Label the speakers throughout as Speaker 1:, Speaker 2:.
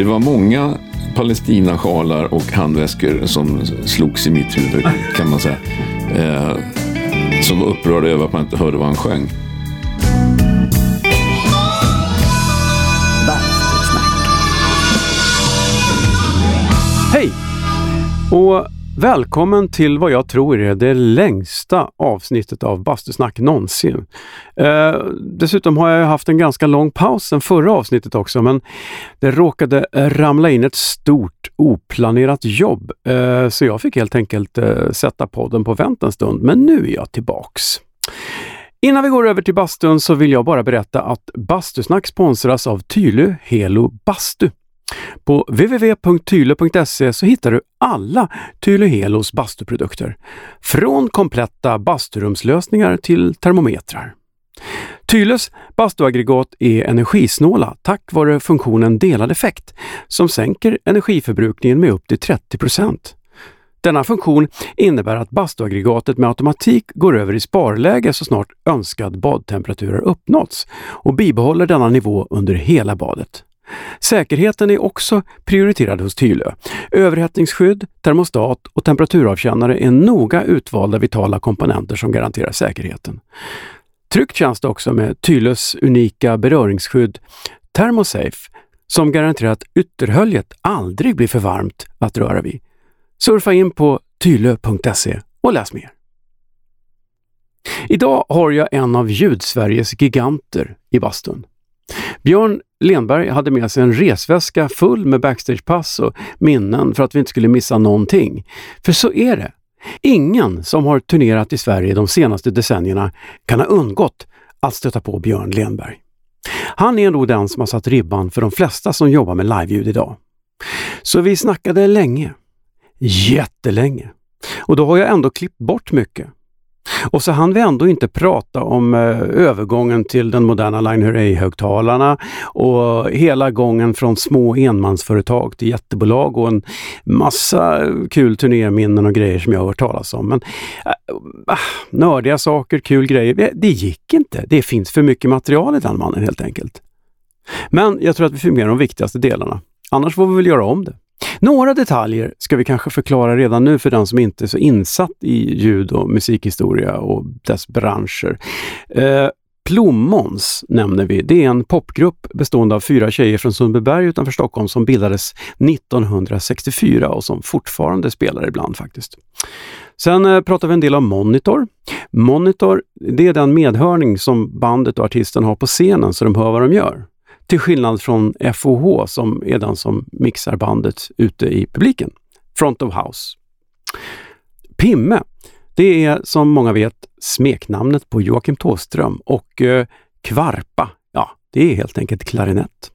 Speaker 1: Det var många palestinasjalar och handväskor som slogs i mitt huvud kan man säga. Eh, som var upprörda över att man inte hörde vad han sjöng.
Speaker 2: Hej! Och välkommen till vad jag tror är det längsta avsnittet av Bastusnack någonsin. Eh, dessutom har jag haft en ganska lång paus sen förra avsnittet också, men det råkade ramla in ett stort oplanerat jobb, eh, så jag fick helt enkelt eh, sätta podden på vänt en stund. Men nu är jag tillbaks. Innan vi går över till bastun så vill jag bara berätta att Bastusnack sponsras av Tylö Helo Bastu. På www.tyle.se så hittar du alla Tyle Helos bastuprodukter. Från kompletta basturumslösningar till termometrar. Tyles bastuaggregat är energisnåla tack vare funktionen delad effekt som sänker energiförbrukningen med upp till 30% denna funktion innebär att bastuaggregatet med automatik går över i sparläge så snart önskad badtemperatur har uppnåtts och bibehåller denna nivå under hela badet. Säkerheten är också prioriterad hos Tylö. Överhettningsskydd, termostat och temperaturavkännare är noga utvalda vitala komponenter som garanterar säkerheten. Tryggt känns det också med Tylös unika beröringsskydd Thermosafe som garanterar att ytterhöljet aldrig blir för varmt att röra vid. Surfa in på tylö.se och läs mer. Idag har jag en av Ljudsveriges giganter i bastun. Björn Lenberg hade med sig en resväska full med backstagepass och minnen för att vi inte skulle missa någonting. För så är det. Ingen som har turnerat i Sverige de senaste decennierna kan ha undgått att stöta på Björn Lenberg. Han är nog den som har satt ribban för de flesta som jobbar med liveljud idag. Så vi snackade länge. Jättelänge. Och då har jag ändå klippt bort mycket. Och så hann vi ändå inte prata om eh, övergången till den moderna Line Hurray-högtalarna och hela gången från små enmansföretag till jättebolag och en massa kul turnéminnen och grejer som jag har hört talas om. Men äh, Nördiga saker, kul grejer, det, det gick inte. Det finns för mycket material i den mannen helt enkelt. Men jag tror att vi fick med de viktigaste delarna. Annars får vi väl göra om det. Några detaljer ska vi kanske förklara redan nu för den som inte är så insatt i ljud och musikhistoria och dess branscher. Eh, Plommons nämner vi. Det är en popgrupp bestående av fyra tjejer från Sundbyberg utanför Stockholm som bildades 1964 och som fortfarande spelar ibland faktiskt. Sen eh, pratar vi en del om Monitor. Monitor, det är den medhörning som bandet och artisten har på scenen så de hör vad de gör. Till skillnad från FOH som är den som mixar bandet ute i publiken. Front of House. Pimme, det är som många vet smeknamnet på Joakim Tåström och eh, Kvarpa, ja, det är helt enkelt klarinett.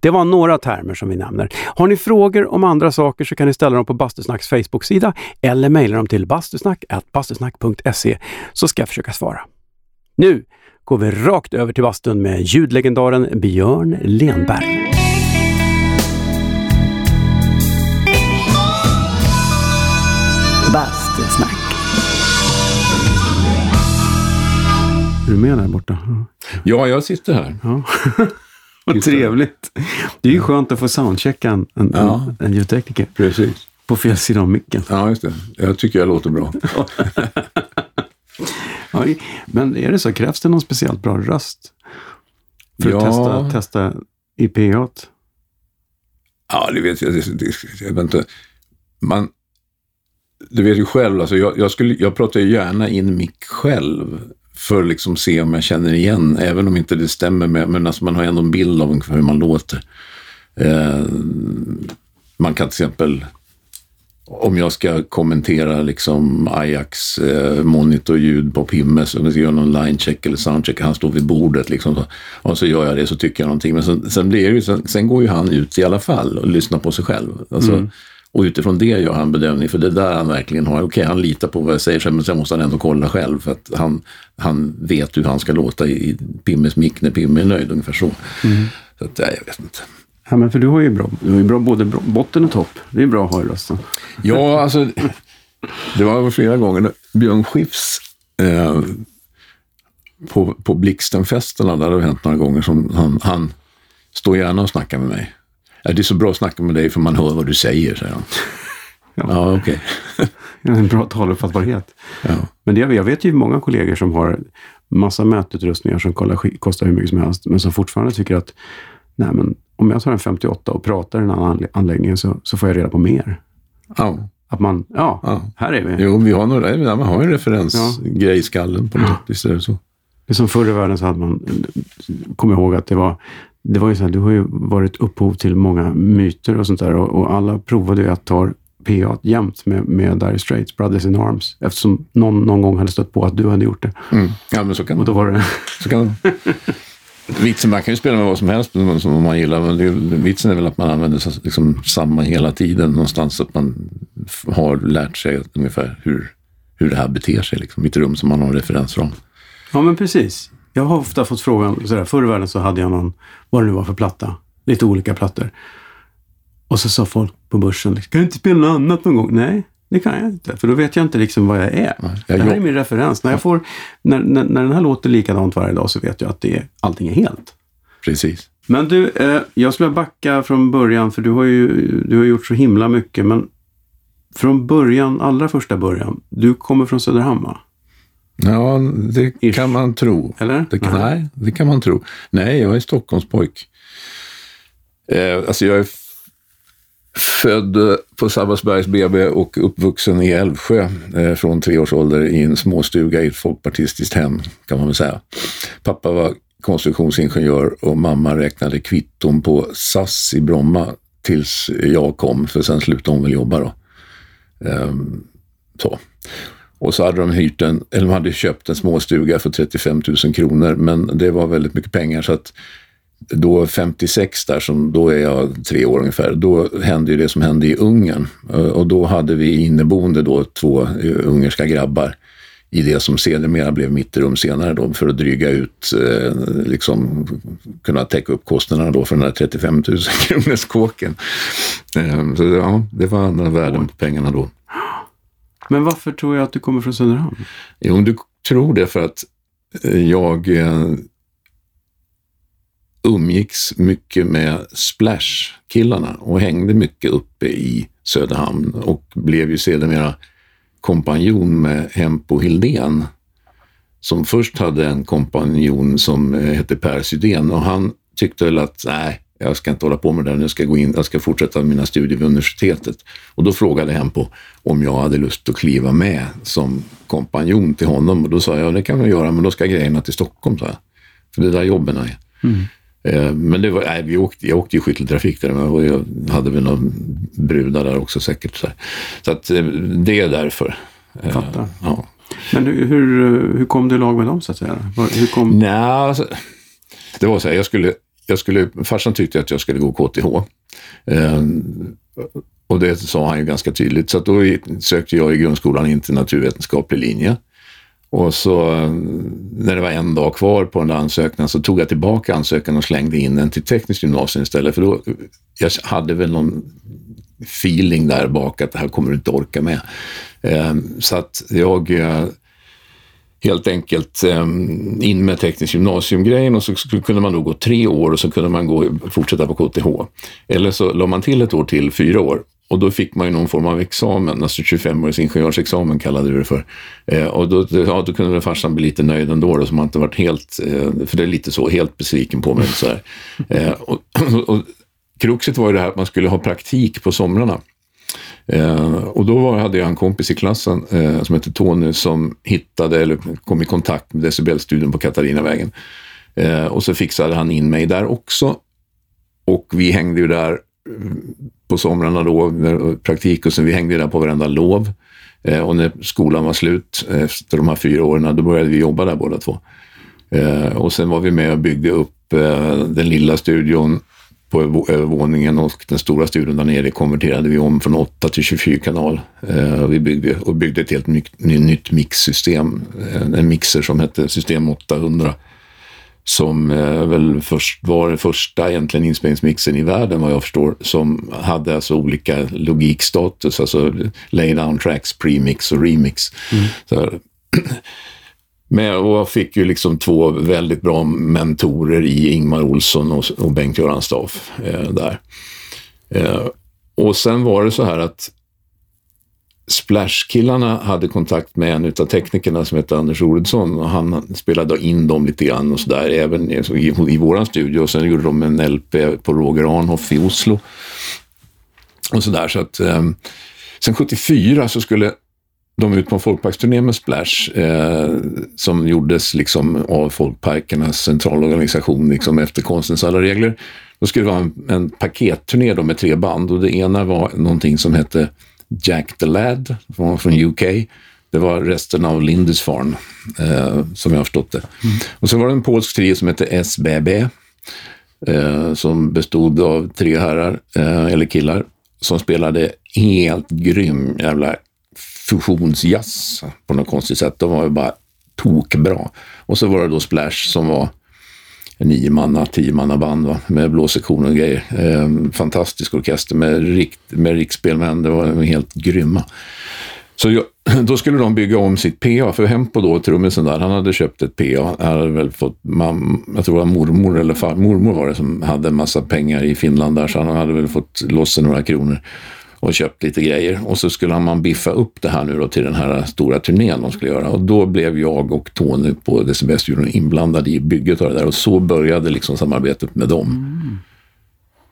Speaker 2: Det var några termer som vi nämner. Har ni frågor om andra saker så kan ni ställa dem på Bastusnacks Facebook-sida eller mejla dem till bastusnack.bastusnack.se så ska jag försöka svara. Nu går vi rakt över till bastun med ljudlegendaren Björn Lenberg. Bastusnack. Är du med där borta?
Speaker 1: Ja, jag sitter här. Ja.
Speaker 2: Vad trevligt. Det är ju skönt att få soundchecka en, en, ja. en, en ljudtekniker.
Speaker 1: Precis.
Speaker 2: På fel sida av micken.
Speaker 1: Ja, just det. Jag tycker jag låter bra.
Speaker 2: Men är det så, krävs det någon speciellt bra röst? För ja. att testa, testa IPA?
Speaker 1: Ja, det vet jag. Det, det, jag vet inte. Man, du vet ju själv, alltså jag, jag, skulle, jag pratar ju gärna in mick själv för att liksom se om jag känner igen, även om inte det stämmer med, men alltså man har ändå en bild av hur man låter. Eh, man kan till exempel om jag ska kommentera liksom Ajax eh, monitorljud på Pimmes, om jag ska göra någon linecheck eller soundcheck, han står vid bordet liksom. Så, och så gör jag det så tycker jag någonting. Men sen, sen, blir ju, sen, sen, går ju han ut i alla fall och lyssnar på sig själv. Alltså, mm. Och utifrån det gör han bedömning, för det är där han verkligen har, okej okay, han litar på vad jag säger, men sen måste han ändå kolla själv för att han, han vet hur han ska låta i Pimmes mick när Pimme är nöjd, ungefär så. Mm. Så att, nej, jag vet inte.
Speaker 2: Ja, men för du har ju bra, du har ju bra både botten och topp. Det är bra att ha i rösten.
Speaker 1: Ja, alltså. Det var flera gånger. Björn Skifs eh, på, på Blixtenfesterna, där har det hänt några gånger, som han, han står gärna och snackar med mig. Ja, det är så bra att snacka med dig för man hör vad du säger, säger han. Ja, ja okej.
Speaker 2: Okay. en bra taluppfattbarhet.
Speaker 1: Ja.
Speaker 2: Men det, jag vet ju många kollegor som har massa mätutrustningar som kostar hur mycket som helst, men som fortfarande tycker att nej, men om jag tar en 58 och pratar i den här anläggningen så, så får jag reda på mer.
Speaker 1: Ja.
Speaker 2: Att man, ja, ja. här är vi.
Speaker 1: Jo, vi har några, man har en referensgrej ja. i skallen på något ja. Visst är det så.
Speaker 2: Det är som förr i världen så hade man, kom ihåg att det var, det var ju så här, du har ju varit upphov till många myter och sånt där och, och alla provade ju att ta PA jämt med, med Dire Straits, Brothers in Arms, eftersom någon någon gång hade stött på att du hade gjort det.
Speaker 1: Mm. Ja, men så kan
Speaker 2: och då var det.
Speaker 1: Så kan det. Vitsen, man kan ju spela med vad som helst som man gillar, men det, vitsen är väl att man använder liksom samma hela tiden någonstans, så att man har lärt sig ungefär hur, hur det här beter sig, liksom, i ett rum som man har en referensram.
Speaker 2: Ja, men precis. Jag har ofta fått frågan, sådär, förr i världen så hade jag någon, vad det nu var för platta, lite olika plattor. Och så sa folk på börsen, kan du inte spela något annat någon gång? Nej, det kan jag inte, för då vet jag inte liksom vad jag är. Jag det här är min referens. När, jag får, när, när, när den här låter likadant varje dag så vet jag att det är, allting är helt.
Speaker 1: Precis.
Speaker 2: Men du, eh, jag skulle backa från början, för du har ju du har gjort så himla mycket. Men från början, allra första början, du kommer från Söderhamn va?
Speaker 1: Ja, det Ish. kan man tro.
Speaker 2: Eller?
Speaker 1: Det kan, nej, det kan man tro. Nej, jag är Stockholmspojk. Eh, alltså jag är född på Sabbatsbergs BB och uppvuxen i Älvsjö eh, från tre års ålder i en småstuga i ett folkpartistiskt hem, kan man väl säga. Pappa var konstruktionsingenjör och mamma räknade kvitton på SAS i Bromma tills jag kom, för sen slutade hon väl jobba då. Ehm, så. Och så hade de hyrt en, eller de hade köpt en småstuga för 35 000 kronor, men det var väldigt mycket pengar så att då 56 där, som, då är jag tre år ungefär, då hände ju det som hände i Ungern. Eh, och då hade vi inneboende då två eh, ungerska grabbar i det som sedermera blev mitt rum senare då, för att dryga ut, eh, liksom kunna täcka upp kostnaderna då för den där 35 000 kronors kåken. Eh, så ja, det var andra värden på pengarna då.
Speaker 2: Men varför tror jag att du kommer från Söderhamn?
Speaker 1: Jo, du tror det för att eh, jag umgicks mycket med Splash-killarna och hängde mycket uppe i Söderhamn och blev ju sedermera kompanjon med Hempo Hildén som först hade en kompanjon som eh, hette Per Sydén och han tyckte väl att nej, jag ska inte hålla på med det, nu ska, gå in, jag ska fortsätta mina studier vid universitetet. Och då frågade Hempo om jag hade lust att kliva med som kompanjon till honom och då sa jag, ja det kan jag göra, men då ska grejerna till Stockholm, sa jag. För det är där jobben är. Mm. Eh, men det var, nej, vi åkte, jag åkte ju skytteltrafik där och jag hade väl någon brudar där också säkert. Så, så att eh, det är därför.
Speaker 2: Eh, Fattar. Ja. Men hur, hur kom du i lag med dem så att säga? Hur kom...
Speaker 1: Nej, alltså, det var så här, jag skulle, jag skulle, farsan tyckte att jag skulle gå KTH. och det sa han ju ganska tydligt. Så då sökte jag i grundskolan in till naturvetenskaplig linje. Och så när det var en dag kvar på den där ansökan så tog jag tillbaka ansökan och slängde in den till tekniskt gymnasium istället. För då, jag hade väl någon feeling där bak att det här kommer du inte orka med. Ehm, så att jag eh, helt enkelt ehm, in med tekniskt gymnasium-grejen och så kunde man då gå tre år och så kunde man gå, fortsätta på KTH. Eller så la man till ett år till, fyra år. Och då fick man ju någon form av examen, alltså 25-års ingenjörsexamen kallade vi det för. Eh, och då, ja, då kunde väl farsan bli lite nöjd ändå, då, som man inte varit helt, eh, för det är lite så, helt besviken på mig. Så eh, och, och, och, kruxet var ju det här att man skulle ha praktik på somrarna. Eh, och då var, hade jag en kompis i klassen eh, som hette Tony som hittade, eller kom i kontakt med Decibelstudion på Katarinavägen. Eh, och så fixade han in mig där också. Och vi hängde ju där eh, på somrarna då, eh, praktik och sen vi hängde där på varenda lov. Eh, och när skolan var slut eh, efter de här fyra åren, då började vi jobba där båda två. Eh, och sen var vi med och byggde upp eh, den lilla studion på övervåningen och den stora studion där nere konverterade vi om från 8 till 24 kanal. Vi byggde, och byggde ett helt nytt, nytt mixsystem, en mixer som hette System 800 som eh, väl först var den första egentligen inspelningsmixen i världen vad jag förstår, som hade alltså olika logikstatus, alltså lay down tracks, premix och remix. Mm. Men, jag fick ju liksom två väldigt bra mentorer i Ingmar Olsson och, och Bengt-Göran Staff eh, där. Eh, och sen var det så här att Splash-killarna hade kontakt med en av teknikerna som hette Anders Oredsson och han spelade in dem lite grann och sådär, även i, i, i våran studio. Och sen gjorde de en LP på Roger Arnhoff i Oslo. Och sådär, så att eh, sen 74 så skulle de ut på en folkparksturné med Splash eh, som gjordes liksom av Folkparkernas centralorganisation liksom efter konstens alla regler. Då skulle det vara en, en paketturné med tre band och det ena var någonting som hette Jack the Lad från, från UK. Det var resten av Lindisfarne, eh, som jag har förstått det. Mm. Och så var det en polsk trio som hette SBB, eh, som bestod av tre herrar, eh, eller killar, som spelade helt grym jävla fusionsjazz på något konstigt sätt. De var ju bara tokbra. Och så var det då Splash som var nio manna, tio manna band va? med blåsektion och grejer. Eh, fantastisk orkester med, rikt, med riksspelmän. Det var helt grymma. Så jag, då skulle de bygga om sitt PA, för Hempo då, trummisen där, han hade köpt ett PA. Han hade väl fått, mam, jag tror det var mormor eller far, mormor var det som hade en massa pengar i Finland där, så han hade väl fått loss några kronor och köpt lite grejer. Och så skulle man biffa upp det här nu då till den här stora turnén de skulle göra. Och då blev jag och Tony på Decibelstudion inblandade i bygget av det där. Och så började liksom samarbetet med dem. Mm.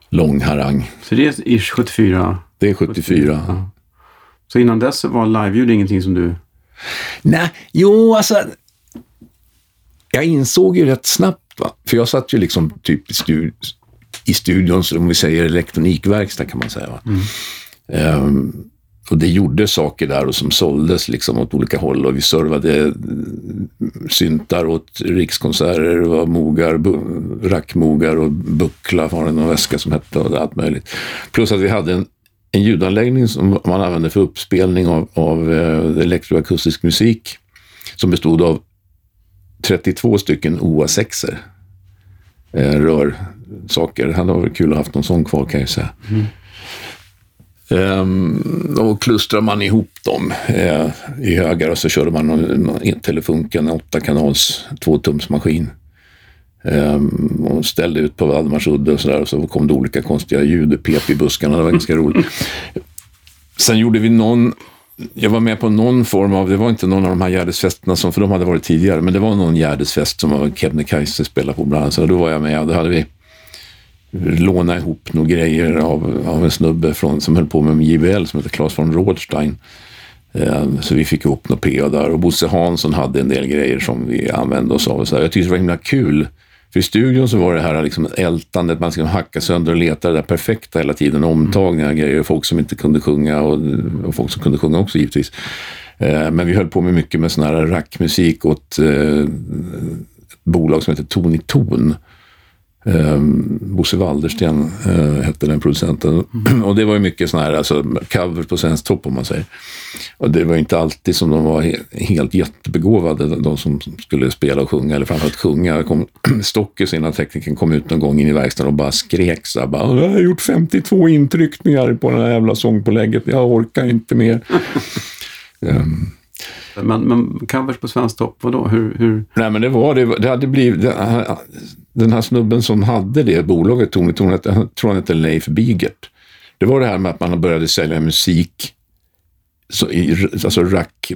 Speaker 1: Lång harang.
Speaker 2: Så det är 74?
Speaker 1: Det är 74. 74 ja.
Speaker 2: Så innan dess var liveljud ingenting som du...
Speaker 1: Nej, jo alltså. Jag insåg ju rätt snabbt, va? för jag satt ju liksom typ i, stu i studion, om vi säger elektronikverkstad kan man säga. Va? Mm. Um, och det gjorde saker där och som såldes liksom åt olika håll och vi servade mm, syntar åt rikskonserter, det var mogar, rackmogar och buckla var det någon väska som hette och allt möjligt. Plus att vi hade en, en ljudanläggning som man använde för uppspelning av, av eh, elektroakustisk musik som bestod av 32 stycken OA6er. Eh, rörsaker. Det hade varit kul att ha haft någon sån kvar kan jag säga. Mm. Um, då klustrar man ihop dem eh, i högar och så körde man en Telefunken 8-kanals tvåtumsmaskin. Um, och ställde ut på Valdemarsudde och sådär och så kom det olika konstiga ljud, det pep i buskarna, det var ganska roligt. Sen gjorde vi någon jag var med på någon form av, det var inte någon av de här Gärdesfesterna som, för de hade varit tidigare, men det var någon Gärdesfest som Kebnekaise spelade på bland annat, så då var jag med och då hade vi låna ihop några grejer av, av en snubbe från, som höll på med JBL som heter Claes von Rothstein. Eh, så vi fick ihop något PA där och Bosse Hansson hade en del grejer som vi använde oss av. Så jag tyckte det var himla kul. För i studion så var det här liksom ältandet, man skulle hacka sönder och leta det där perfekta hela tiden. Omtagningar och grejer, folk som inte kunde sjunga och, och folk som kunde sjunga också givetvis. Eh, men vi höll på med mycket med sån här rackmusik åt eh, ett bolag som heter Tony Ton Eh, Bosse Waldersten eh, hette den producenten. Mm. Och det var ju mycket sådana här, alltså cover på svensk topp om man säger. Och det var inte alltid som de var he helt jättebegåvade, de som skulle spela och sjunga, eller framförallt sjunga. Kom, Stockes, innan tekniken kom ut någon gång in i verkstaden och bara skrek så här, bara, jag har gjort 52 intryckningar på den här jävla sångpålägget, jag orkar inte mer.
Speaker 2: um, Men, men covers på Svensk topp, vadå? Hur, hur?
Speaker 1: Nej, men det var det. Det hade blivit... Det, den här snubben som hade det bolaget, Tony Tony, jag tror han hette Leif Bigert. Det var det här med att man började sälja musik så i, alltså rack,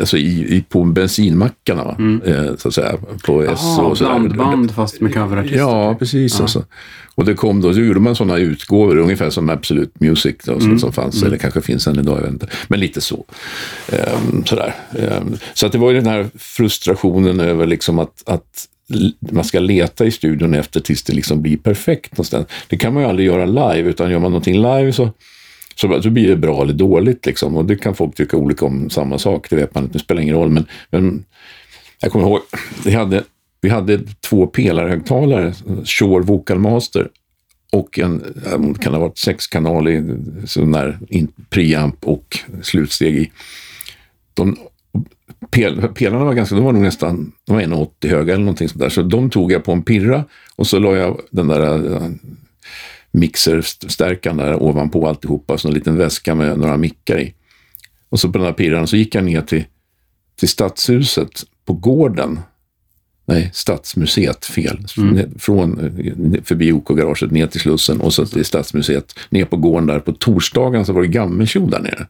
Speaker 1: alltså i, i, på bensinmackarna, mm. eh, så att säga. På
Speaker 2: Aha, och sådär. blandband fast med coverartister.
Speaker 1: Ja, precis. Ja. Alltså. Och det kom då, så gjorde man sådana utgåvor, ungefär som Absolute Music då, mm. som fanns, mm. eller kanske finns än idag, jag vet inte. Men lite så. Um, sådär. Um, så att det var ju den här frustrationen över liksom att, att man ska leta i studion efter tills det liksom blir perfekt någonstans. Det kan man ju aldrig göra live, utan gör man någonting live så så, så blir det bra eller dåligt liksom. Och det kan folk tycka olika om samma sak, det vet man inte, det spelar ingen roll. Men, men jag kommer ihåg, vi hade, vi hade två pelarhögtalare, Shure Vocal Master och en, kan ha varit sexkanalig sån där preamp och slutsteg i. De, pel, pelarna var ganska, de var nog nästan, de var 1,80 höga eller någonting sånt där. Så de tog jag på en pirra och så la jag den där eh, mixerstärkan där ovanpå alltihopa, så en liten väska med några mickar i. Och så på den här pirran så gick jag ner till, till stadshuset på gården Nej, Stadsmuseet, fel. Mm. Från, eh, förbi OK-garaget ner till Slussen och så till Stadsmuseet. Ner på gården där. På torsdagen så var det gammeltjo där nere.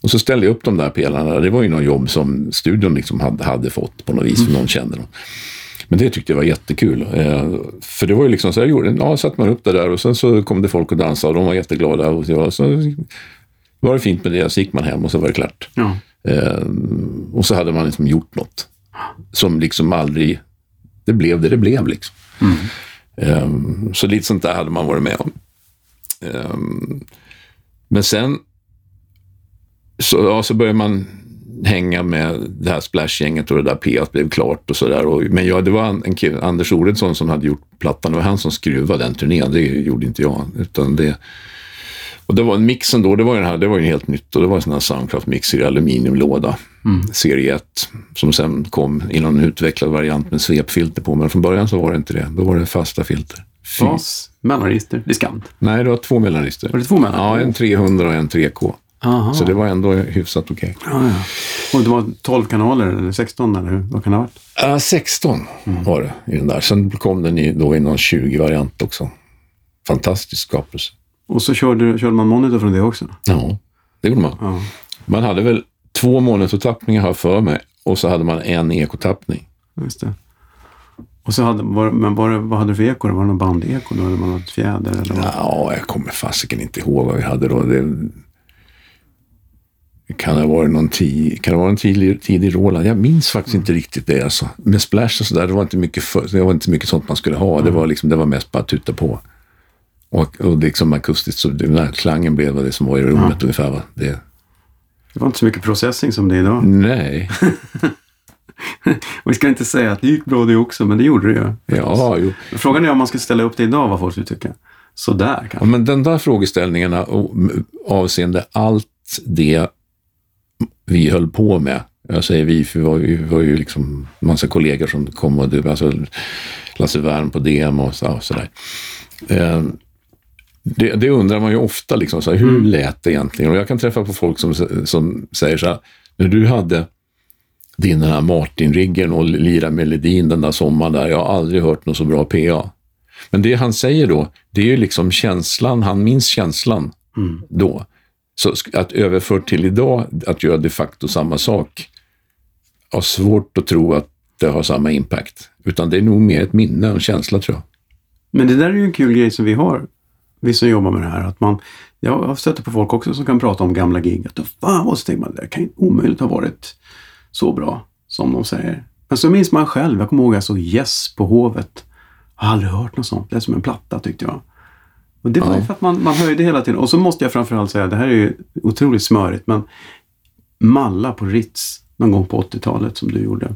Speaker 1: Och så ställde jag upp de där pelarna. Det var ju något jobb som studion liksom hade, hade fått på något vis, för mm. någon kände dem. Men det tyckte jag var jättekul. Eh, för det var ju liksom så jag gjorde, ja, satte man upp det där och sen så kom det folk och dansade och de var jätteglada. Och så, så var det fint med det, så gick man hem och så var det klart. Ja. Eh, och så hade man liksom gjort något som liksom aldrig, det blev det det blev liksom. Mm. Eh, så lite sånt där hade man varit med om. Men sen så, ja, så började man hänga med det här Splash-gänget och det där P blev klart och sådär. Men ja, det var en, en kille, Anders Oredsson som hade gjort plattan. Det var han som skruvade den turnén. Det gjorde inte jag. Utan det, och det var mixen då, det var ju den här, det var ju helt nytt och det var en sån här Soundcraft-mixer i aluminiumlåda, mm. serie 1, som sen kom i någon utvecklad variant med svepfilter på. Men från början så var det inte det. Då var det fasta filter.
Speaker 2: Fas, mellanregister, diskant?
Speaker 1: Nej, det var två mellanregister.
Speaker 2: Var det två mellanregister?
Speaker 1: Ja, en 300 och en 3K. Aha. Så det var ändå hyfsat okej. Okay.
Speaker 2: Ja, ja. Och det var 12 kanaler eller 16 eller vad kan det ha
Speaker 1: varit? Uh, 16 mm. var det i den där. Sen kom den i, då i någon 20-variant också. Fantastisk skapelse.
Speaker 2: Och så körde, körde man monitor från det också?
Speaker 1: Ja, det gjorde man. Ja. Man hade väl två monitortappningar här för mig och så hade man en ekotappning.
Speaker 2: Just det. Och så hade, var, men var, vad hade du för eko? Var det någon bandeko? Eller var det något fjäder? Eller vad?
Speaker 1: Ja, jag kommer fasiken inte ihåg vad vi hade då. Det, kan det ha varit någon tid, kan det vara en tidig, tidig Roland? Jag minns faktiskt inte riktigt det. Alltså. Med splash och sådär, det var inte mycket, för, det var inte mycket sånt man skulle ha. Det, var liksom, det var mest bara att tuta på. Och, och liksom akustiskt, så den där klangen blev det som var i rummet ja. ungefär. Va? Det,
Speaker 2: det var inte så mycket processing som det är idag.
Speaker 1: Nej.
Speaker 2: vi ska inte säga att det gick bra det också, men det gjorde det
Speaker 1: ju. Ja, jo.
Speaker 2: Frågan är om man ska ställa upp det idag, vad folk skulle tycka. Sådär kanske. Ja,
Speaker 1: men den där frågeställningarna avseende allt det vi höll på med. Jag säger vi, för vi var, vi var ju liksom massa kollegor som kom och du, alltså Lasse Wern på DM och så, sådär. Eh, det, det, undrar man ju ofta, liksom, så här, hur mm. lät det egentligen? Och jag kan träffa på folk som, som säger så här, när du hade din den här Martin-riggen och lira melodin den där sommaren där, jag har aldrig hört något så bra PA. Men det han säger då, det är ju liksom känslan, han minns känslan mm. då. Så att överföra till idag, att göra de facto samma sak, har svårt att tro att det har samma impact. Utan det är nog mer ett minne och en känsla tror jag.
Speaker 2: Men det där är ju en kul grej som vi har, vi som jobbar med det här. Att man, jag har stött på folk också som kan prata om gamla gig. Att fan, och så tänker man, det kan ju omöjligt ha varit så bra som de säger. Men så minns man själv, jag kommer ihåg att jag såg Yes på Hovet. Jag har aldrig hört något sånt. Det är som en platta tyckte jag. Och det var ju för att man, man höjde hela tiden. Och så måste jag framförallt säga, det här är ju otroligt smörigt, men Malla på Ritz någon gång på 80-talet som du gjorde,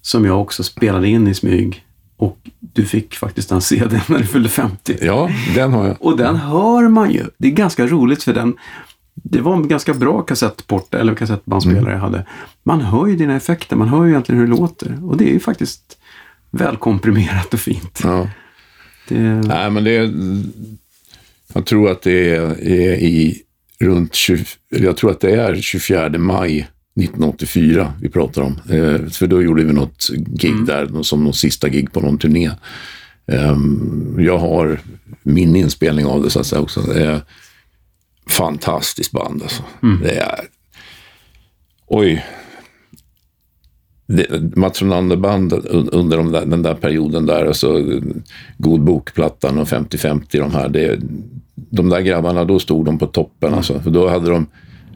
Speaker 2: som jag också spelade in i smyg. Och du fick faktiskt den CDn när du fyllde 50.
Speaker 1: Ja, den har jag.
Speaker 2: Och den hör man ju. Det är ganska roligt för den det var en ganska bra kassettport eller kassettbandspelare mm. jag hade. Man hör ju dina effekter, man hör ju egentligen hur det låter. Och det är ju faktiskt välkomprimerat och fint.
Speaker 1: Ja. Det... Nej, men det, jag tror att det är, i runt 20, jag tror att det är 24 maj 1984 vi pratar om. Eh, för då gjorde vi något gig mm. där, som något sista gig på någon turné. Eh, jag har min inspelning av det så att säga också. Det är fantastiskt band alltså. Mm. Det är... Oj, Mats Ronander-band under de där, den där perioden där, alltså God bokplattan och 50-50 de här, det, de där grabbarna, då stod de på toppen mm. alltså. För då hade de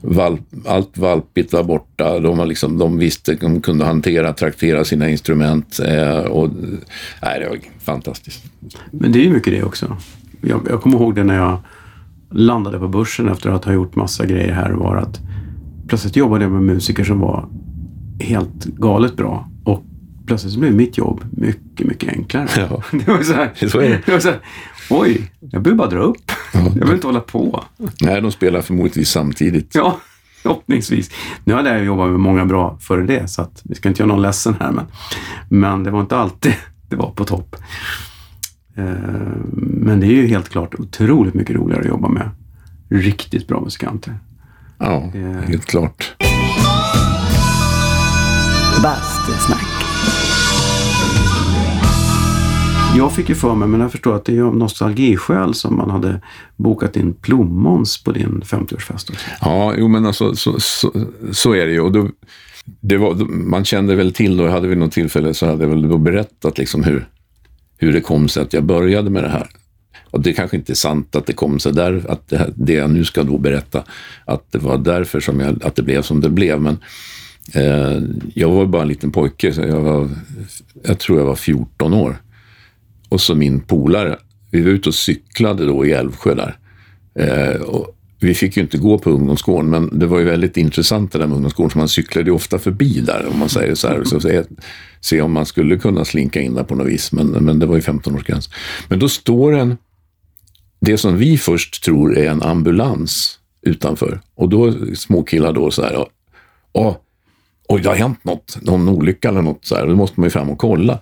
Speaker 1: valp, allt valpigt var borta. De, var liksom, de visste, de kunde hantera, traktera sina instrument. Eh, och, nej, det var fantastiskt.
Speaker 2: Men det är ju mycket det också. Jag, jag kommer ihåg det när jag landade på börsen efter att ha gjort massa grejer här och var att plötsligt jobbade jag med musiker som var helt galet bra. Och plötsligt så blev mitt jobb mycket, mycket enklare. Ja. Det var så här, så är det. det var så här, oj, jag behöver bara dra upp. Ja. Jag behöver inte hålla på.
Speaker 1: Nej, de spelar förmodligen samtidigt.
Speaker 2: Ja, förhoppningsvis. Nu hade jag jobbat med många bra före det, så att vi ska inte göra någon ledsen här. Men, men det var inte alltid det var på topp. Eh, men det är ju helt klart otroligt mycket roligare att jobba med riktigt bra musikanter.
Speaker 1: Ja, eh, helt klart.
Speaker 2: Bastusnack. Jag fick ju för mig, men jag förstår att det är av nostalgiskäl som man hade bokat in plommons på din 50-årsfest.
Speaker 1: Ja, jo men alltså så, så, så är det ju. Och då, det var, man kände väl till då, hade vi något tillfälle så hade jag väl då berättat liksom hur, hur det kom sig att jag började med det här. Och det kanske inte är sant att det kom sig där, att det, det jag nu ska då berätta, att det var därför som jag, att det blev som det blev. Men Eh, jag var bara en liten pojke, så jag, var, jag tror jag var 14 år. Och så min polare, vi var ute och cyklade då i Älvsjö där. Eh, och vi fick ju inte gå på ungdomsgården, men det var ju väldigt intressant det där med ungdomsgården, så man cyklade ju ofta förbi där, om man säger så här. Så se, se om man skulle kunna slinka in där på något vis, men, men det var ju 15-årsgräns. Men då står en, det som vi först tror är en ambulans utanför. Och då småkillar då så här, ja, oj, det har hänt något, någon olycka eller något så här, då måste man ju fram och kolla.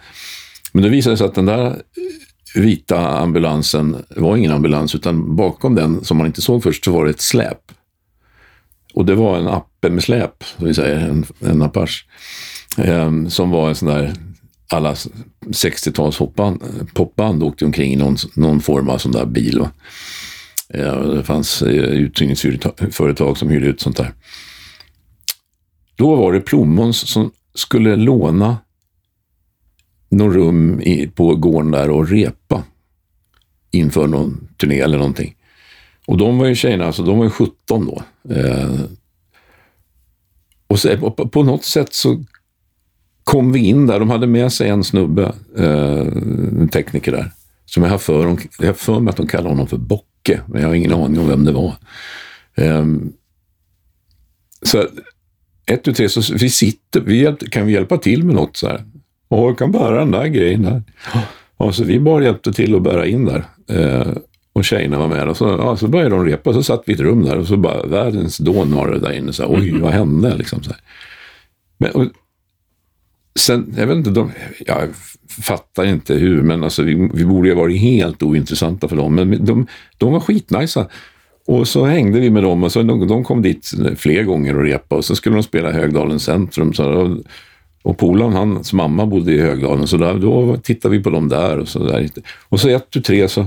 Speaker 1: Men det visade sig att den där eh, vita ambulansen var ingen ambulans, utan bakom den, som man inte såg först, så var det ett släp. Och det var en appe med släp, som vi säger, en, en Apache, eh, som var en sån där, alla 60-tals popband åkte omkring i någon, någon form av sån där bil. Va? Eh, det fanns eh, uthyrningsföretag som hyrde ut sånt där. Då var det Plommons som skulle låna någon rum i, på gården där och repa inför någon turné eller någonting. Och de var ju tjejerna, alltså de var ju 17 då. Eh, och så, på, på, något sätt så kom vi in där. De hade med sig en snubbe, eh, en tekniker där, som jag har för, jag för mig att de kallar honom för Bocke, men jag har ingen aning om vem det var. Eh, så ett, tu, tre, så vi sitter, vi kan vi hjälpa till med något så här? Och jag kan bära den där grejen där. Och så vi bara hjälpte till att bära in där. Eh, och tjejerna var med. Och så, ja, så började de repa. Så satt vi i ett rum där och så bara världens dån var det där inne. Så här, Oj, vad hände? Liksom, så här. Men, och, sen, jag vet inte, de, jag fattar inte hur, men alltså, vi, vi borde ju ha varit helt ointressanta för dem. Men de, de var skitnajsa. Och så hängde vi med dem och så de, de kom dit fler gånger och repa och så skulle de spela Högdalens centrum. Så, och, och polaren, hans mamma bodde i Högdalen, så där, då tittade vi på dem där. Och så, där. och så ett, tu, tre så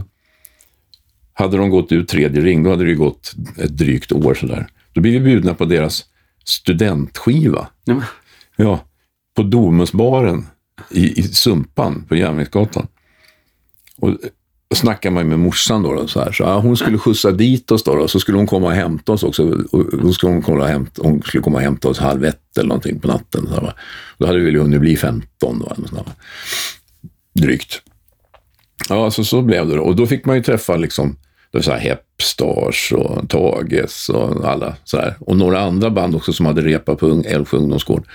Speaker 1: hade de gått ut tredje ring, då hade det gått ett drygt år sådär. Då blev vi bjudna på deras studentskiva. Mm. Ja, på Domusbaren i, i Sumpan på Järnvägsgatan. Och snackade man med morsan då, då så här. Så, ja, hon skulle skjutsa dit oss då, då, så skulle hon komma och hämta oss också. Då skulle hon, komma och hämta, hon skulle komma och hämta oss halv ett eller någonting på natten. Så här, Då hade vi väl hunnit bli 15 då, så här, drygt. Ja, så, så blev det då. Och då fick man ju träffa liksom, det så här Hepstars och Tages och alla så här. Och några andra band också som hade repat på Älvsjö ungdomsgård.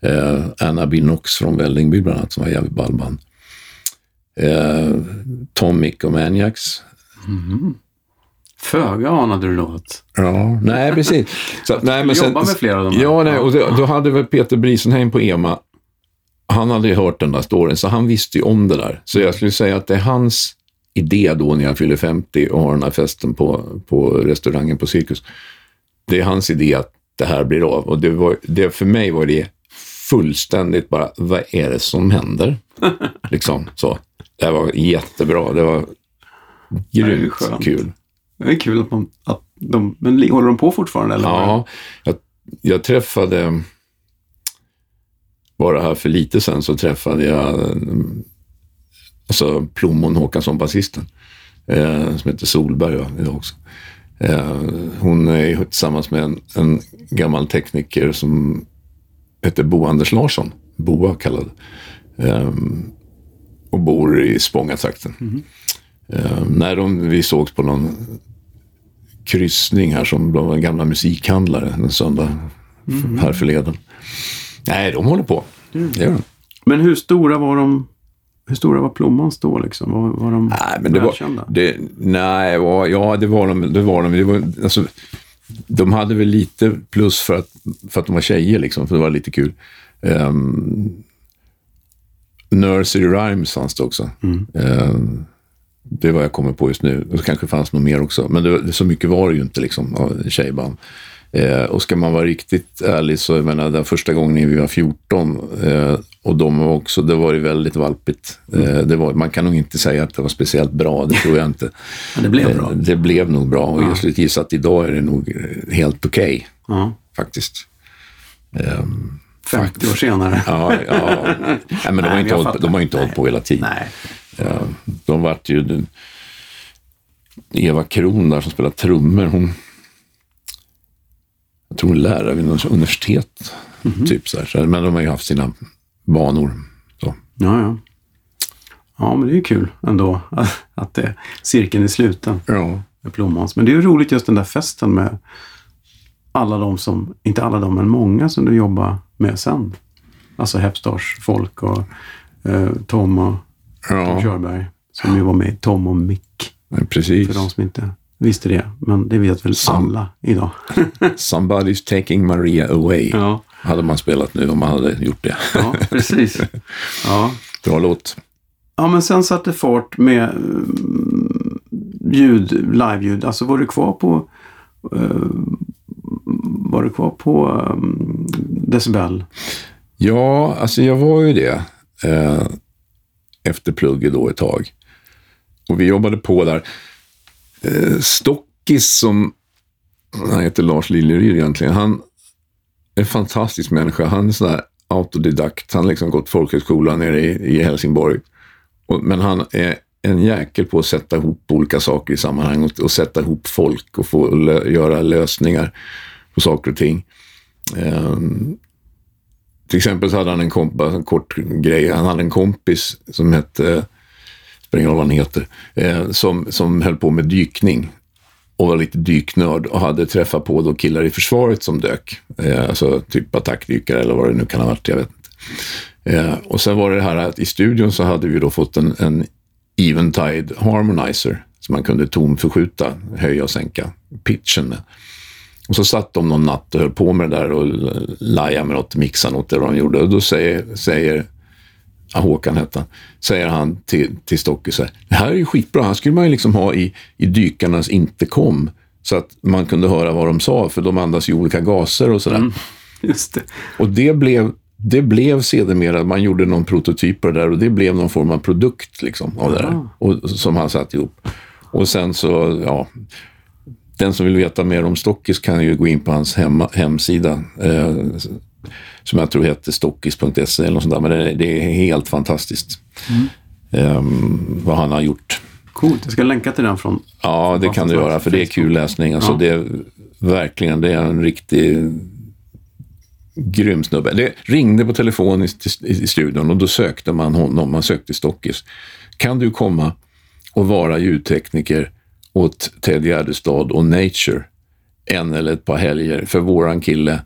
Speaker 1: Eh, Anna Binox från Vällingby bland annat, som var jävligt ballband eh, Tomic och Maniacs.
Speaker 2: Mm. Föga anade du något.
Speaker 1: Ja, nej precis.
Speaker 2: Så, nej, men sen, jobba med flera av dem.
Speaker 1: Ja, nej, och då, då hade väl Peter Brisenheim på EMA, han hade ju hört den där storyn, så han visste ju om det där. Så jag skulle säga att det är hans idé då när jag fyller 50 och har den här festen på, på restaurangen på Cirkus. Det är hans idé att det här blir av. Och det var, det, för mig var det fullständigt bara, vad är det som händer? liksom så. Det var jättebra. Det var grymt det kul.
Speaker 2: Det är kul att, man, att de, men håller de på fortfarande? Eller
Speaker 1: ja, jag, jag träffade, bara här för lite sen så träffade jag alltså Plommon Håkansson, basisten, eh, som heter Solberg va, idag också. Eh, hon är tillsammans med en, en gammal tekniker som heter Bo Anders Larsson, Boa kallad. Eh, och bor i Spångatrakten. Mm. Uh, när de, vi sågs på någon kryssning här som de var gamla musikhandlare en söndag mm. här förleden. Nej, de håller på. Mm. De.
Speaker 2: Men hur stora var de? Hur stora var Plommons då? Liksom? Var, var de
Speaker 1: nej, men det var, det, Nej, var, ja det var de. Det var de. Det var, alltså, de hade väl lite plus för att, för att de var tjejer, liksom, för det var lite kul. Um, Nursery Rhymes fanns det också. Mm. Eh, det är vad jag kommer på just nu. Det kanske fanns något mer också. Men det, så mycket var det ju inte liksom av tjejband. Eh, och ska man vara riktigt ärlig så, jag menar, den första gången vi var 14 eh, Och de var också, det var ju väldigt valpigt. Eh, det var, man kan nog inte säga att det var speciellt bra, det tror jag inte.
Speaker 2: Men det blev bra.
Speaker 1: Det blev nog bra och jag skulle gissa att idag är det nog eh, helt okej,
Speaker 2: Ja.
Speaker 1: faktiskt. Ehm,
Speaker 2: 50 år senare.
Speaker 1: Ja, ja. Nej, men de har
Speaker 2: Nej,
Speaker 1: inte
Speaker 2: jag
Speaker 1: hållit, de har inte hållit på hela tiden.
Speaker 2: Nej.
Speaker 1: De vart ju... Eva Kron där som spelar trummor, hon... Jag tror hon är lärare vid något universitet.
Speaker 2: Mhm.
Speaker 1: Typ så här. Men de har ju haft sina banor. Så.
Speaker 2: Ja, ja. Ja, men det är ju kul ändå att det, cirkeln är sluten
Speaker 1: Ja.
Speaker 2: med Plommons. Men det är ju roligt just den där festen med alla de som, inte alla de, men många som du jobbar med sen. Alltså Hepstars folk och eh, Tom och Tom
Speaker 1: ja,
Speaker 2: Körberg som ju var med Tom och Mick.
Speaker 1: men precis.
Speaker 2: För de som inte visste det. Men det vet väl
Speaker 1: Sam-
Speaker 2: alla idag.
Speaker 1: Somebody's taking Maria away.
Speaker 2: ja,
Speaker 1: Hade man spelat nu om man hade gjort det.
Speaker 2: ja, precis. Ja.
Speaker 1: Bra låt.
Speaker 2: Ja, men sen satte fart med mm, ljud, live-ljud. Alltså var du kvar på eh, var du kvar på um, decibel?
Speaker 1: Ja, alltså jag var ju det eh, efter plugget då ett tag. Och vi jobbade på där. Eh, Stockis som, han heter Lars Liljeryd egentligen, han är en fantastisk människa. Han är sån där autodidakt. Han har liksom gått folkhögskola nere i, i Helsingborg. Och, men han är en jäkel på att sätta ihop olika saker i sammanhang och, och sätta ihop folk och få lö, göra lösningar på saker och ting. Ehm, till exempel så hade han en, kompis, en kort grej. Han hade en kompis som hette, spelar ingen roll vad han heter, eh, som, som höll på med dykning och var lite dyknörd och hade träffat på då killar i försvaret som dök. Eh, alltså typ attackdykare eller vad det nu kan ha varit, jag vet inte. Eh, och sen var det här att i studion så hade vi då fått en, en Eventide Harmonizer som man kunde tonförskjuta, höja och sänka pitchen med. Och så satt de någon natt och höll på med det där och lajade med något, mixade något eller vad de gjorde. Och då säger, säger ja, Håkan hette han, säger han till, till Stocke så här, det här är ju skitbra, här skulle man ju liksom ha i, i dykarnas intercom så att man kunde höra vad de sa, för de andas ju olika gaser och sådär.
Speaker 2: Just det.
Speaker 1: Och det blev, det blev sedermera, man gjorde någon prototyp på det där och det blev någon form av produkt liksom av det där. Och, som han satt ihop. Och sen så, ja, den som vill veta mer om Stockis kan ju gå in på hans hemma, hemsida. Eh, som jag tror heter stockis.se eller något sånt där. Men det, det är helt fantastiskt. Eh, vad han har gjort.
Speaker 2: Coolt. Jag ska länka till den från...
Speaker 1: Ja, det kan du göra, för det är kul läsning. Alltså,
Speaker 2: Ja.
Speaker 1: det är verkligen, det är en riktig grym snubbe. Det ringde på telefon i, i, i studion och då sökte man honom, man sökte Stockis. Kan du komma och vara ljudtekniker åt Ted Gärdestad och Nature en eller ett par helger? För våran kille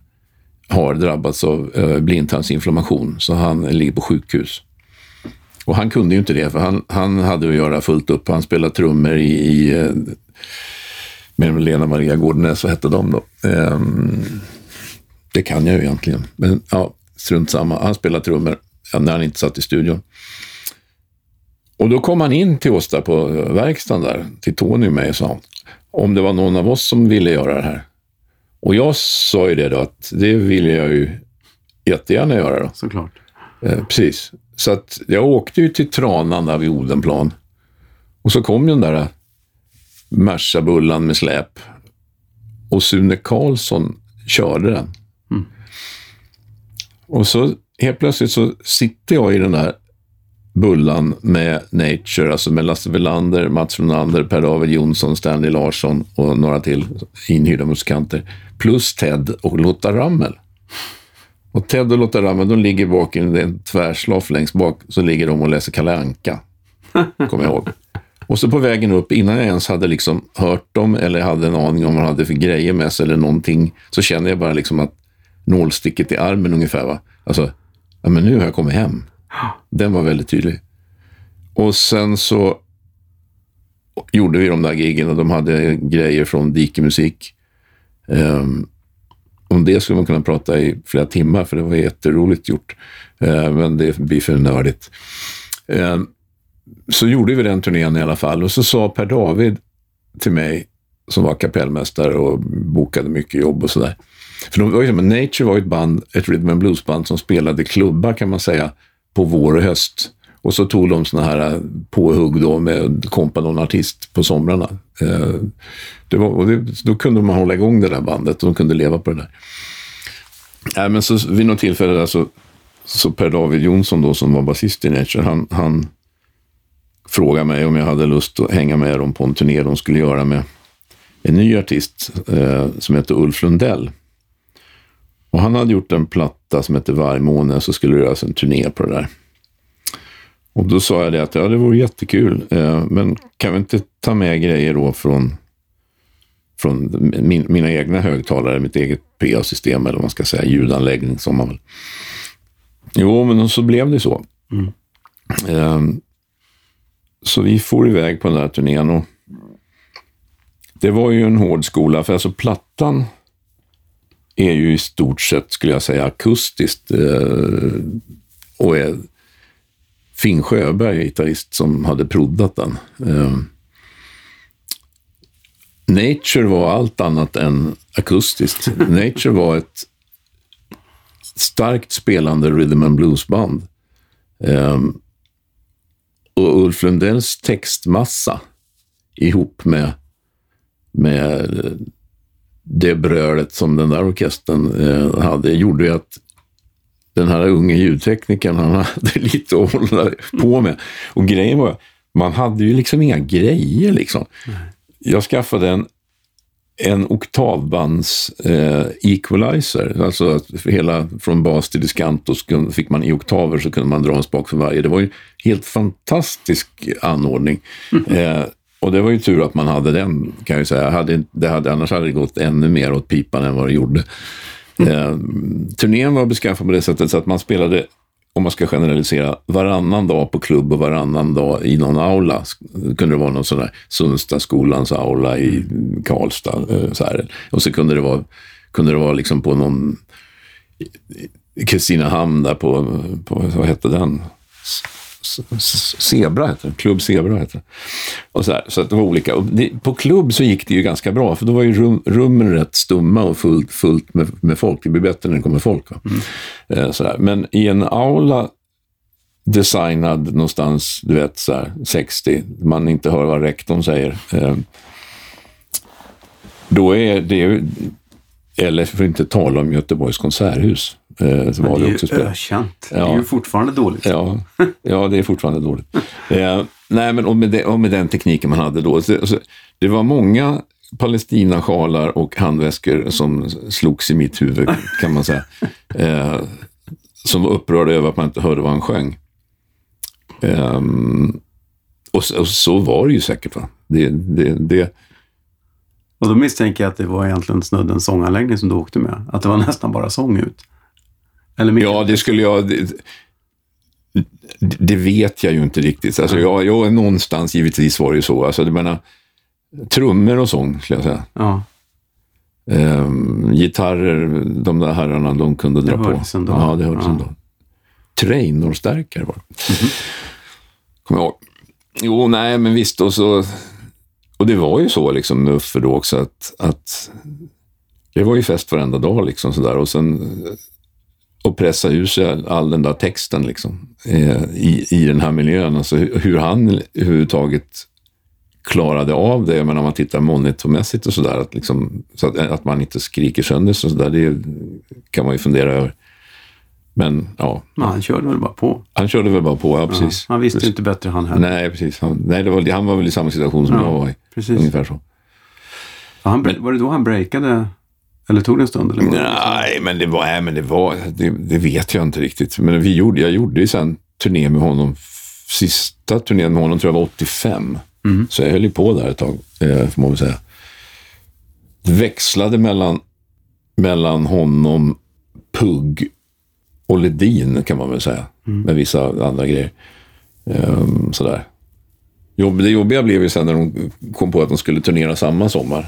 Speaker 1: har drabbats av eh, blindtarmsinflammation, så han ligger på sjukhus. Och han kunde ju inte det, för han, han hade att göra fullt upp. Han spelade trummor i, i eh, med Lena Maria Gårdenäs, vad hette de då? Um, det kan jag ju egentligen, men ja, strunt samma. Han spelade trummor när han inte satt i studion. Och då kom han in till oss där på verkstaden där, till Tony och mig och sa om det var någon av oss som ville göra det här. Och jag sa ju det då att det vill jag ju jättegärna göra då.
Speaker 2: Såklart.
Speaker 1: Eh, precis. Så att jag åkte ju till Tranan där vid Odenplan. Och så kom ju den där Merca-bullan med släp. Och Sune Karlsson körde den. Och så helt plötsligt så sitter jag i den där bullan med Nature, alltså med Lasse Welander, Mats Ronander, Per-David Jonsson, Stanley Larsson och några till inhyrda musikanter. Plus Ted och Lotta Rammel. Och Ted och Lotta Rammel, de ligger bak i en tvärslaff längst bak, så ligger de och läser Kalle Anka. Kommer jag ihåg. Och så på vägen upp, innan jag ens hade liksom hört dem eller hade en aning om vad de hade för grejer med sig eller någonting, så kände jag bara liksom att nålsticket i armen ungefär. Va? Alltså, ja men nu har jag kommit hem. Den var väldigt tydlig. Och sen så gjorde vi de där giggen och de hade grejer från Dikemusik. Um, ehm, om det skulle man kunna prata i flera timmar, för det var jätteroligt gjort. Uh, men det blir för nördigt. Eh, så gjorde vi den turnén i alla fall och så sa Per David till mig som var kapellmästare och bokade mycket jobb och sådär. För de var ju, Nature var ett band, ett rhythm and blues-band som spelade klubbar kan man säga, på vår och höst. Och så tog de såna här eh, påhugg då med kompa någon artist på somrarna. Eh, det var, och det, då kunde man hålla igång det där bandet och de kunde leva på det där. Nej, men så vid något tillfälle där så, så Per David Jonsson då som var basist i Nature, han, han frågade mig om jag hade lust att hänga med dem på en turné de skulle göra med en ny artist eh, som heter Ulf Lundell. Och han hade gjort en platta som heter Vargmåne, så skulle det göras en turné på det där. Och då sa jag det att ja, det vore jättekul, eh, men kan vi inte ta med grejer då från, från min, mina egna högtalare, mitt eget PA-system eller vad man ska säga, ljudanläggning som man väl. Jo, men så blev det så. Mm. Eh, så vi for iväg på den där turnén och det var ju en hård skola, för alltså plattan är ju i stort sett, skulle jag säga, akustiskt eh, och är Finn Sjöberg, gitarrist, som hade proddat den. Eh, Nature var allt annat än akustiskt. Nature var ett starkt spelande rhythm and blues-band. Eh, och Ulf Lundells textmassa ihop med, med det brölet som den där orkestern eh, hade gjorde ju att den här unge ljudteknikern, han hade lite att hålla på med. Och grejen var, man hade ju liksom inga grejer liksom. Jag skaffade en, en oktavbands eh, equalizer, alltså att hela från bas till diskant och så fick man i oktaver så kunde man dra en spak för varje. Det var ju helt fantastisk anordning. Mm. Eh, och det var ju tur att man hade den, kan jag säga. Hade, det hade, annars hade det gått ännu mer åt pipan än vad det gjorde. Mm. Eh, turnén var beskaffad på det sättet så att man spelade, om man ska generalisera, varannan dag på klubb och varannan dag i någon aula. Det kunde det vara någon sån där Sundsta-skolans aula i Karlstad. Eh, så här. Och så kunde det vara, kunde det vara liksom på någon Kristinehamn där på, på, vad hette den? Zebra heter det. Klubb Zebra heter det. Och så här, så att det var olika. Det, på klubb så gick det ju ganska bra, för då var ju rum, rummen rätt stumma och fullt, fullt med, med folk. Det blir bättre när det kommer folk. Mm. Eh, så där. Men i en aula designad någonstans, du vet, så här, 60, man inte hör vad rektorn säger. Eh, då är det eller för att inte tala om Göteborgs konserthus.
Speaker 2: Eh, som var det, är ju ökänt. Ja. Det är ju fortfarande dåligt.
Speaker 1: Ja, ja det är fortfarande dåligt. Eh, nej, men och med, det, och med, den tekniken man hade då. Så, så, det var många Palestinasjalar och handväskor som slogs i mitt huvud, kan man säga. Eh, som var upprörda över att man inte hörde vad han sjöng. Eh, och, och, så var det ju säkert. Va? Det, det, det,
Speaker 2: och då misstänker jag att det var egentligen snudden sånganläggning som du åkte med. Att det var nästan bara sång ut.
Speaker 1: Eller ja, det skulle jag... Det, det, vet jag ju inte riktigt. Alltså, jag, jag, någonstans givetvis var det ju så. Alltså, det menar, trummor och sång, skulle jag säga. Ja. Ehm, gitarrer, de där herrarna, de kunde dra på. Ändå. Ja, det hördes ja. ändå. Trainorstärkare var det. Mm -hmm. Kommer jag ihåg. Jo, nej, men visst. Och så och det var ju så liksom med Uffe då också att, att det var ju fest varenda dag liksom sådär. Och sen och pressa ur sig all den där texten liksom eh, i, i den här miljön. Alltså hur han överhuvudtaget klarade av det. Men om man tittar monitormässigt och sådär, att, liksom, så att, att man inte skriker sönder så där, det kan man ju fundera över. Men ja.
Speaker 2: Men han körde väl bara på?
Speaker 1: Han körde väl bara på, ja precis.
Speaker 2: Ja, han visste precis. inte bättre han heller.
Speaker 1: Nej, precis. Han, nej, det var, han var väl i samma situation som ja, jag var i. Precis. Ungefär så.
Speaker 2: Han, men, var det då han breakade? Eller tog det en stund? Eller
Speaker 1: nej, men det var, nej, men det, var det, det, vet jag inte riktigt. Men vi gjorde, jag gjorde ju sen turné med honom. Sista turnén med honom tror jag var 85. Mm. Så jag höll ju på där ett tag, eh, får man väl säga. Det växlade mellan, mellan honom, Pugg och Ledin kan man väl säga. Mm. Med vissa andra grejer. Um, sådär. Det jobbiga blev ju sen när de kom på att de skulle turnera samma sommar.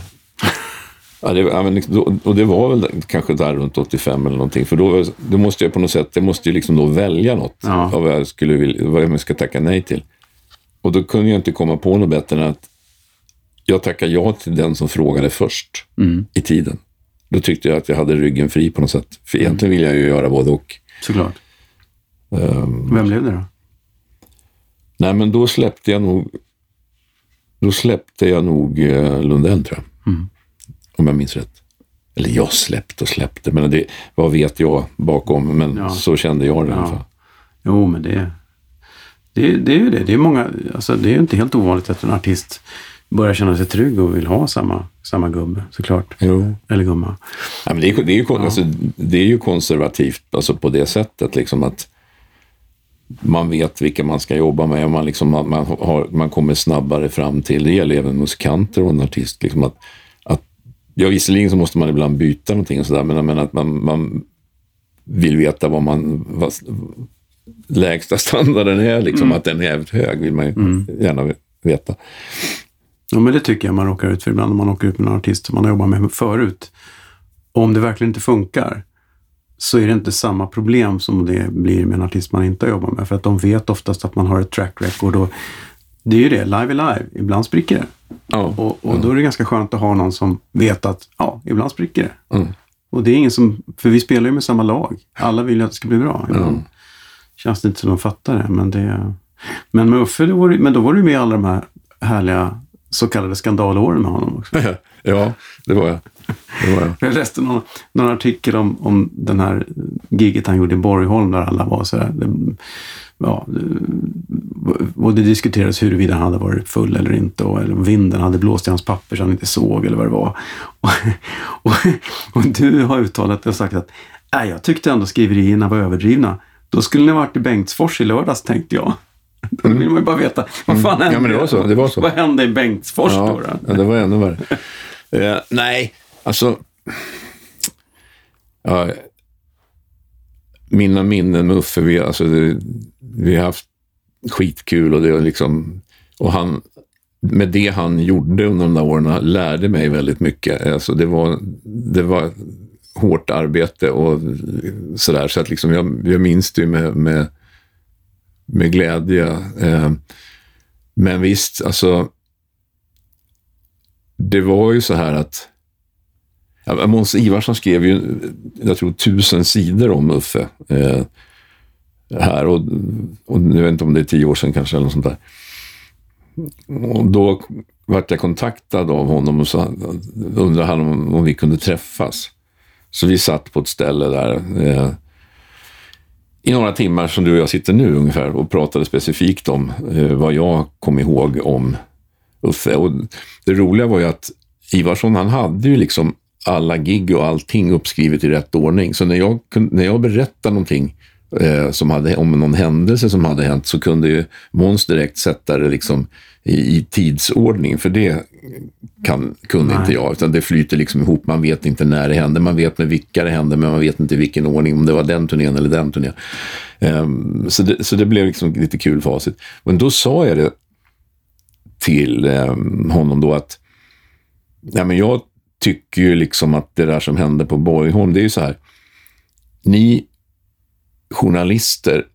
Speaker 1: Ja, det, ja, men, liksom, och det var väl kanske där runt 85 eller någonting. För då, då måste jag på något sätt, jag måste ju liksom då välja något ja. av vad jag, skulle vilja, vad jag ska tacka nej till. Och då kunde jag inte komma på något bättre än att jag tackade ja till den som frågade först
Speaker 2: Mm.
Speaker 1: i tiden. Då tyckte jag att jag hade ryggen fri på något sätt. För egentligen vill jag ju göra både och.
Speaker 2: Såklart.
Speaker 1: Ehm,
Speaker 2: Vem blev det då?
Speaker 1: nej, men då släppte jag nog då släppte jag nog eh, Lundell, tror jag.
Speaker 2: Mm.
Speaker 1: Om jag minns rätt. Eller jag släppte och släppte, men det, vad vet jag bakom? Men
Speaker 2: Ja.
Speaker 1: så kände jag det i alla
Speaker 2: Ja.
Speaker 1: fall.
Speaker 2: Jo, men det, det, det är ju det. Det är, många, alltså, det är ju inte helt ovanligt att en artist börjar känna sig trygg och vill ha samma, samma gubbe, såklart.
Speaker 1: Jo.
Speaker 2: Eller gumma.
Speaker 1: Ja, men det, är, det, är ju, kon- alltså, det är ju konservativt alltså på det sättet liksom att man vet vilka man ska jobba med och man, liksom, man, har, man kommer snabbare fram till, det gäller även musikanter och en artist, liksom att ja, visserligen så måste man ibland byta någonting och sådär, men, men att man, man vill veta vad man, vad lägsta standarden är, liksom, att den är jävligt hög vill man ju gärna veta.
Speaker 2: Ja, men det tycker jag man råkar ut för ibland när man åker ut med en artist som man har jobbat med förut. Om det verkligen inte funkar så är det inte samma problem som det blir med en artist man inte har jobbat med. För att de vet oftast att man har ett track record och det är ju det, live är live. Ibland spricker det.
Speaker 1: Ja.
Speaker 2: Och, och då är det ganska skönt att ha någon som vet att ja, ibland spricker det.
Speaker 1: Mm.
Speaker 2: Och det är ingen som, för vi spelar ju med samma lag. Alla vill ju att det ska bli bra. Ibland känns det inte som de fattar det. Men, det, men med Uffe, då var men då var du med i alla de här härliga så kallade skandalåren med honom också.
Speaker 1: ja, det var jag. Det var jag.
Speaker 2: Jag läste någon, någon artikel om, om den här giget han gjorde i Borgholm där alla var så här. Ja, det- och det diskuterades huruvida han hade varit full eller inte och eller om vinden hade blåst i hans papper så han inte såg eller vad det var. Och, och, och du har uttalat och sagt att Nej, jag tyckte ändå skriverierna var överdrivna. Då skulle ni varit i Bengtsfors i lördags tänkte jag. Då vill man ju bara veta, vad fan hände?
Speaker 1: Mm. Ja, men det var så, det var så.
Speaker 2: Vad hände i Bengtsfors då?
Speaker 1: Ja,
Speaker 2: då?
Speaker 1: ja, det var ännu värre. Eh, nej, alltså... Ja, mina minnen med Uffe, vi, alltså, det, vi har haft skitkul och det är liksom... Och han, med det han gjorde under de där åren lärde mig väldigt mycket. Alltså, det, var, det var hårt arbete och sådär. Så att liksom jag, jag minns det ju med, med, med glädje. Eh, men visst, alltså det var ju så här att ja, Måns Ivarsson skrev ju, jag tror, tusen sidor om Uffe. Eh, här och, och nu vet inte om det är tio år sedan kanske eller något sånt där. Och då vart jag kontaktad av honom och så undrade han om, om vi kunde träffas. Så vi satt på ett ställe där eh, i några timmar som du och jag sitter nu ungefär och pratade specifikt om eh, vad jag kom ihåg om Uffe. Och det roliga var ju att Ivarsson, han hade ju liksom alla gig och allting uppskrivet i rätt ordning. Så när jag, när jag berättade någonting eh, som hade, om någon händelse som hade hänt så kunde ju Måns direkt sätta det liksom i, i tidsordning. För det kan, kunde
Speaker 2: Nej.
Speaker 1: inte jag, utan det flyter liksom ihop. Man vet inte när det hände. Man vet med vilka det hände, men man vet inte i vilken ordning, om det var den turnén eller den turnén. Ehm, så, det, så det blev liksom lite kul facit. Men då sa jag det till eh, honom då att ja, men jag tycker ju liksom att det där som hände på Borgholm, det är ju så här. Ni journalister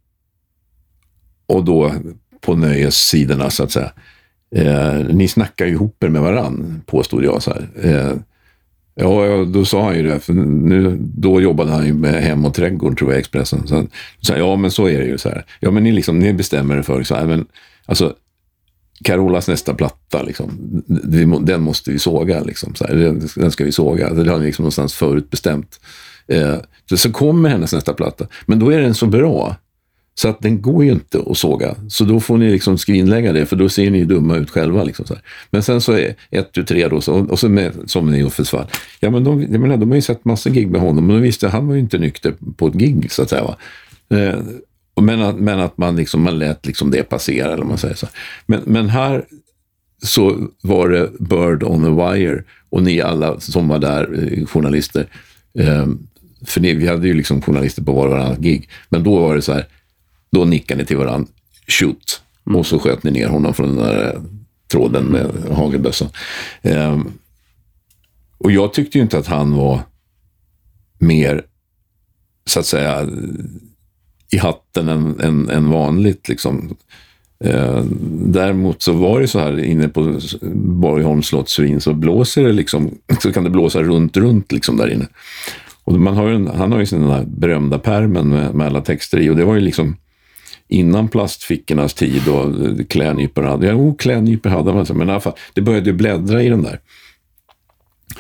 Speaker 1: och då på nöjessidorna så att säga. Eh, ni snackar ju ihop er med varann, påstod jag. Så här. Eh, ja, då sa han ju det. För nu, då jobbade han ju med Hem och trädgård, tror jag, Expressen. Så han här, ja, men så är det ju. så här. Ja, men ni, liksom, ni bestämmer er för, så här, men, alltså, Carolas nästa platta, liksom, den måste vi såga. Liksom, så här, den, ska vi såga. Det har ni liksom någonstans förutbestämt. Eh, så, så kommer hennes nästa platta. Men då är den så bra så att den går ju inte att såga. Så då får ni liksom skrinlägga det, för då ser ni ju dumma ut själva. Liksom så här. Men sen så är ett, tu, tre då, så, och så med, som i och fall. Ja, men de, jag menar, de har ju sett massa gig med honom, men de visste han var ju inte nykter på ett gig, så att säga. Va? Eh, men, att, men att man, liksom, man lät liksom det passera, eller man säger så. Men, men här så var det Bird on the wire och ni alla som var där, eh, journalister, eh, för ni, vi hade ju liksom journalister på var och varannat gig, men då var det så här, då nickade ni till varandra, shoot, och så sköt ni ner honom från den där eh, tråden med hagelbössan. Eh, och jag tyckte ju inte att han var mer, så att säga, i hatten än, än, än vanligt. Liksom. Eh, däremot så var det så här inne på Borgholms slottsvin så blåser det liksom, så kan det blåsa runt, runt liksom där inne. Och man har ju en, han har ju sin där berömda permen med, med alla texter i och det var ju liksom innan plastfickornas tid och eh, klädnypor hade, ja, oh, klädnypor hade man, men i alla fall, det började bläddra i den där.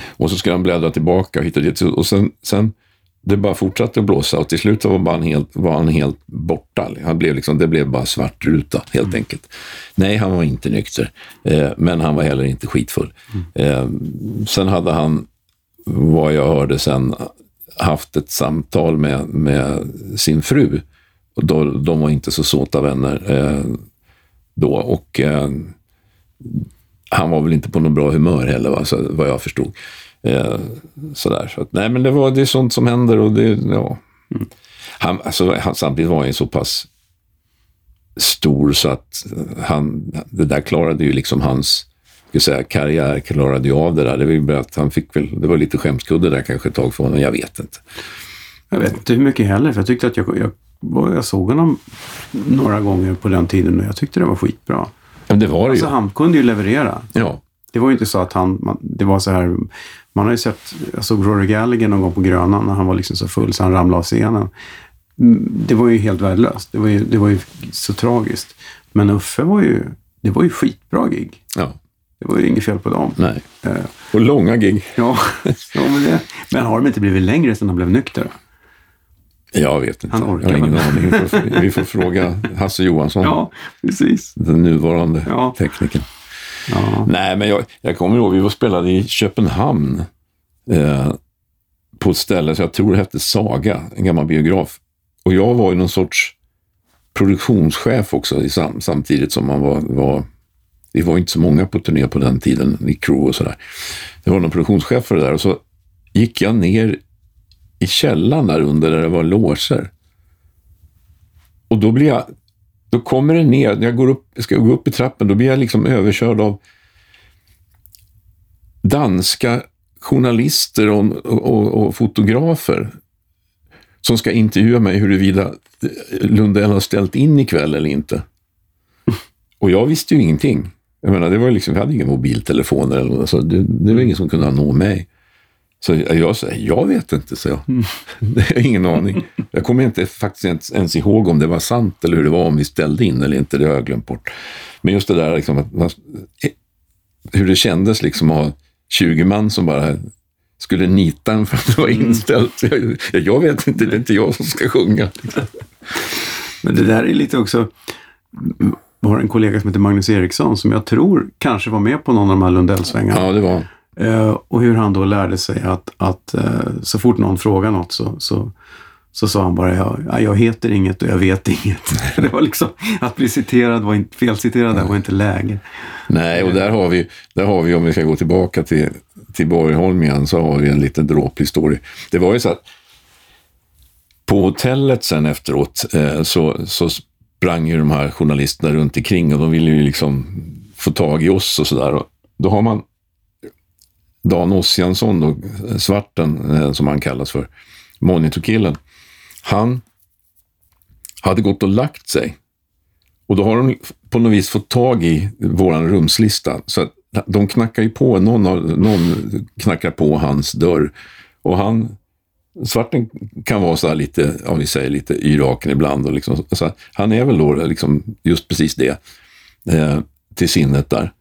Speaker 1: Och så skulle han bläddra tillbaka och hitta dit. Och sen, sen det bara fortsatte att blåsa och till slut var han helt, var han helt borta. Han blev liksom, det blev bara svart ruta helt mm. enkelt. Nej, han var inte nykter, eh, men han var heller inte skitfull. Mm. Eh, sen hade han, vad jag hörde sen, haft ett samtal med, med sin fru. Och då, de var inte så såta vänner eh, då och eh, han var väl inte på något bra humör heller, va, så, vad jag förstod. Eh, sådär. Så att, nej, men det, var, det är sånt som händer och det, ja. Mm. Han, alltså, han, samtidigt var han ju så pass stor så att han, det där klarade ju liksom hans ska säga, karriär klarade ju av det där. Det var ju att han fick väl, det var lite skämskudde där kanske ett tag för honom, jag vet inte.
Speaker 2: Jag vet inte hur mycket heller, för jag tyckte att jag, jag, jag såg honom några gånger på den tiden och jag tyckte det var skitbra.
Speaker 1: Ja, det var det
Speaker 2: alltså,
Speaker 1: ju.
Speaker 2: Han kunde ju leverera.
Speaker 1: Ja.
Speaker 2: Det var ju inte så att han, man, det var så här, man har ju sett, jag såg Rory Gallagher någon gång på Grönan när han var liksom så full så han ramlade av scenen. Mm, det var ju helt värdelöst. Det var ju, det var ju så tragiskt. Men Uffe var ju, det var ju skitbra gig.
Speaker 1: Ja.
Speaker 2: Det var ju inget fel på dem.
Speaker 1: Nej. Uh, och långa gig.
Speaker 2: Ja, ja men, det, men har de inte blivit längre sedan de blev nyktra?
Speaker 1: Jag vet inte.
Speaker 2: Han orkar
Speaker 1: jag har ingen aning. Vi får, vi får fråga Hasse Johansson.
Speaker 2: Ja, precis.
Speaker 1: Den nuvarande ja. teknikern.
Speaker 2: Ja.
Speaker 1: Nej, men jag, jag kommer ihåg, vi var spelade i Köpenhamn eh, på ett ställe, så jag tror det hette Saga, en gammal biograf. Och jag var ju någon sorts produktionschef också sam, samtidigt som man var, var vi var inte så många på turné på den tiden, i crew och sådär. Det var någon produktionschef för det där och så gick jag ner i källaren där under där det var loger. Och då blev jag då kommer det ner, när jag går upp, ska gå upp i trappen, då blir jag liksom överkörd av danska journalister och, och, och fotografer som ska intervjua mig huruvida Lundell har ställt in ikväll eller inte. Och jag visste ju ingenting. Jag menar, det var liksom, vi hade inga mobiltelefoner eller något, så det, det var ingen som kunde nå mig. Så jag sa, jag vet inte, så jag. Mm. Det har ingen aning. Jag kommer inte faktiskt ens, ens ihåg om det var sant eller hur det var, om vi ställde in eller inte, det har jag glömt bort. Men just det där liksom, att man, hur det kändes liksom att ha 20 man som bara skulle nita en för att det var mm. inställt. Jag, jag vet inte, det är inte jag som ska sjunga.
Speaker 2: Men det där är lite också, vi har en kollega som heter Magnus Eriksson som jag tror kanske var med på någon av de här Lundellsvängarna.
Speaker 1: Ja, det var
Speaker 2: Eh, Eh, och hur han då lärde sig att, att eh, så fort någon frågar något så, så, så sa han bara ja, jag heter inget och jag vet inget. det var liksom, att bli citerad var inte, felciterad där var inte läge.
Speaker 1: Nej, och där har vi, där har vi om vi ska gå tillbaka till, till Borgholm igen, så har vi en liten dråphistoria. Det var ju så att på hotellet sen efteråt eh, så, så sprang ju de här journalisterna runt omkring och de ville ju liksom få tag i oss och sådär. Då har man Dan Ossiansson, då, svarten eh, som han kallas för, monitorkillen, han hade gått och lagt sig. Och då har de på något vis fått tag i vår rumslista. Så att de knackar ju på, någon, av, någon knackar på hans dörr. Och han, svarten kan vara så här lite, om vi säger lite yraken ibland. Och liksom, så han är väl då liksom just precis det eh, till sinnet där.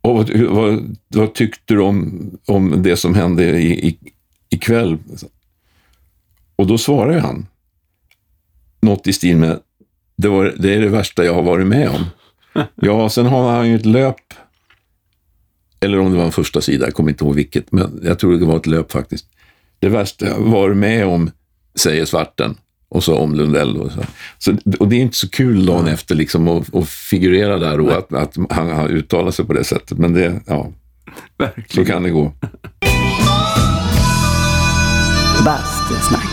Speaker 1: Och vad, vad, vad, tyckte du om, om det som hände i, i, ikväll? Och då svarar han något i stil med det, var, det är det värsta jag har varit med om. Ja, sen har han ju ett löp, eller om det var en första sida, jag kommer inte ihåg vilket, men jag tror det var ett löp faktiskt. Det värsta jag har varit med om, säger svarten och så om Lundell. Och, så. Så, och det är inte så kul dagen mm. efter liksom att, att figurera där och att, att han har uttalat sig på det sättet. Men det, ja,
Speaker 2: Verkligen.
Speaker 1: så kan det gå.
Speaker 2: Bastusnack.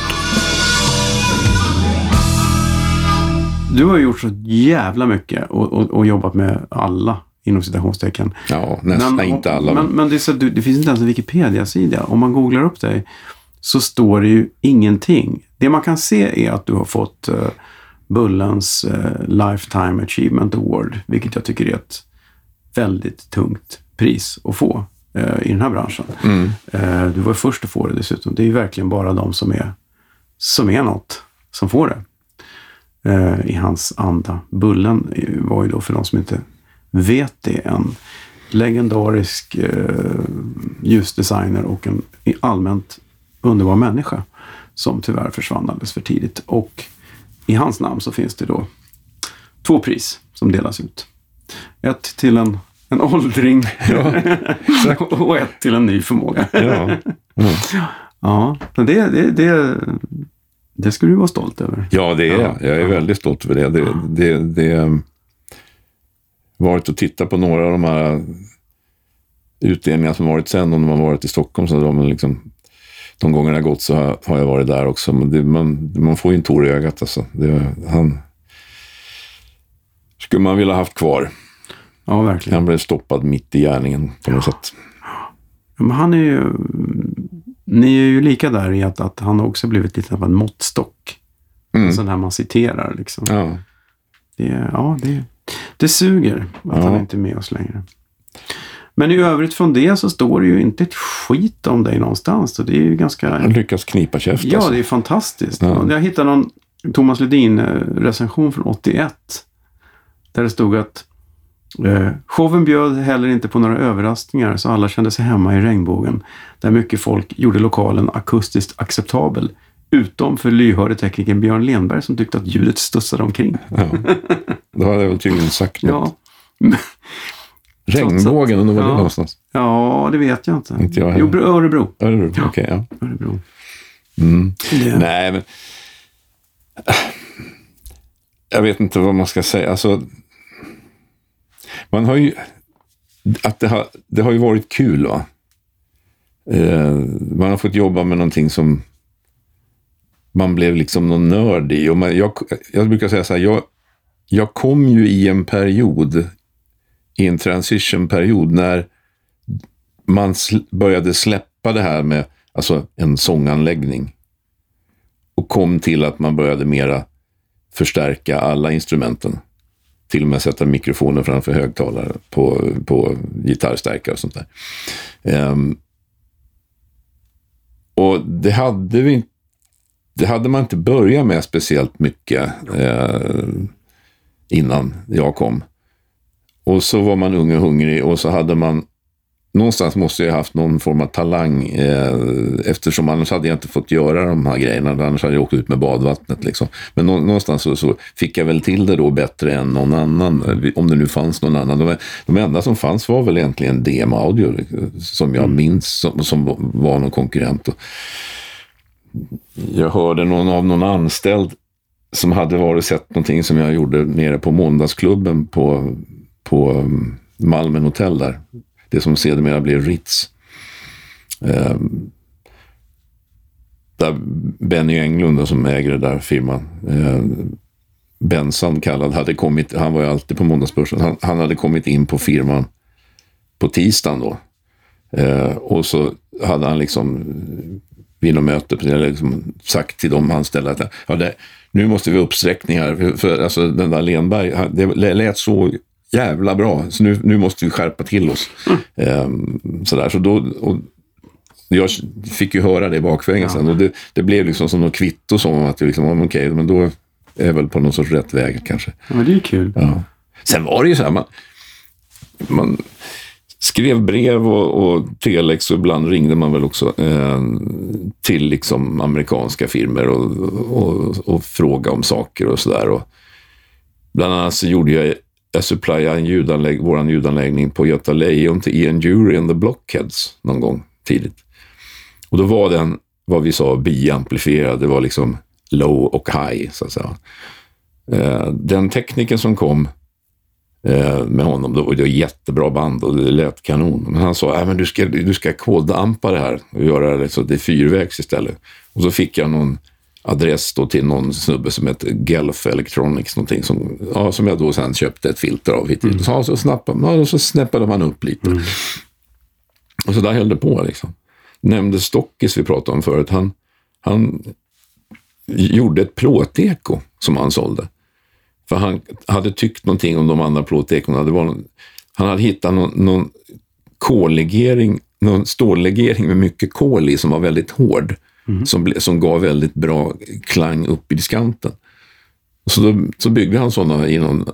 Speaker 2: Du har gjort så jävla mycket och, och, och jobbat med alla inom citationstecken.
Speaker 1: Ja, nästan men, inte alla.
Speaker 2: Men, men det, så, det finns inte ens en Wikipedia-sida. Om man googlar upp dig så står det ju ingenting. Det man kan se är att du har fått uh, Bullens eh, Lifetime Achievement Award, vilket jag tycker är ett väldigt tungt pris att få eh, i den här branschen.
Speaker 1: Mm.
Speaker 2: Eh, du var först att få det dessutom. Det är ju verkligen bara de som är, som är något som får det. Eh, I hans anda. Bullen var ju då, för de som inte vet det, en legendarisk eh, ljusdesigner och en allmänt underbar människa som tyvärr försvann alldeles för tidigt. Och i hans namn så finns det då två pris som delas ut. Ett till en, en åldring
Speaker 1: Ja,
Speaker 2: och ett till en ny förmåga.
Speaker 1: ja. Ja.
Speaker 2: Ja, men det, det, det, det ska du vara stolt över.
Speaker 1: ja, det är jag. Jag är väldigt stolt över det. Det, det, det varit och tittat på några av de här utdelningarna som varit sen, om de har varit i Stockholm. Så de, liksom, de gånger det har gått så har, har jag varit där också. Men det, man, man får ju en tår i ögat. Alltså. Det, han skulle man vilja haft kvar.
Speaker 2: Ja, verkligen.
Speaker 1: Han blev stoppad mitt i gärningen på något sätt.
Speaker 2: Ja, Men han är ju... Ni är ju lika där i att, att han också blivit lite av en måttstock.
Speaker 1: Mm.
Speaker 2: En sån här man citerar liksom.
Speaker 1: Ja.
Speaker 2: Det, ja, det, det suger att
Speaker 1: Ja.
Speaker 2: han inte är med oss längre. Men i övrigt från det så står det ju inte ett skit om dig någonstans. Så det är ju ganska...
Speaker 1: Han lyckas knipa käft.
Speaker 2: Ja,
Speaker 1: alltså.
Speaker 2: det är fantastiskt.
Speaker 1: Ja.
Speaker 2: Jag hittade någon Thomas Ledin-recension från 81. Där det stod att eh, showen bjöd heller inte på några överraskningar så alla kände sig hemma i regnbågen. Där mycket folk gjorde lokalen akustiskt acceptabel. Utom för lyhörde teknikern Björn Lenberg som tyckte att ljudet studsade omkring.
Speaker 1: Ja. Då hade jag väl tydligen sagt något.
Speaker 2: Ja,
Speaker 1: Regnbågen, undrar var det
Speaker 2: Ja.
Speaker 1: någonstans?
Speaker 2: ja det vet jag inte.
Speaker 1: Inte jag heller.
Speaker 2: jo, Bro- Örebro.
Speaker 1: Örebro? Okej, ja.
Speaker 2: Örebro.
Speaker 1: Mm.
Speaker 2: Det.
Speaker 1: Nej, men... Jag vet inte vad man ska säga. Alltså, man har ju... Att det, har, det har ju varit kul, va? Eh, man har fått jobba med någonting som man blev liksom någon nörd i. Och man, jag, jag brukar säga så här, jag, jag kom ju i en period, i en transitionperiod när man sl- började släppa det här med alltså en sånganläggning och kom till att man började mera förstärka alla instrumenten. Till och med sätta mikrofoner framför högtalare på, på gitarrstärkare och sånt där. Um, och det hade vi det hade man inte börjat med speciellt mycket eh, innan jag kom. Och så var man ung och hungrig och så hade man någonstans måste jag ha haft någon form av talang eh, eftersom annars hade jag inte fått göra de här grejerna. Annars hade jag åkt ut med badvattnet. Liksom. Men nå, någonstans så, så fick jag väl till det då bättre än någon annan. Om det nu fanns någon annan. De, de enda som fanns var väl egentligen DM Audio som jag minns som, som var någon konkurrent. Och jag hörde någon av någon anställd som hade varit sett någonting som jag gjorde nere på måndagsklubben på, på mm, Malmen hotell där. Det som sedermera blev Ritz. Eh, där Benny Englund som äger den där firman, eh, Bensan kallad, hade kommit, han var ju alltid på måndagsbörsen, han, han hade kommit in på firman på tisdagen då. Eh, och så hade han liksom vid något möte liksom sagt till de anställda att ja, det, nu måste vi ha uppsträckning här. För, för alltså, den där Lenberg, han- det lät så jävla bra. Så nu, nu måste vi skärpa till oss. Ehm, sådär. Så då, och jag fick ju höra det bakvägen sen. Och det, det blev liksom som något kvitto som att vi liksom, ja, okej, men då är jag väl på någon sorts rätt väg kanske.
Speaker 2: Ja, men det är ju kul.
Speaker 1: Ja. Sen var det ju så här, man, man skrev brev och, och telex och ibland ringde man väl också eh, till liksom amerikanska firmor och, och, och fråga om saker och sådär. Bland annat så gjorde jag, Eh, jag supplyade en ljudanlägg, vår ljudanläggning på Göta Lejon till Ian Jury and the Blockheads någon gång tidigt. Och då var den, vad vi sa, biamplifierad. Det var liksom low och high, så att säga. Eh, den tekniken som kom eh, med honom, det var ett jättebra band och det lät kanon. Men han sa, äh, men du ska, du ska kodampa det här och göra det så att det är fyrvägs istället. Och så fick jag någon adress då till någon snubbe som heter Gelf Electronics, någonting som, ja, som jag då sen köpte ett filter av. Hit. Mm. Så, så, snappade, ja, så snäppade man upp lite. Och så där höll det på liksom. Nämnde Stockis vi pratade om förut. Han, han gjorde ett plåteko som han sålde. För han hade tyckt någonting om de andra plåtekorna. Det var någon, han hade hittat någon, någon kollegering, någon stållegering med mycket kol i som var väldigt hård. Mm. Som, som gav väldigt bra klang upp i diskanten. Så, då, så byggde han sådana i någon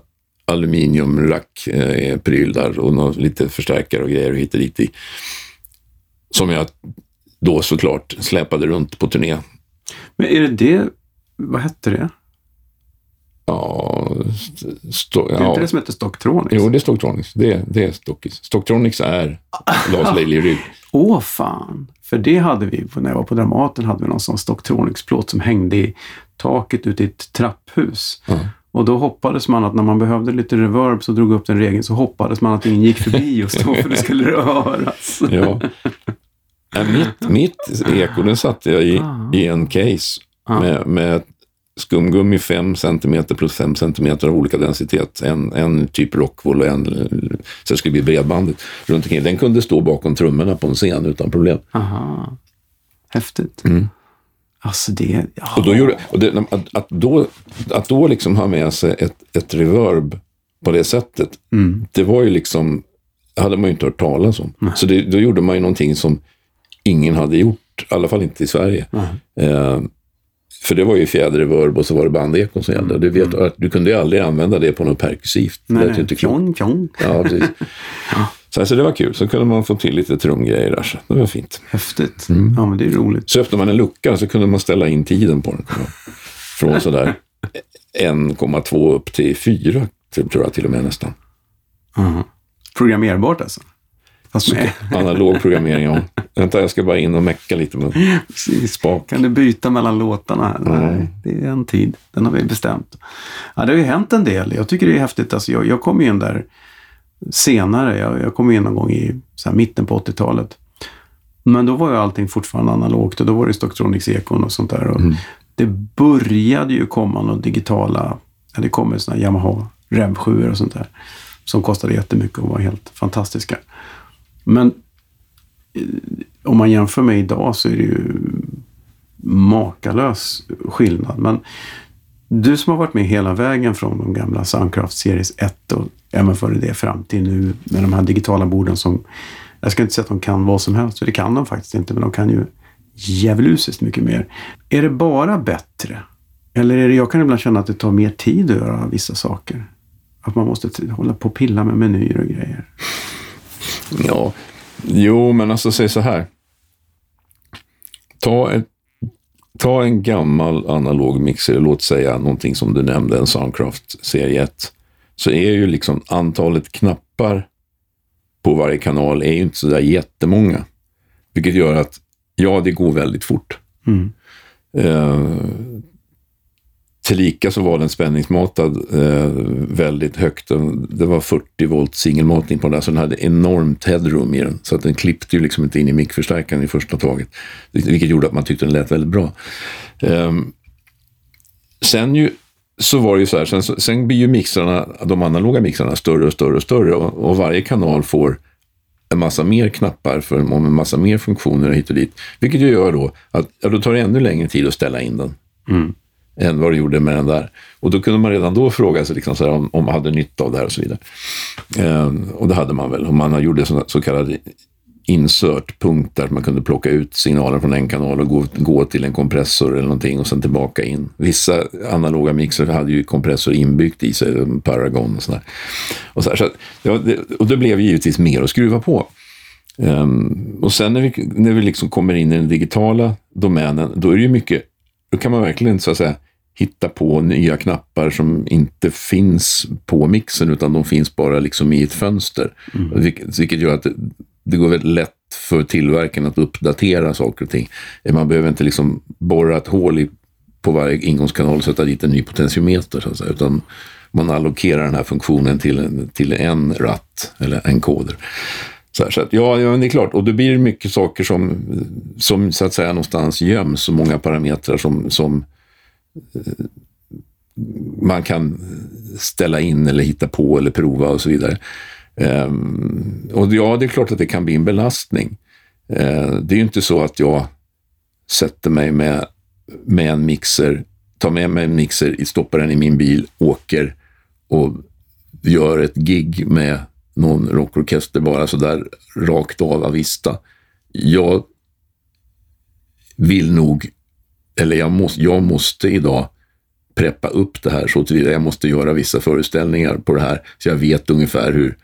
Speaker 1: aluminiumrack-pryl eh, där och någon, lite förstärkare och grejer och hit och dit i. Som jag då såklart släpade runt på turné.
Speaker 2: Men är det det, vad hette det?
Speaker 1: Ja,
Speaker 2: sto, det är ja. inte det som heter Stocktronics?
Speaker 1: Jo, det är Stocktronics. Det, det är Stockis. Stocktronics är Lars Leili
Speaker 2: Åh fan! För det hade vi, när jag var på Dramaten, hade vi någon sån Stocktronics-plåt som hängde i taket ute i ett trapphus. Mm. Och då hoppades man att när man behövde lite reverb så drog upp den regeln så hoppades man att ingen gick förbi just då för det skulle röras.
Speaker 1: ja. Mitt, mitt eko, den satte jag i, ah. i en case ah. med, med skumgummi 5 cm plus 5 cm av olika densitet. En, en typ rockwool och en, så det skulle bli bredbandet runt omkring. Den kunde stå bakom trummorna på en scen utan problem.
Speaker 2: Aha. Häftigt.
Speaker 1: Mm.
Speaker 2: Alltså det...
Speaker 1: Ja. Och då gjorde, och det, att, att, då, att då liksom ha med sig ett, ett reverb på det sättet, mm. det var ju liksom, hade man ju inte hört talas om. Nej. Så det, då gjorde man ju någonting som ingen hade gjort, i alla fall inte i Sverige. Eh, för det var ju fjäderreverb och så var det bandekon som gällde. Du, vet, mm. du kunde ju aldrig använda det på något perkursivt.
Speaker 2: Nej, det inte fjong, fjong.
Speaker 1: Ja, precis. ja. Så alltså, det var kul. Så kunde man få till lite trumgrejer där. Så det var fint.
Speaker 2: Häftigt. Mm. Ja, men det är roligt.
Speaker 1: Så öppnade man en lucka så kunde man ställa in tiden på den. Från sådär 1,2 upp till 4, tror jag till och med nästan.
Speaker 2: Mm. Programmerbart alltså?
Speaker 1: Med. Analog programmering, ja. Vänta, jag ska bara in och mecka lite med
Speaker 2: spak. Kan du byta mellan låtarna? Här? Nej, det är en tid. Den har vi bestämt. Ja, det har ju hänt en del. Jag tycker det är häftigt. Alltså, jag, jag kom in där senare. Jag, jag kom in någon gång i så här, mitten på 80-talet. Men då var ju allting fortfarande analogt och då var det Stocktronics ekon och sånt där. Och mm. Det började ju komma några digitala, ja, det kommer såna Yamaha Rev 7 och sånt där. Som kostade jättemycket och var helt fantastiska. Men eh, om man jämför med idag så är det ju makalös skillnad. Men du som har varit med hela vägen från de gamla Soundcraft Series 1 och även före det fram till nu med de här digitala borden som jag ska inte säga att de kan vad som helst, för det kan de faktiskt inte, men de kan ju djävulusiskt mycket mer. Är det bara bättre? Eller är det, jag kan ibland känna att det tar mer tid att göra vissa saker. Att man måste hålla på och pilla med menyer och grejer.
Speaker 1: Ja, jo, men alltså säg så här. Ta, ett, ta en gammal analog mixer, låt säga någonting som du nämnde, en Soundcraft serie 1. Så är ju liksom antalet knappar på varje kanal är ju inte så där jättemånga. Vilket gör att, ja, det går väldigt fort. Mm. Uh, Tillika så var den spänningsmatad eh, väldigt högt. Det var 40 volt singelmatning på den där, så den hade enormt headroom i den. Så att den klippte ju liksom inte in i mickförstärkaren i första taget. Vilket gjorde att man tyckte den lät väldigt bra. Eh, sen ju, så var det ju så här, sen, sen blir ju mixarna, de analoga mixarna större och större och större och, och varje kanal får en massa mer knappar för om en massa mer funktioner hit och dit. Vilket ju gör då att ja, då tar det ännu längre tid att ställa in den. Mm än vad det gjorde med den där. Och då kunde man redan då fråga sig liksom så här, om, om man hade nytta av det här och så vidare. Eh, och det hade man väl. Om man gjorde så, så kallade insert-punkter, man kunde plocka ut signalen från en kanal och gå, gå till en kompressor eller någonting och sen tillbaka in. Vissa analoga mixer hade ju kompressor inbyggt i sig, Paragon och sådär. Och, så här, så ja, det, och det blev givetvis mer att skruva på. Um, och sen när vi, när vi liksom kommer in i den digitala domänen, då är det ju mycket då kan man verkligen så att säga hitta på nya knappar som inte finns på mixen utan de finns bara liksom i ett fönster. Mm. Vilket, vilket gör att det, det går väldigt lätt för tillverkaren att uppdatera saker och ting. Man behöver inte liksom borra ett hål i, på varje ingångskanal och sätta dit en ny potentiometer, så att säga, utan man allokerar den här funktionen till en, till en ratt eller en koder. Så, här, så att, ja, ja, det är klart. Och då blir det mycket saker som, som så att säga någonstans göms och många parametrar som, som eh, man kan ställa in eller hitta på eller prova och så vidare. Eh, och ja, det är klart att det kan bli en belastning. Eh, det är ju inte så att jag sätter mig med, med en mixer, tar med mig en mixer, stoppar den i min bil, åker och gör ett gig med någon rockorkester bara sådär rakt av avista. Jag vill nog, eller jag måste, jag måste idag preppa upp det här så tillvida jag måste göra vissa föreställningar på det här så jag vet ungefär hur,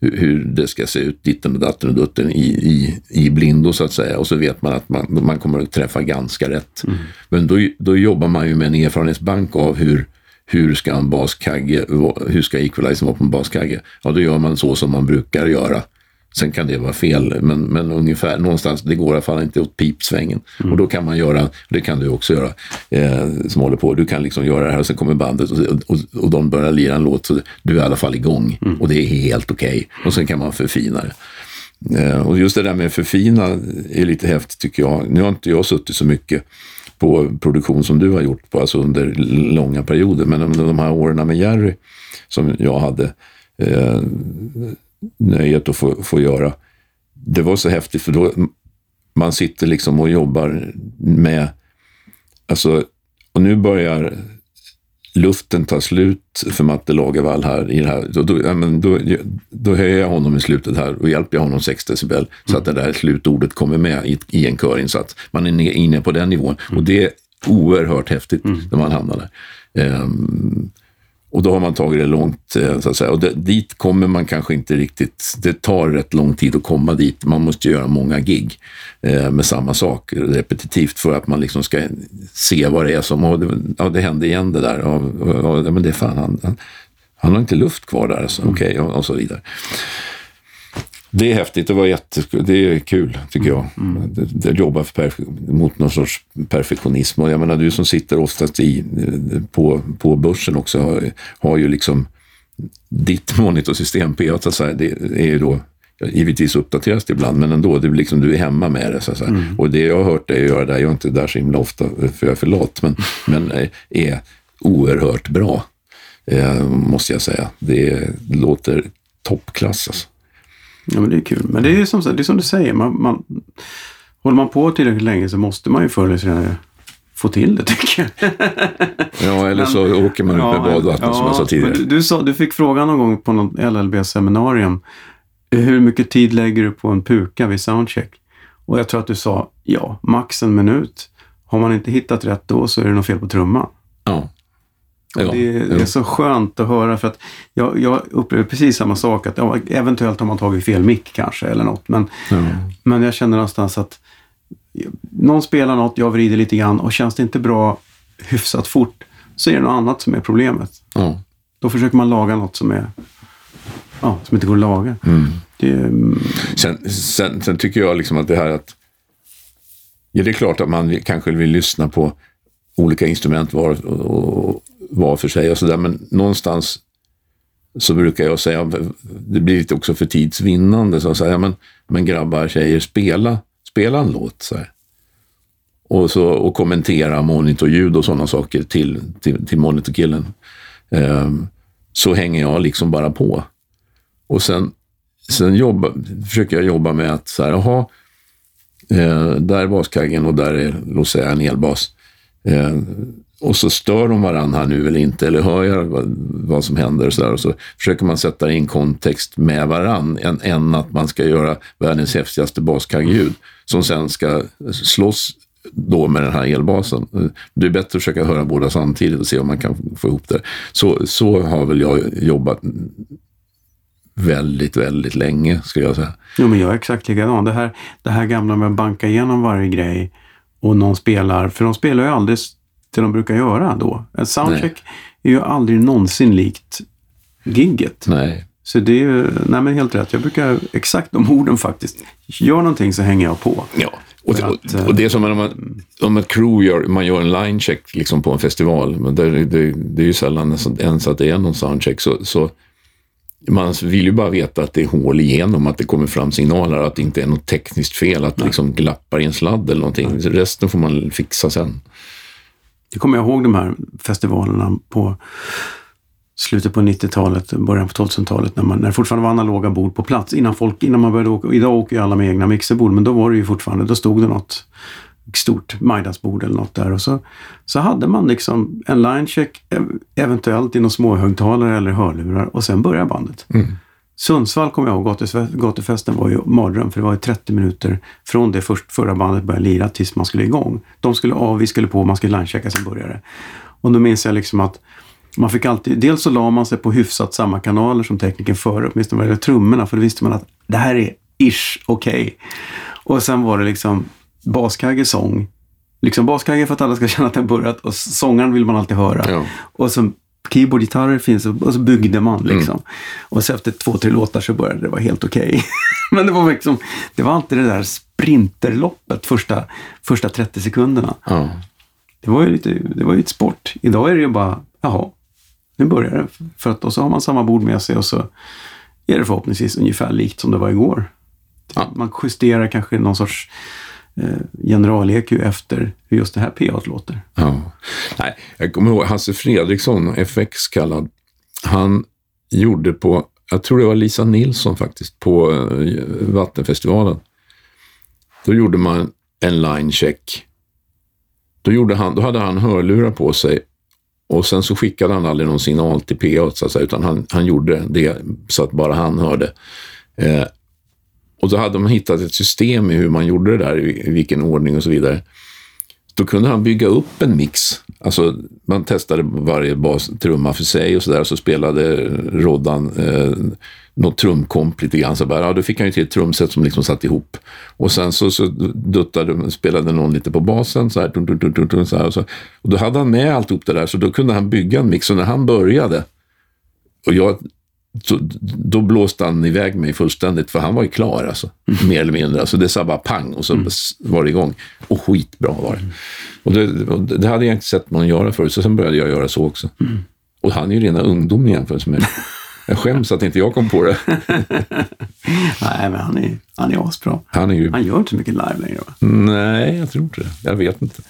Speaker 1: hur det ska se ut, ditten och datten och dutten i, i, i blindo så att säga. Och så vet man att man, man kommer att träffa ganska rätt. Mm. Men då, då jobbar man ju med en erfarenhetsbank av hur, hur ska en baskagge, hur ska equalizern vara på en baskagge? Ja, då gör man så som man brukar göra. Sen kan det vara fel, men, men ungefär någonstans, det går i alla fall inte åt pipsvängen. Mm. Och då kan man göra, det kan du också göra, eh, som håller på, du kan liksom göra det här och sen kommer bandet och, och, och de börjar lira en låt, så du är i alla fall igång. Mm. Och det är helt okej. Okay. Och sen kan man förfina det. Eh, och just det där med förfina är lite häftigt tycker jag. Nu har inte jag suttit så mycket på produktion som du har gjort på, alltså under långa perioder, men under de här åren med Jerry som jag hade, eh, nöjet att få, få göra. Det var så häftigt för då man sitter liksom och jobbar med, alltså, och nu börjar luften ta slut för Matte Lagervall här i det här. Då, då, då, då höjer jag honom i slutet här och hjälper jag honom 6 decibel mm. så att det där slutordet kommer med i, i en körinsats. Man är inne på den nivån mm. och det är oerhört häftigt mm. när man hamnar där. Um, och då har man tagit det långt, eh, så att säga. Och det, dit kommer man kanske inte riktigt. Det tar rätt lång tid att komma dit. Man måste göra många gig eh, med samma sak repetitivt för att man liksom ska se vad det är som, och det, ja, det hände igen det där. Och, och, men det är fan, han, han, han har inte luft kvar där, alltså. okej, okay, och, och så vidare. Det är häftigt, det var jätte, det är kul tycker jag. Mm. Det, det jobbar för mot någon sorts perfektionism. Och jag menar, du som sitter oftast i, på, på börsen också har, har ju liksom ditt monitorsystem, P8, så här, det är ju då Givetvis uppdateras det ibland, men ändå, är liksom, du är hemma med det. Så att mm. Och det jag har hört dig göra där, jag är inte där så himla ofta för jag är för lat, men, men eh, är oerhört bra, eh, måste jag säga. Det låter toppklass alltså.
Speaker 2: Ja, men det är kul. Men det är som, det är som du säger, man, man, håller man på tillräckligt länge så måste man ju förr eller senare få till det tycker jag.
Speaker 1: ja, eller så men, åker man ut med badvatten ja, som jag sa tidigare.
Speaker 2: Du, du, sa, du fick frågan någon gång på något LLB-seminarium. Hur mycket tid lägger du på en puka vid soundcheck? Och jag tror att du sa, ja, max en minut. Har man inte hittat rätt då så är det något fel på trumman.
Speaker 1: Ja.
Speaker 2: Ja, det, är, det, är så skönt att höra för att jag, jag upplever precis samma sak. Att ja, eventuellt har man tagit fel mick kanske eller något. Men, ja. men jag känner någonstans att någon spelar något, jag vrider lite grann och känns det inte bra hyfsat fort så är det något annat som är problemet. Då försöker man laga något som, är, ja, som inte går att laga.
Speaker 1: Mm. Det, sen, sen, sen, tycker jag liksom att det här att Ja, det är klart att man kanske vill lyssna på olika instrument var, och, var för sig och sådär. Men någonstans så brukar jag säga, det blir lite också för tidsvinnande, så säger säga, men, men grabbar, tjejer, spela, spela en låt. Så här. Och, så, och kommentera monitorljud och sådana saker till, till, till monitorkillen. Um, så hänger jag liksom bara på. Och sen, sen jobba, försöker jag jobba med att så här, jaha, eh, där är baskaggen och där är, låt säga, en elbas. Eh, och så stör de varandra här nu eller inte, eller hör jag vad, vad som händer och så där. Och så försöker man sätta in kontext med varann, än, än att man ska göra världens häftigaste baskaggljud som sen ska slåss då med den här elbasen. Det är bättre att försöka höra båda samtidigt och se om man kan få ihop det. Så, så har väl jag jobbat väldigt, väldigt länge, skulle jag säga.
Speaker 2: Jo, men jag är exakt likadan. Det här, det här gamla med att banka igenom varje grej och någon spelar, för de spelar ju aldrig det de brukar göra då. En soundcheck nej. är ju aldrig någonsin likt gigget.
Speaker 1: Nej.
Speaker 2: Så det är ju, nej men helt rätt. Jag brukar exakt de orden faktiskt. Gör någonting så hänger jag på.
Speaker 1: Ja, och, det, att, och det är som om, man, om ett crew gör, man gör en linecheck liksom på en festival. Men det, det, det är ju sällan ens att det är någon soundcheck. Så, så man vill ju bara veta att det är hål igenom, att det kommer fram signaler, att det inte är något tekniskt fel, att det liksom glappar i en sladd eller någonting. Resten får man fixa sen.
Speaker 2: Det kommer jag ihåg de här festivalerna på slutet på 90-talet, början på 2000-talet när, man, när det fortfarande var analoga bord på plats. Innan, folk, innan man började åka, idag åker ju alla med egna mixerbord, men då var det ju fortfarande, då stod det något stort Majdansbord eller något där. Och så, så hade man liksom en linecheck, eventuellt i någon småhögtalare eller hörlurar och sen började bandet.
Speaker 1: Mm.
Speaker 2: Sundsvall kommer jag ihåg, gatufest- gatufesten var ju mardröm för det var ju 30 minuter från det först, förra bandet började lira tills man skulle igång. De skulle av, vi skulle på, man skulle linechecka, sen började. Och då minns jag liksom att man fick alltid, dels så la man sig på hyfsat samma kanaler som tekniken före, åtminstone vad gäller trummorna, för då visste man att det här är ish okej. Och sen var det liksom baskagge sång. Liksom baskagge för att alla ska känna att den börjat och sångaren vill man alltid höra.
Speaker 1: Ja.
Speaker 2: Och så keyboard, gitarrer finns och så byggde man liksom. Och så efter två, tre låtar så började det vara helt okej. Men det var liksom, det var alltid det där sprinterloppet första, första 30 sekunderna.
Speaker 1: Ja.
Speaker 2: Det var ju lite, det var ju ett sport. Idag är det ju bara, jaha, nu börjar det. För att, och så har man samma bord med sig och så är det förhoppningsvis ungefär likt som det var igår.
Speaker 1: Ja.
Speaker 2: Man justerar kanske någon sorts Eh, general-EQ efter hur just det här PA låter.
Speaker 1: Ja. Nej, jag kommer ihåg Hasse Fredriksson, FX kallad. Han gjorde på, jag tror det var Lisa Nilsson faktiskt, på eh, Vattenfestivalen. Då gjorde man en line check. Då, gjorde han, då hade han hörlurar på sig och sen så skickade han aldrig någon signal till PA så att säga, utan han, han gjorde det så att bara han hörde. Eh, och då hade de hittat ett system i hur man gjorde det där, i, vilken ordning och så vidare. Då kunde han bygga upp en mix. Alltså, man testade varje bas, trumma för sig och så där. Så spelade Roddan eh, något trumkomp lite grann. Så bara, ja, då fick han ju till ett trumset som liksom satt ihop. Och sen så, så duttade, spelade någon lite på basen så här. Dun, dun, dun, dun, dun, så här och, så. och då hade han med alltihop det där. Så då kunde han bygga en mix. Och när han började, och jag så, då blåste han iväg mig fullständigt, för han var ju klar alltså. Mer eller mindre. Alltså, det sa bara pang och så var det igång. Och skitbra var det. Och det, och det hade jag inte sett någon göra förut, så sen började jag göra så också. Och han är ju rena ungdom i jämförelse med Jag skäms att inte jag kom på det.
Speaker 2: Nej, men han är, han är asbra.
Speaker 1: Han är ju...
Speaker 2: Han gör inte så mycket live längre va?
Speaker 1: Nej, jag tror inte det. Jag vet inte.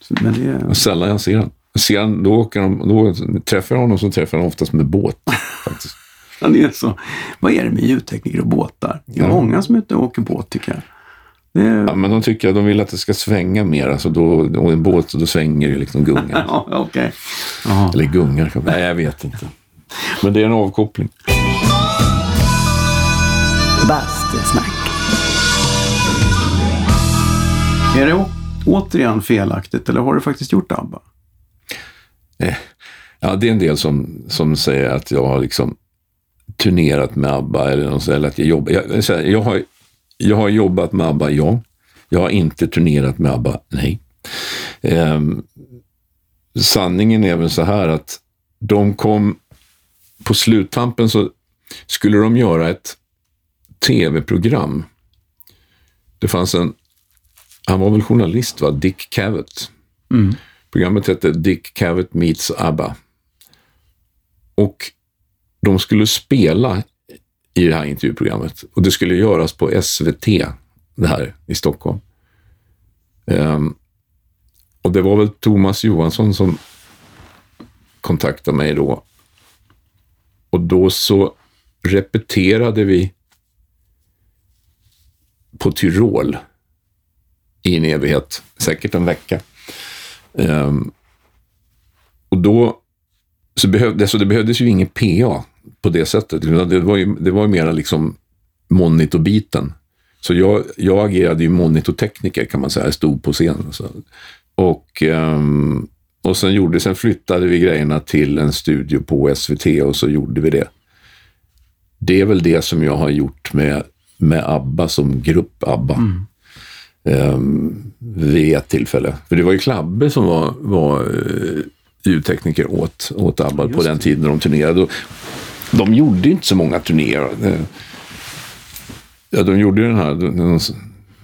Speaker 2: Så- Men det är...
Speaker 1: Sällan jag ser honom. Ser han, då, åker de, då träffar jag honom så träffar jag honom oftast med båt. Faktiskt.
Speaker 2: Han är så... Vad är det med ljudtekniker och båtar? Det är
Speaker 1: Ja.
Speaker 2: många som inte åker båt tycker jag. Det är...
Speaker 1: Ja, men de tycker att de vill att det ska svänga mer. Alltså då, och en båt, då svänger det liksom gungar.
Speaker 2: Ja. Jaha.
Speaker 1: Eller gungar. kanske. Nej, jag vet inte. Men det är en avkoppling.
Speaker 2: Bastusnack. Är det återigen felaktigt eller har du faktiskt gjort ABBA?
Speaker 1: Eh, ja, det är en del som, som säger att jag har liksom turnerat med ABBA eller, något, eller att jag jobbar. Jag, jag, jag, har, jag har jobbat med ABBA, ja. Jag har inte turnerat med ABBA, nej. Eh, sanningen är väl så här att de kom på sluttampen så skulle de göra ett tv-program. Det fanns en, han var väl journalist va, Dick Cavett. Mm. Programmet hette Dick Cavett meets ABBA. Och de skulle spela i det här intervjuprogrammet. Och det skulle göras på SVT, det här i Stockholm. Um, och det var väl Thomas Johansson som kontaktade mig då. Och då så repeterade vi på Tyrol i en evighet, säkert en vecka. Ehm, och då så behövde, så det behövdes ju ingen PA på det sättet. utan Det var ju, det var ju mera liksom monitorbiten. Så jag, jag agerade ju monitortekniker kan man säga, jag stod på scen. Så. Och, ehm, och sen, gjorde, sen flyttade vi grejerna till en studio på SVT och så gjorde vi det. Det är väl det som jag har gjort med, med ABBA som grupp ABBA. Mm vid ett tillfälle. För det var ju Klabbe som var, var eh, ljudtekniker åt, åt ABBA på den tiden när de turnerade. De gjorde inte så många turnéer. Eh, Ja, de gjorde ju den här den,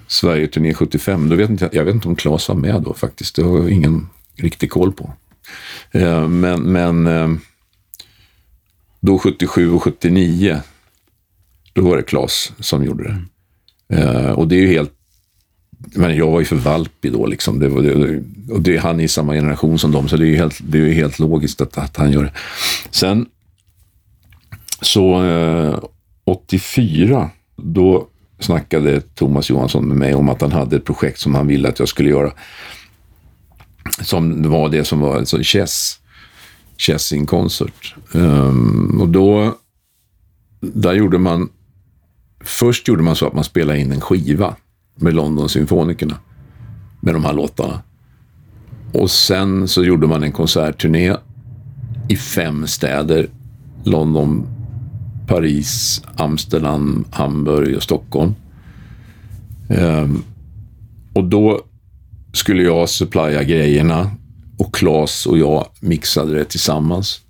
Speaker 1: Sverige-turné 75. Då vet inte, jag vet inte om Claes var med då faktiskt. Det har jag ingen riktig koll på. Eh, Men, men då 77 och 79, då var det Claes som gjorde det. Eh, Och det är ju helt men jag var ju för valpig då liksom. Det var, det, och det, han är i samma generation som dem, så det är ju helt, det är helt logiskt att, att han gör det. Sen så eh, 84, då snackade Thomas Johansson med mig om att han hade ett projekt som han ville att jag skulle göra. Som var det som var alltså Chess, Chess in Concert. Um, ehm, och då, där gjorde man, först gjorde man så att man spelade in en skiva med London Symfonikerna med de här låtarna. Och sen så gjorde man en konsertturné i fem städer. London, Paris, Amsterdam, Hamburg och Stockholm. Um, och då skulle jag supplya grejerna och Claes och jag mixade det tillsammans.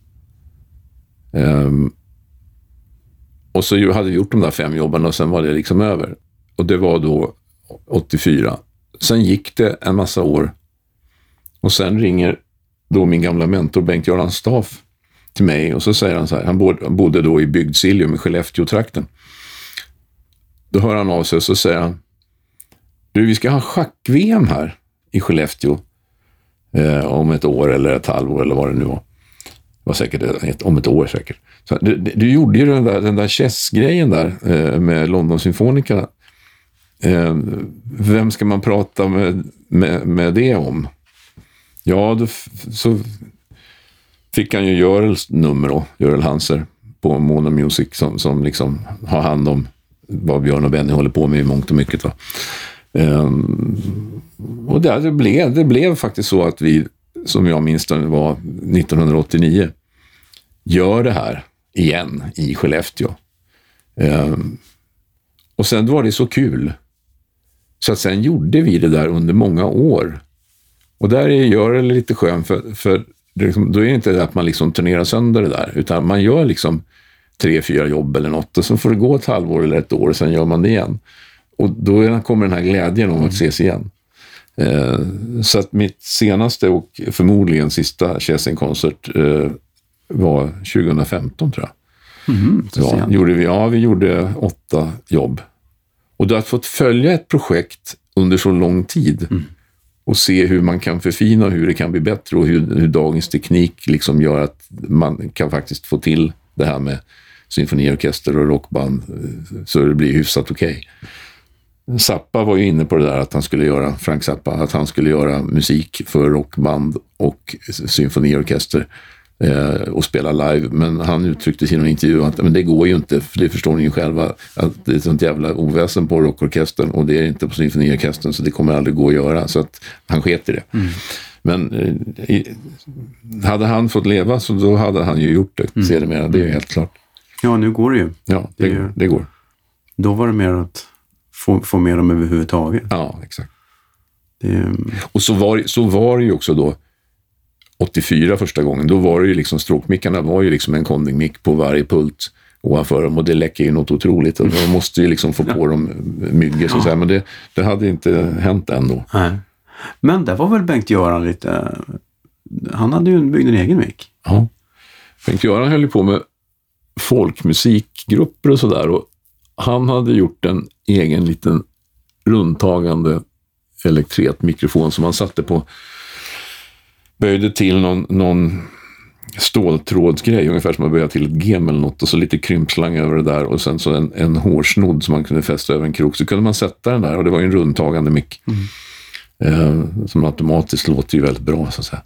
Speaker 1: Um, och så hade vi gjort de där fem jobben och sen var det liksom över. Och det var då 84. Sen gick det en massa år och sen ringer då min gamla mentor Bengt-Göran Staff till mig och så säger han så här, han bodde då i Bygdsiljum i Skellefteå-trakten. Då hör han av sig och så säger han, du vi ska ha schack-VM här i Skellefteå eh, om ett år eller ett halvår eller vad det nu var. Det var säkert ett, om ett år säkert. Så, du, du gjorde ju den där, den där chess-grejen där eh, med London Symfonica. Eh, vem ska man prata med, med, med det om? Ja, då, så fick han ju Görels nummer då, Görel Hanser på Mono Music som, som liksom har hand om vad Björn och Benny håller på med i mångt och mycket. Va? Um, och det, det, blev, det blev faktiskt så att vi, som jag minns det var 1989, gör det här igen i Skellefteå. Um, och sen var det så kul. Så att sen gjorde vi det där under många år. Och där gör det lite skön, för, för det liksom, då är det inte att man liksom turnerar sönder det där, utan man gör liksom tre, fyra jobb eller något och så får det gå ett halvår eller ett år och sen gör man det igen. Och då kommer den här glädjen om att ses igen. Eh, så att mitt senaste och förmodligen sista Chessing-konsert eh, var 2015 tror jag.
Speaker 2: Mm,
Speaker 1: ja, gjorde vi, ja, vi gjorde åtta jobb. Och du har fått följa ett projekt under så lång tid. Mm och se hur man kan förfina och hur det kan bli bättre och hur, hur dagens teknik liksom gör att man kan faktiskt få till det här med symfoniorkester och rockband eh, så det blir hyfsat okej. Okay. Zappa var ju inne på det där att han skulle göra, Frank Zappa, att han skulle göra musik för rockband och symfoniorkester och spela live. Men han uttryckte i sin intervju att men det går ju inte, för det förstår ni ju själva, att det är sånt jävla oväsen på rockorkestern och det är inte på symfoniorkestern så det kommer aldrig gå att göra. Så att han sket i det. Mm. Men eh, hade han fått leva så då hade han ju gjort det mm. sedermera, det är ju helt klart.
Speaker 2: Ja, nu går det ju.
Speaker 1: Ja, det, det, det går.
Speaker 2: Då var det mer att få, få med dem överhuvudtaget.
Speaker 1: Ja, exakt. Det... Och så var, så var det ju också då 84 första gången, då var det ju liksom stråkmickarna var ju liksom en kondingmick på varje pult ovanför dem och det läcker ju något otroligt. Och man måste ju liksom få på dem myggor så att säga. Men det, det hade inte hänt ändå.
Speaker 2: Nej. Men där var väl Bengt-Göran lite... Han hade ju byggt en egen mick.
Speaker 1: Ja. Bengt-Göran höll ju på med folkmusikgrupper och sådär. Han hade gjort en egen liten rundtagande elektretmikrofon som han satte på böjde till någon, någon ståltrådsgrej, ungefär som att böja till ett gem eller något och så lite krympslang över det där och sen så en, en hårsnodd som man kunde fästa över en krok. Så kunde man sätta den där och det var ju en rundtagande mick. Mm. Eh, som automatiskt låter ju väldigt bra så att säga.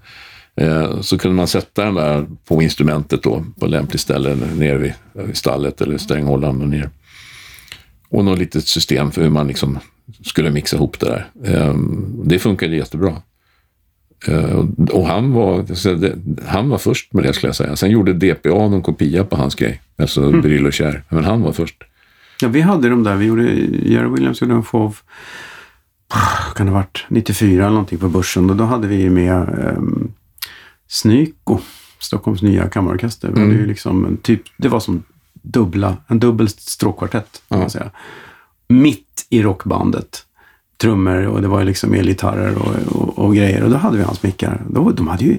Speaker 1: Eh, så kunde man sätta den där på instrumentet då på lämpligt ställe nere vid, vid stallet eller stränghållaren ner. Och något litet system för hur man liksom skulle mixa ihop det där. Eh, det funkade jättebra. Eh, och han var, han var först med det skulle jag säga. Sen gjorde DPA någon kopia på hans grej, alltså mm. Bryll och kär. Men han var först.
Speaker 2: Ja, vi hade de där. Vi gjorde, Jerry Williams gjorde en show, kan det ha varit 94 eller någonting på Börsen. Och då hade vi med um, Snyko, Stockholms nya kammarorkester. Mm. Det, liksom typ, det var som dubbla, en dubbel stråkkvartett, kan ja. man säga. Mitt i rockbandet trummor och det var liksom elgitarrer och, och, och, grejer. Och då hade vi hans mickar. Då, de, hade ju,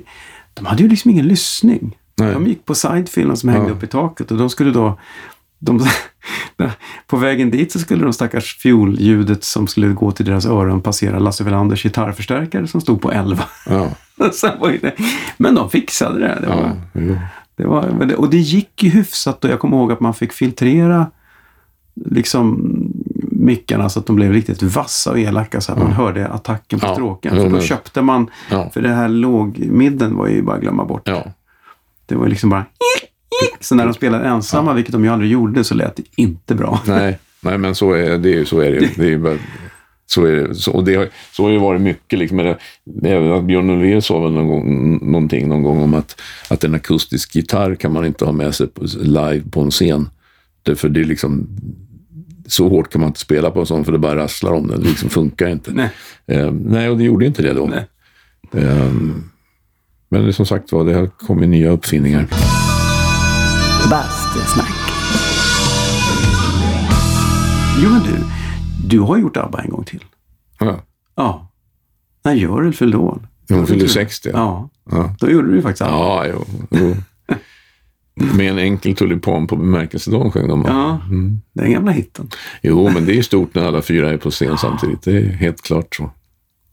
Speaker 2: de hade ju liksom ingen lyssning. Nej. De gick på sidefilen som hängde ja. upp i taket och de skulle då... De, på vägen dit så skulle de stackars fiolljudet som skulle gå till deras öron passera Lasse Welanders gitarrförstärkare som stod på 11. Ja. Men de fixade det. det, var, ja, det var, och det gick ju hyfsat och jag kommer ihåg att man fick filtrera liksom mickarna så att de blev riktigt vassa och elaka så att man hörde attacken på
Speaker 1: Ja.
Speaker 2: stråken. För då köpte man, för det här lågmidden var ju bara att glömma bort. Det var ju liksom bara... Så när de spelade ensamma, vilket de ju aldrig gjorde, så lät det inte bra.
Speaker 1: Nej, nej, men så är det. Är, så är det. det är ju bara, så är det. Så, och det har, så har ju varit mycket. Liksom, det, det, Björn Ulvaeus sa väl någon gång, någonting någon gång om att, att en akustisk gitarr kan man inte ha med sig live på en scen. Därför det är liksom, så hårt kan man inte spela på en sån för det bara rasslar om den. Det liksom funkar inte.
Speaker 2: Nej.
Speaker 1: Eh, nej, och det gjorde inte det då.
Speaker 2: Nej.
Speaker 1: Eh, men det, som sagt var, det har kommit nya uppfinningar.
Speaker 2: Bastusnack. Jo, men du. Du har gjort ABBA en gång till.
Speaker 1: Ja.
Speaker 2: Ja. När Görel fyllde år.
Speaker 1: Hon fyllde 60.
Speaker 2: Ja.
Speaker 1: Ja.
Speaker 2: Då gjorde du ju faktiskt ABBA.
Speaker 1: Ja, jo. jo. Med en enkel tulipan på bemärkelsedagen sjöng de.
Speaker 2: Ja, den gamla hitten.
Speaker 1: Jo, men det är stort när alla fyra är på scen samtidigt. Det är helt klart så.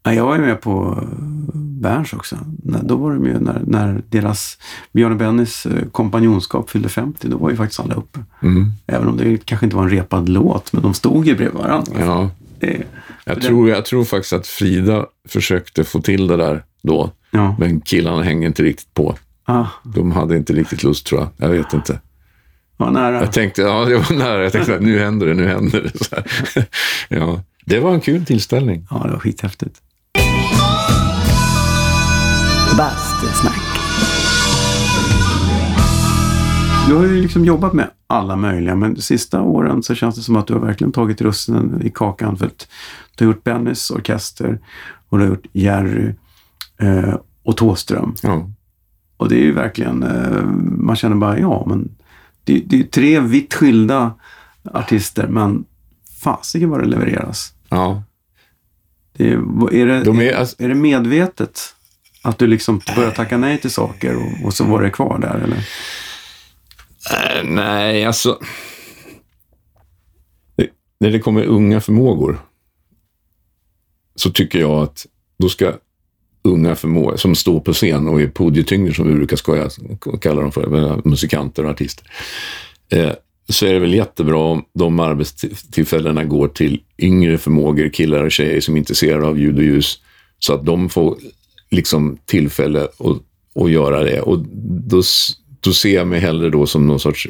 Speaker 2: Ja, jag var ju med på eh, Berns också. Då var de ju när, när deras Björn och Bennys eh, kompanjonskap fyllde 50. Då var ju faktiskt alla uppe.
Speaker 1: Mm.
Speaker 2: Även om det kanske inte var en repad låt, men de stod ju bredvid varandra.
Speaker 1: Ja,
Speaker 2: Det,
Speaker 1: jag, tror, jag tror faktiskt att Frida försökte få till det där då.
Speaker 2: ja.
Speaker 1: Men killarna hänger inte riktigt på.
Speaker 2: Ah,
Speaker 1: De hade inte riktigt lust tror jag. Jag vet inte.
Speaker 2: var nära.
Speaker 1: Jag tänkte, ja, det var nära. Jag tänkte att nu händer det, nu händer det. Så här. Ja, det var en kul tillställning.
Speaker 2: Ja, det var skithäftigt. Bastusnack. Du har ju liksom jobbat med alla möjliga, men de sista åren så känns det som att du har verkligen tagit russinen i kakan. För att du har gjort Bennys orkester och du har gjort Jerry eh, och Thåström.
Speaker 1: Ja.
Speaker 2: Och det är ju verkligen, eh, man känner bara, ja men det, det är tre vitt skilda artister, men fasiken vad det levereras.
Speaker 1: ja.
Speaker 2: Det är, är, det,
Speaker 1: De
Speaker 2: är,
Speaker 1: alltså,
Speaker 2: är det medvetet att du liksom börjar tacka nej till saker och, och så var det kvar där? Eller?
Speaker 1: Eh, Nej, alltså. Det, när det kommer unga förmågor så tycker jag att då ska unga förmågor som står på scen och är podietyngder som vi brukar skoja kalla dem för, musikanter och artister. Eh, så är det väl jättebra om de arbetstillfällena går till yngre förmågor, killar och tjejer som är intresserade av ljud och ljus, så att de får liksom tillfälle att, att göra det. Och då, då ser jag mig hellre då som någon sorts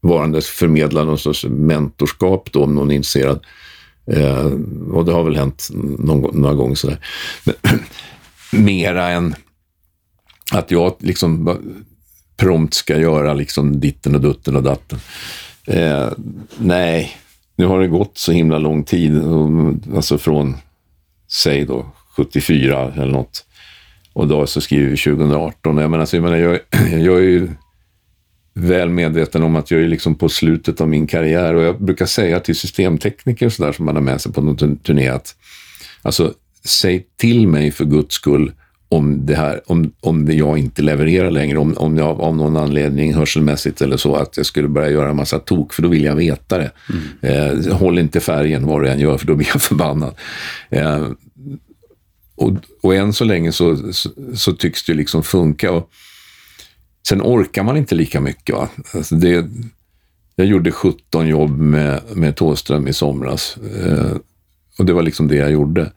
Speaker 1: varandes förmedla någon sorts mentorskap då, om någon är intresserad. Eh, och det har väl hänt någon, några gånger sådär. Men, mera än att jag liksom prompt ska göra liksom ditten och dutten och datten. Eh, nej, nu har det gått så himla lång tid, alltså från, säg då 74 eller något. Och då så skriver vi 2018. Jag menar, så jag, menar jag, jag är ju väl medveten om att jag är liksom på slutet av min karriär och jag brukar säga till systemtekniker och sådär som man har med sig på någon turné att alltså, säg till mig för guds skull om det här, om, om det jag inte levererar längre, om, om jag av någon anledning hörselmässigt eller så, att jag skulle börja göra en massa tok, för då vill jag veta det. Eh, håll inte färgen vad du än gör, för då blir jag förbannad. Eh, och, och än så länge så, så, så tycks det liksom funka. Och sen orkar man inte lika mycket. Va? Alltså det, jag gjorde 17 jobb med, med Thåström i somras. Eh, och det var liksom det jag gjorde.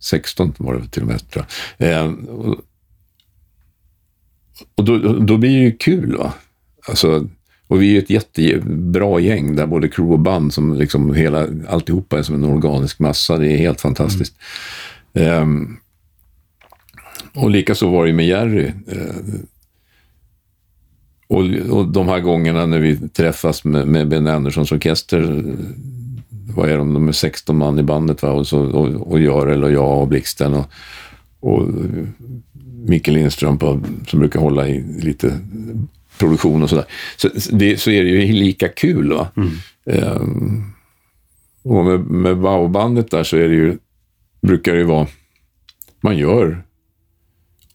Speaker 1: 16 var det till och med, tror jag. Eh, och och då, då blir det ju kul. va. Alltså, och vi är ett jättebra gäng där, både crew och band, som liksom hela, alltihopa är som en organisk massa. Det är helt fantastiskt. Ehm, och likaså var det med Jerry. Eh, och, och de här gångerna när vi träffas med, med Ben Anderssons orkester, vad är de, de är 16 man i bandet va? Och, så, och, och Görel och jag och Blixten och, och Mikael Lindström på, som brukar hålla i lite produktion och sådär. Så, det, så är det ju lika kul. Va? Ehm, och med, med Wow-bandet där så är det ju, brukar det ju vara, man gör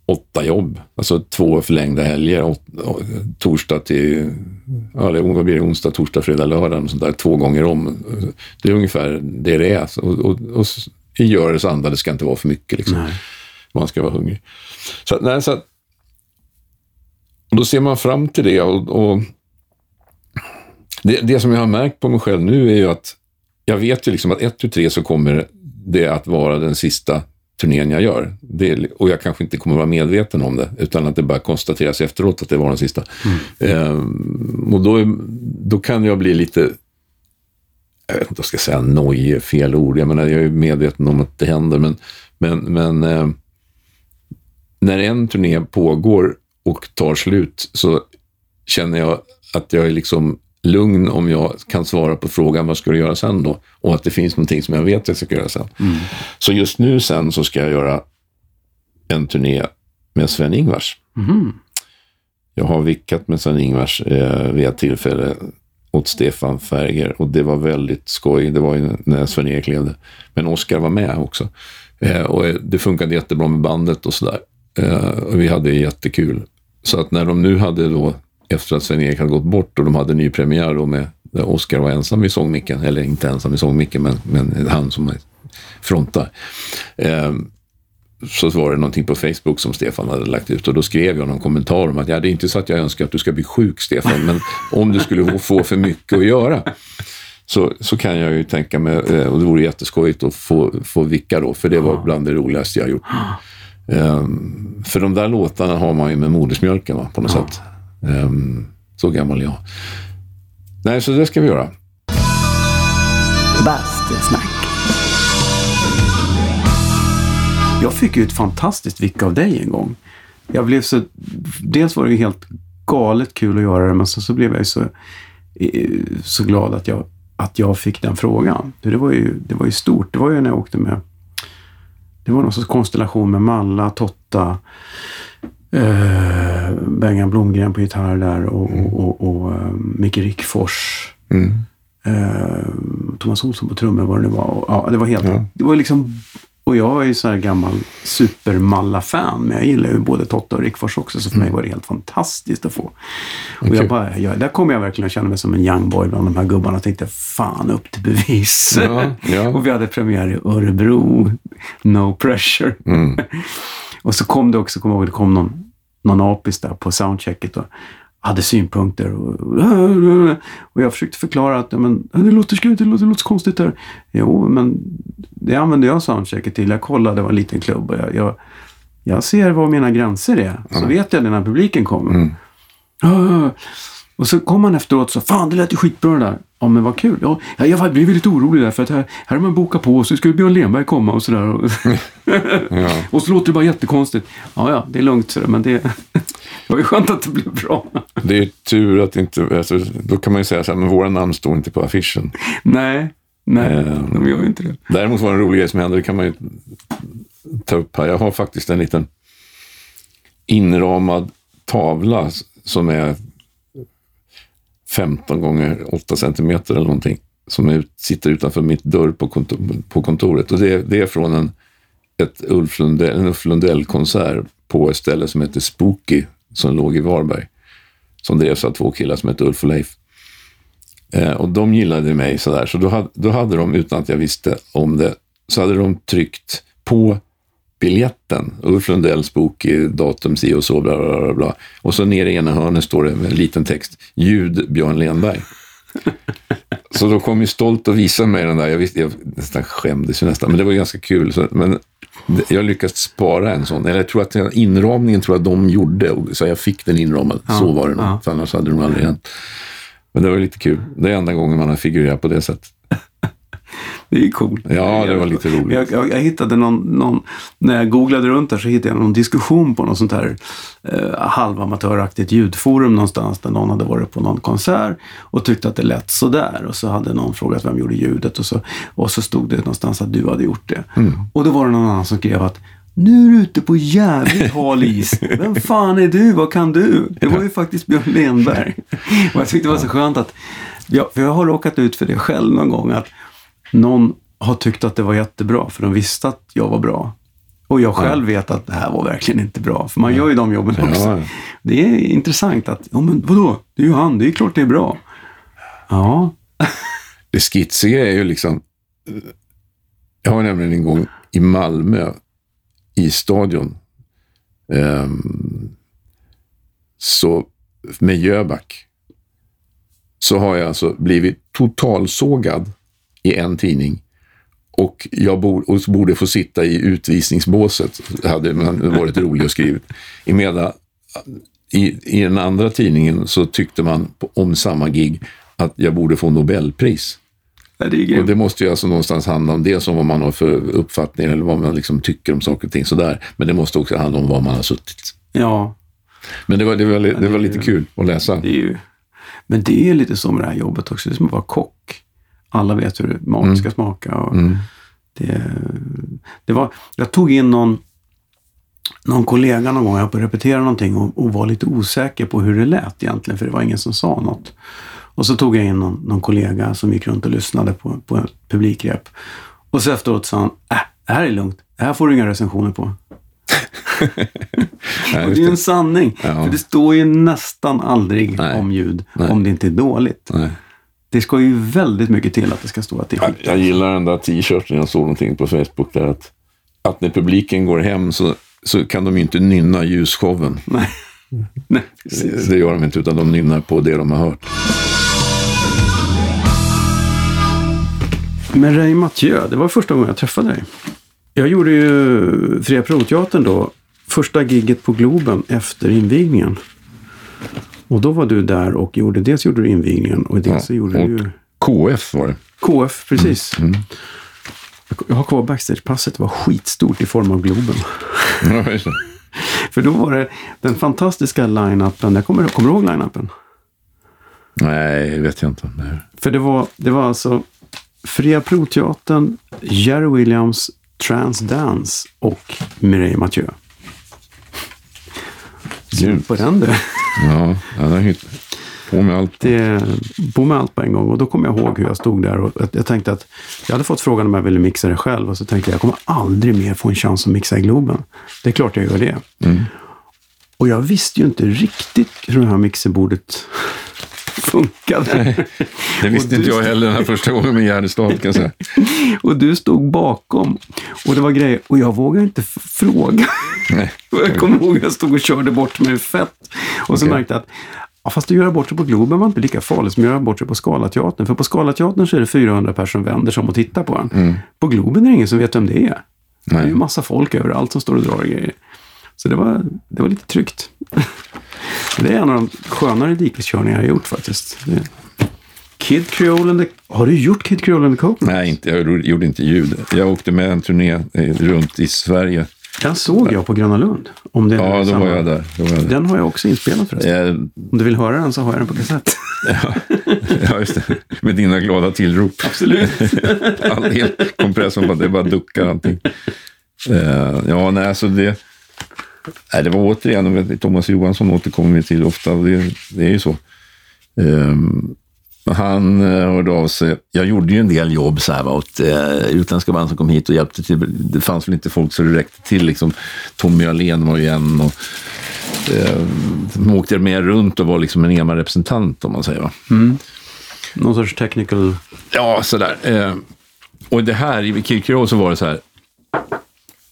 Speaker 1: åtta jobb, alltså två förlängda helger, åt, torsdag till, ja, det, vad blir det, onsdag, torsdag, fredag, lördag, sånt där, två gånger om. Det är ungefär det det är. Och, och, och i görets anda, det ska inte vara för mycket liksom.
Speaker 2: Nej.
Speaker 1: Man ska vara hungrig. Så, nej, så att, och då ser man fram till det och, och det, det som jag har märkt på mig själv nu är ju att jag vet ju liksom att ett, tu, tre så kommer det att vara den sista turnén jag gör. Det, och jag kanske inte kommer vara medveten om det, utan att det bara konstateras efteråt att det var den sista. Mm. Ehm, och då, då kan jag bli lite, jag vet inte vad jag ska säga, nojig, fel ord. Jag menar, jag är medveten om att det händer, men, men, men eh, när en turné pågår och tar slut så känner jag att jag är liksom lugn om jag kan svara på frågan vad ska du göra sen då? Och att det finns någonting som jag vet att jag ska göra sen. Mm. Så just nu sen så ska jag göra en turné med Sven-Ingvars. Mm. Jag har vickat med Sven-Ingvars eh, vid ett tillfälle åt Stefan Färger och det var väldigt skoj. Det var ju när Sven-Erik levde. Men Oskar var med också. Eh, och det funkade jättebra med bandet och sådär. Eh, och vi hade jättekul. Så att när de nu hade då efter att Sven-Erik hade gått bort och de hade ny premiär då med där Oscar var ensam i sångmicken, eller inte ensam i sångmicken, men, men han som frontar. Eh, så var det någonting på Facebook som Stefan hade lagt ut och då skrev jag någon kommentar om att ja, det är inte så att jag önskar att du ska bli sjuk Stefan, men om du skulle få för mycket att göra så, så kan jag ju tänka mig, eh, och det vore jätteskojigt att få, få vicka då, för det var bland det roligaste jag gjort. Um, för de där låtarna har man ju med modersmjölken va, på något sätt. Um, så gammal är jag. Nej, så det ska vi göra.
Speaker 2: Bastusnack. Jag fick ju ett fantastiskt vick av dig en gång. Jag blev så... Dels var det ju helt galet kul att göra det, men så, så blev jag ju så, så glad att jag, att jag fick den frågan. Det var, ju, det var ju stort. Det var ju när jag åkte med... Det var någon sorts konstellation med Malla, Totta, eh, Bengan Blomgren på gitarr där och, mm. och, och, och uh, Micke Rickfors. Mm. Eh, Thomas Olsson på trummor vad det nu var. Och, ja, det var helt... Ja. Det var liksom... Och jag är ju så här gammal supermalla-fan, men jag gillar ju både Totta och Rickfors också, så för mm. mig var det helt fantastiskt att få. Och okay. jag bara, ja, där kommer jag verkligen att känna mig som en young boy bland de här gubbarna och tänkte, fan upp till bevis. Ja, ja. och vi hade premiär i Örebro, No Pressure. Mm. och så kom det också, kommer ihåg, det kom någon någon apis där på soundchecket och hade synpunkter. Och, och jag försökte förklara att ja, men, det låter skrutigt, det låter, det låter konstigt där. Jo, men det använde jag soundchecket till. Jag kollade, det var en liten klubb och jag, jag, jag ser var mina gränser är. Så mm. vet jag det när publiken kommer. Mm. Och så kom han efteråt och sa, fan det lät ju skitbra det där. Ja men vad kul. Ja, jag blev lite orolig där för att här, här har man bokat på och så skulle Björn Lenberg komma och sådär. ja. Och så låter det bara jättekonstigt. Ja, ja, det är lugnt sådär, men det, det var ju skönt att det blev bra.
Speaker 1: Det är tur att inte, alltså, då kan man ju säga så här, men våra namn står inte på affischen.
Speaker 2: Nej, nej, um, de gör ju inte det.
Speaker 1: Däremot var det en rolig grej som hände, det kan man ju ta upp här. Jag har faktiskt en liten inramad tavla som är 15 gånger 8 centimeter eller någonting som är, sitter utanför mitt dörr på, kontor, på kontoret. Och det, det, är från en, ett Ulf Lundell, en Ulf Lundell-konsert på ett ställe som heter Spooky som låg i Varberg. Som drevs av två killar som hette Ulf och Leif. Eh, och de gillade mig sådär, så då hade, då hade de, utan att jag visste om det, så hade de tryckt på biljetten. Ulf Lundells bok, datum si och så, bla, bla, bla, bla. Och så nere i ena hörnet står det med en liten text, ljud Björn Lenberg. så då kom ju stolt och visade mig den där, jag, visste, jag nästan skämdes ju nästan, men det var ganska kul. Så, men jag lyckades spara en sån. Eller jag tror att inramningen tror jag de gjorde, så jag fick den inramad. Ja, så var det nog, ja. annars hade de aldrig hänt. Men det var lite kul. Det är enda gången man har figurerat på det sättet.
Speaker 2: Det är coolt.
Speaker 1: Ja, det var lite roligt.
Speaker 2: Jag, jag, jag hittade någon, någon, när jag googlade runt där så hittade jag någon diskussion på något sånt här eh, halvamatöraktigt ljudforum någonstans där någon hade varit på någon konsert och tyckte att det lät sådär. Och så hade någon frågat vem gjorde ljudet och så, och så stod det någonstans att du hade gjort det. Mm. Och då var det någon annan som skrev att nu är du ute på jävligt hal is. Vem fan är du? Vad kan du? Det var ju faktiskt Björn Lenberg. Och jag tyckte det var så skönt att, jag, för jag har råkat ut för det själv någon gång, att någon har tyckt att det var jättebra för de visste att jag var bra. Och jag själv vet att det här var verkligen inte bra. För man gör ju de jobben också. Ja. Det är intressant att, ja men vadå? Det är ju han, det är klart det är bra. Ja.
Speaker 1: det skitsiga är ju liksom, jag har nämligen en gång i Malmö, i stadion, um, så med Jöback, så har jag alltså blivit totalsågad i en tidning och jag borde, och borde få sitta i utvisningsbåset. Hade man varit roligt att skriva. I medan i, i den andra tidningen så tyckte man om samma gig att jag borde få Nobelpris.
Speaker 2: Ja, det
Speaker 1: och det måste ju alltså någonstans handla om det som vad man har för uppfattning eller vad man liksom tycker om saker och ting sådär. Men det måste också handla om var man har suttit.
Speaker 2: Ja.
Speaker 1: Men det var, det var, det, det var lite kul att läsa.
Speaker 2: Det är ju, men det är lite så med det här jobbet också. Det är som att vara kock. Alla vet hur mat mm. ska smaka. Och mm. det, det var, jag tog in någon, någon kollega någon gång, jag på repetera någonting och, och var lite osäker på hur det lät egentligen, för det var ingen som sa något. Och så tog jag in någon, någon kollega som gick runt och lyssnade på, på publikrep. Och så efteråt sa han, äh, det här är lugnt. Det här får du inga recensioner på. Nej, och det är en sanning. Ja. För det står ju nästan aldrig Nej. om ljud, Nej. om det inte är dåligt. Det ska ju väldigt mycket till att det ska stå att det är
Speaker 1: skit. Jag, jag gillar den där t-shirten, jag såg någonting på Facebook där att, att när publiken går hem så, så kan de ju inte nynna ljusshowen.
Speaker 2: Nej. Nej, precis.
Speaker 1: Det gör de inte, utan de nynnar på det de har hört.
Speaker 2: Men Ray Mathieu, det var första gången jag träffade dig. Jag gjorde ju Fria Proteatern då, första gigget på Globen efter invigningen. Och då var du där och gjorde, dels gjorde du invigningen och dels ja, gjorde du
Speaker 1: KF var det.
Speaker 2: KF, precis. Mm. Mm. Jag har kvar backstagepasset, det var skitstort i form av Globen. Ja, För då var det den fantastiska line-upen. Jag kommer, kommer du ihåg line-upen?
Speaker 1: Nej, vet jag inte. Nej.
Speaker 2: För det var, det var alltså Fria Proteatern, Jerry Williams, Transdance och Mireille Mathieu. Gud. på den du.
Speaker 1: Ja, ja det på med allt.
Speaker 2: Det, på med allt på en gång. Och då kommer jag ihåg hur jag stod där och jag tänkte att jag hade fått frågan om jag ville mixa det själv och så tänkte jag jag kommer aldrig mer få en chans att mixa i Globen. Det är klart jag gör det. Mm. Och jag visste ju inte riktigt hur det här mixerbordet funkade. Nej,
Speaker 1: det visste inte jag heller den här första gången med Gärdestad kan jag säga.
Speaker 2: och du stod bakom och det var grejer och jag vågade inte fråga. Nej. jag kommer ihåg att jag stod och körde bort mig fett och så okay. märkte jag att Ja, fast att göra bort sig på Globen var inte lika farligt som att göra bort sig på Scalateatern. För på Scalateatern så är det 400 personer som vänder sig om och tittar på en. Mm. På Globen är det ingen som vet vem det är. Nej. Det är ju massa folk överallt som står och drar grejer. Så det var, det var lite tryggt. Det är en av de skönare dikeskörningar jag gjort faktiskt. Det... Kid Creole and the... Har du gjort Kid Creole and the Coconuts?
Speaker 1: Nej, inte, jag gjorde inte ljud. Jag åkte med en turné eh, runt i Sverige.
Speaker 2: Den såg jag på Gröna Lund.
Speaker 1: Om det ja, då var, jag där, då var jag där.
Speaker 2: Den har jag också inspelat förresten. Jag... Om du vill höra den så har jag den på kassett.
Speaker 1: ja, ja, just det. Med dina glada tillrop.
Speaker 2: Absolut.
Speaker 1: All kompressorn, bara, det bara duckar allting. Uh, ja, nej, alltså det... Nej, det var återigen, Thomas Johansson återkommer vi till ofta, det, det är ju så. Um, han uh, hörde av sig. Jag gjorde ju en del jobb så här, va, åt uh, utländska band som kom hit och hjälpte till. Det fanns väl inte folk så det räckte till. Liksom. Tommy Ahlén var ju en. Och, uh, de åkte med runt och var liksom en EMA-representant om man säger. Va?
Speaker 2: Mm. Någon sorts technical...
Speaker 1: Ja, sådär. Uh, och det här, i Kirkiro så var det så här.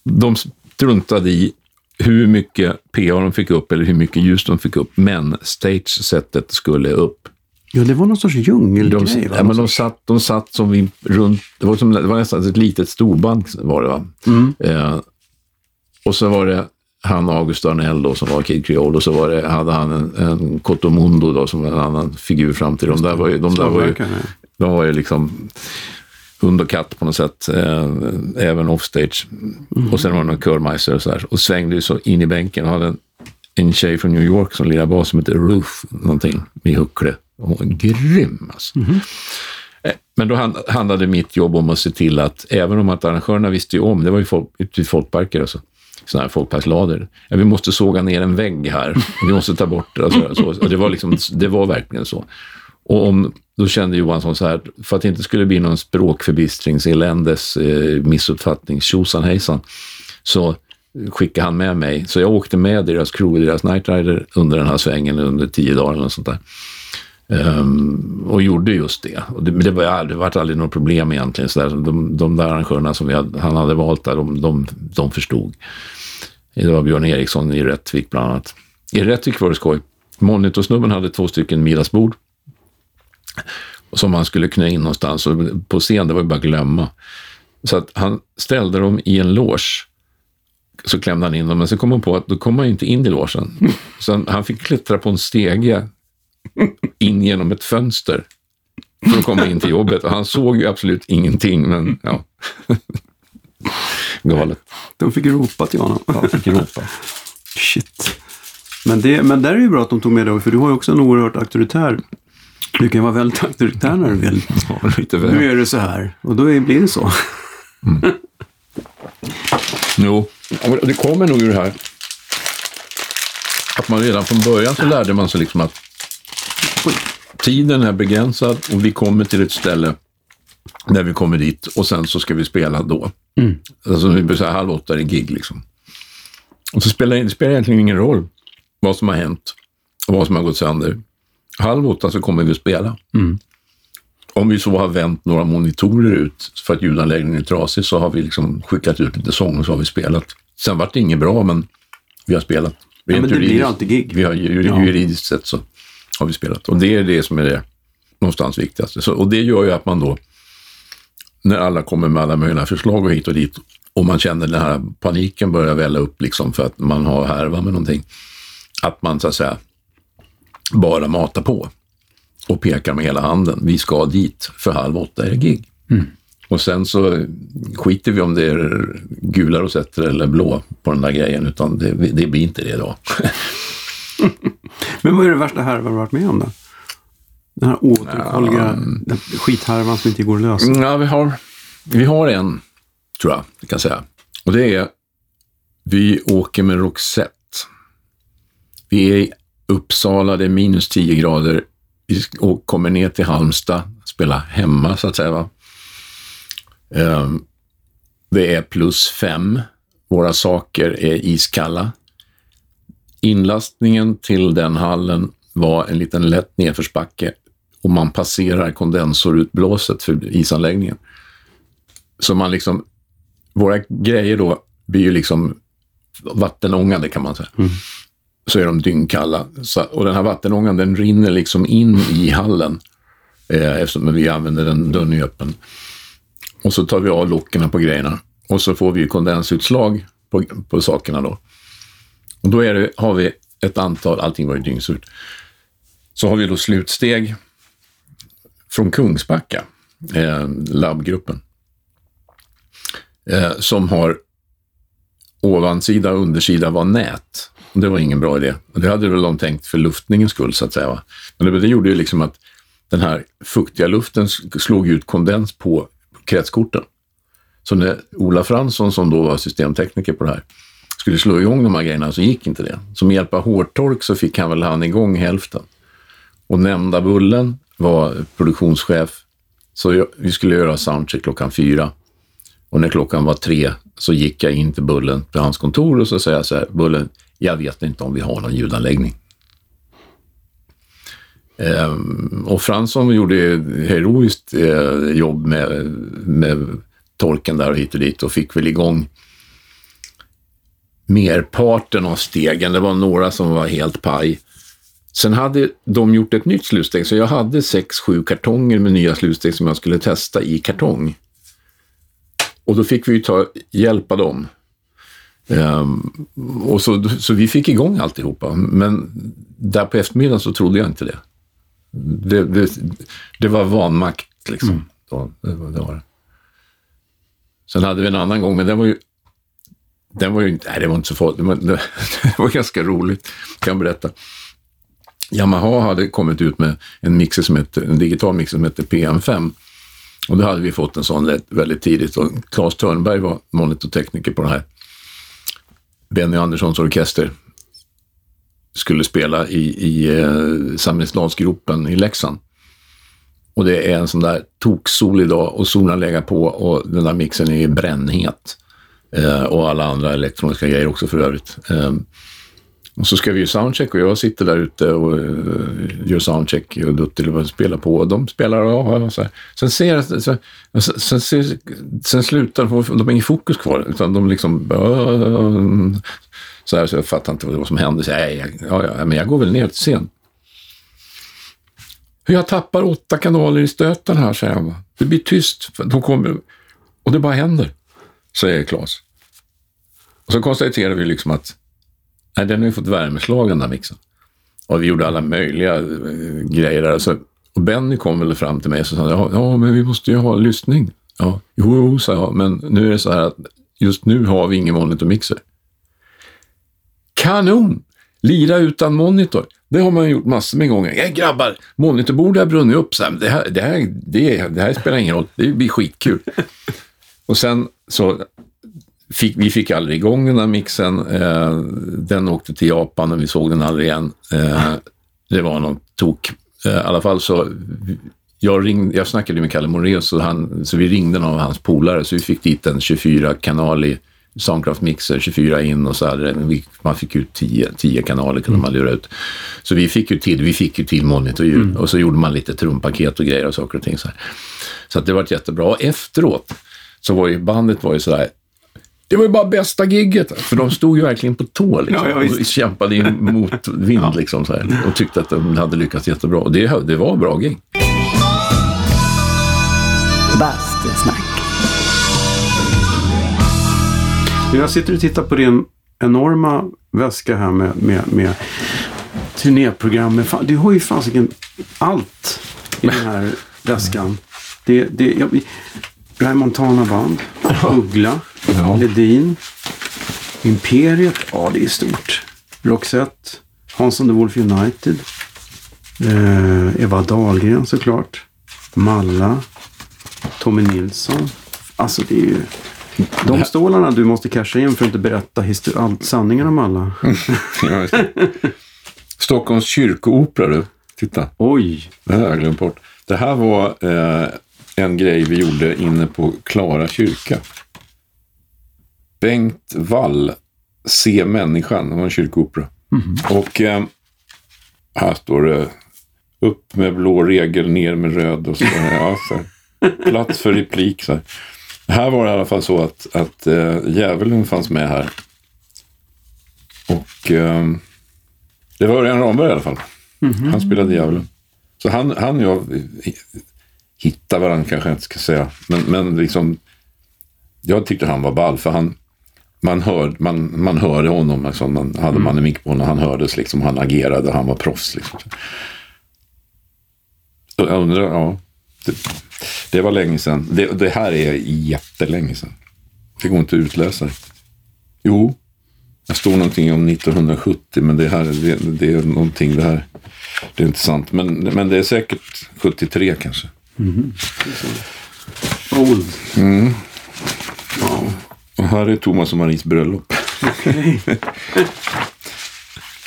Speaker 1: De struntade i hur mycket PA de fick upp eller hur mycket ljus de fick upp, men stage-setet skulle upp.
Speaker 2: Ja, det var någon sorts djungelgrej.
Speaker 1: De, ja, men de, satt, de satt som vi runt, det var, som, det var nästan ett litet storband var det va. Mm. Eh, och så var det han August Arnell då som var Kid Creole och så var det, hade han en, en Cotomundo då som var en annan figur fram till. De där var ju, de där var ju, de var ju liksom hund och katt på något sätt, eh, även offstage. Mm. Och sen var det någon körmeister och så här. Och svängde ju så in i bänken och hade en, en tjej från New York som lirade bas som hette Ruth någonting, med Huckle. Hon var grym alltså. Mm. Men då handlade mitt jobb om att se till att, även om att arrangörerna visste ju om, det var ju folk, ute i folkparker alltså, sådana här folkparkslader. Ja, vi måste såga ner en vägg här, vi måste ta bort det. Alltså, så. det, var liksom, det var verkligen så. Och om, då kände Johansson så här, för att det inte skulle bli någon språkförbistringseländes eh, missuppfattning, tjosan hejsan, så skickade han med mig. Så jag åkte med deras crew, deras Night Rider, under den här svängen under tio dagar eller något sånt där. Um, och gjorde just det. Och det, det, var, det var aldrig något problem egentligen. Så där. De, de där arrangörerna som hade, han hade valt där, de, de, de förstod. Det var Björn Eriksson i Rättvik bland annat. I Rättvik var det skoj. Monitorsnubben hade två stycken middagsbord som man skulle knä in någonstans. Och på scen, det var ju bara att glömma. Så att han ställde dem i en loge. Så klämde han in dem, men så kom han på att då kom man ju inte in i logen. Så han fick klättra på en stege in genom ett fönster för att komma in till jobbet. Och han såg ju absolut ingenting, men ja. Galet.
Speaker 2: De fick ropa till honom.
Speaker 1: Ja, fick ropa.
Speaker 2: Shit. Men, det, men där är ju bra att de tog med dig, för du har ju också en oerhört auktoritär... Du kan vara väldigt auktoritär när du vill.
Speaker 1: Ja, lite väl.
Speaker 2: Nu är det så här, och då är, blir det så.
Speaker 1: Jo, och det kommer nog ur det här att man redan från början så lärde man sig liksom att tiden är begränsad och vi kommer till ett ställe när vi kommer dit och sen så ska vi spela då.
Speaker 2: Mm.
Speaker 1: Alltså vi blir så här halv åtta det gig liksom. Och så spelar det spelar egentligen ingen roll vad som har hänt och vad som har gått sönder. Halv åtta så kommer vi att spela.
Speaker 2: Mm.
Speaker 1: Om vi så har vänt några monitorer ut för att ljudanläggningen är trasig så har vi liksom skickat ut lite sång och så har vi spelat. Sen vart det inget bra men vi har spelat.
Speaker 2: Ja, men det blir
Speaker 1: juridiskt-
Speaker 2: alltid gig.
Speaker 1: Vi har ju,
Speaker 2: Ja.
Speaker 1: juridiskt sett så har vi spelat. Och det är det som är det någonstans viktigaste. Så, och det gör ju att man då, när alla kommer med alla möjliga förslag och hit och dit, och man känner den här paniken börjar välla upp liksom för att man har härva med någonting, att man så att säga bara matar på och pekar med hela handen. Vi ska dit, för halv åtta är det gig. Och sen så skiter vi om det är gula rosetter eller blå på den där grejen, utan det, det blir inte det då.
Speaker 2: Men vad är det värsta härvan du varit med om då? Den här oåterkalleliga den skithärvan som inte går att lösa.
Speaker 1: Ja, vi har, vi har en, tror jag, vi kan säga. Och det är, vi åker med Roxette. Vi är i Uppsala, det är minus 10 grader. Vi och kommer ner till Halmstad, spela hemma så att säga. Va? Ehm, det är plus fem. Våra saker är iskalla. Inlastningen till den hallen var en liten lätt nedförsbacke och man passerar kondensorutblåset för isanläggningen. Så man liksom, våra grejer då blir ju liksom vattenångade kan man säga. Mm. Så är de dyngkalla. Så, och den här vattenångan den rinner liksom in i hallen eh, eftersom vi använder den, dörren är öppen. Och så tar vi av locken på grejerna och så får vi kondensutslag på, på sakerna då. Och då är det, har vi ett antal, allting var ju dyngsurt. Så har vi då slutsteg från Kungsbacka, eh, labbgruppen, eh, som har ovansida och undersida var nät. Det var ingen bra idé. Det hade väl de tänkt för luftningens skull, så att säga. Va? Men det, det gjorde ju liksom att den här fuktiga luften slog ut kondens på kretskorten. Så när Ola Fransson, som då var systemtekniker på det här, skulle slå igång de här grejerna så gick inte det. Så med hjälp av hårtork så fick han väl han igång hälften. Och nämnda Bullen var produktionschef. Så jag, vi skulle göra soundcheck klockan fyra. Och när klockan var tre så gick jag in till Bullen på hans kontor och så säger jag så här, Bullen, jag vet inte om vi har någon ljudanläggning. Ehm, och Fransson gjorde heroiskt eh, jobb med, med torken där och hit och dit och fick väl igång merparten av stegen. Det var några som var helt paj. Sen hade de gjort ett nytt slutsteg, så jag hade sex, sju kartonger med nya slutsteg som jag skulle testa i kartong. Och då fick vi ta ta, hjälpa dem. Ehm, och så, så vi fick igång alltihopa. Men där på eftermiddagen så trodde jag inte det. Det, det, det var vanmakt liksom. Då, det, var- det var det. Sen hade vi en annan gång, men den var ju den var ju inte, nej det var inte så farligt, det var, det, det var ganska roligt, kan jag berätta. Yamaha hade kommit ut med en, mixer som heter, en digital mixer som heter PM5. Och då hade vi fått en sån väldigt tidigt och Claes Törnberg var monitortekniker på det här. Benny Anderssons orkester skulle spela i, i eh, Samlingsglasgropen i Leksand. Och det är en sån där toksolig dag och solen lägger på och den där mixen är brännhet. Eh, och alla andra elektroniska grejer också för övrigt. Eh, och så ska vi ju soundcheck och jag sitter där ute och uh, gör soundcheck och Duttil spelar på och de spelar och, och så här. Sen ser jag, sen, sen, sen, sen slutar de, de har ingen fokus kvar utan de liksom uh, så här så jag fattar inte vad som hände. Så, nej, jag, ja, ja, men jag går väl ner till scen. Jag tappar åtta kanaler i stöten här, säger han. Det blir tyst. De kommer, och det bara händer, säger Claes. Och så konstaterar vi liksom att nej, den har ju fått värmeslag den där mixen. Och vi gjorde alla möjliga äh, grejer. Alltså, och Benny kom väl fram till mig och sa ja, ja, men vi måste ju ha lyssning. Ja, jo, jo, sa jag, men nu är det så här att just nu har vi ingen monitormixer. Kanon! Lira utan monitor. Det har man gjort massor med gånger. Ja, grabbar, monitorbordet har brunnit upp. Så här, det, här, det, här, det, det här spelar ingen roll. Det blir skitkul. och sen så fick vi fick aldrig igång den här mixen. Eh, den åkte till Japan och vi såg den aldrig igen. Eh, det var någon tok. Eh, I alla fall så jag, ringde, jag snackade med Kalle Moraeus så, han, så vi ringde någon av hans polare så vi fick dit en 24-kanalig Soundcraft Mixer, 24 in och så hade vi, man fick ut 10, 10 kanaler kunde man lura ut. Så vi fick ju till, vi fick ju till monitorljud mm. och så gjorde man lite trumpaket och grejer och saker och ting. Så, här. så det var jättebra. Och efteråt så var ju bandet var ju sådär, det var ju bara bästa gigget, för de stod ju verkligen på tå liksom, ja, och kämpade in mot vind ja. liksom, så här, och tyckte att de hade lyckats jättebra. Och det, det var bra gig.
Speaker 2: Bastusnack. Jag sitter och tittar på din enorma väska här med, med, med turnéprogram. Med, du har ju fasiken allt i den här väskan. Det, det, jag, Ray Montana Band, Uggla, ja. Ledin, Imperiet. Ja, det är stort. Roxette, Hansson the Wolf United, eh, Eva Dahlgren såklart, Malla, Tommy Nilsson. Alltså det är ju de stålarna du måste casha in för att inte berätta allt sanningen om alla.
Speaker 1: Stockholms kyrkoopera du. Titta.
Speaker 2: Oj!
Speaker 1: Det här har jag glömt bort. Det här var eh, en grej vi gjorde inne på Klara kyrka. Bengt Wall, Se människan, det var en kyrkoopera. Mm. Och eh, här står det upp med blå regel, ner med röd och så. ja, så Plats för replik. Så här. Här var det i alla fall så att, att äh, djävulen fanns med här. Och äh, det var Örjan Ramberg i alla fall. Mm -hmm. Han spelade djävulen. Så han, han och jag hittade varandra kanske jag inte ska säga. Men, men liksom, jag tyckte han var ball för han, man, hör, man, man hörde honom. Liksom, man hade mm. man en mick på honom han hördes liksom. Han agerade, han var proffs. Liksom. Jag undrar, ja. Det, det var länge sedan. Det, det, här är jättelänge sedan. Det går inte att utläsa. Jo, det står någonting om 1970, men det här det, det är någonting, det här, det är inte sant. Men, men det är säkert 73 kanske.
Speaker 2: Mm. Old.
Speaker 1: Mm. Wow. Och här är Thomas och Maries bröllop. Okay.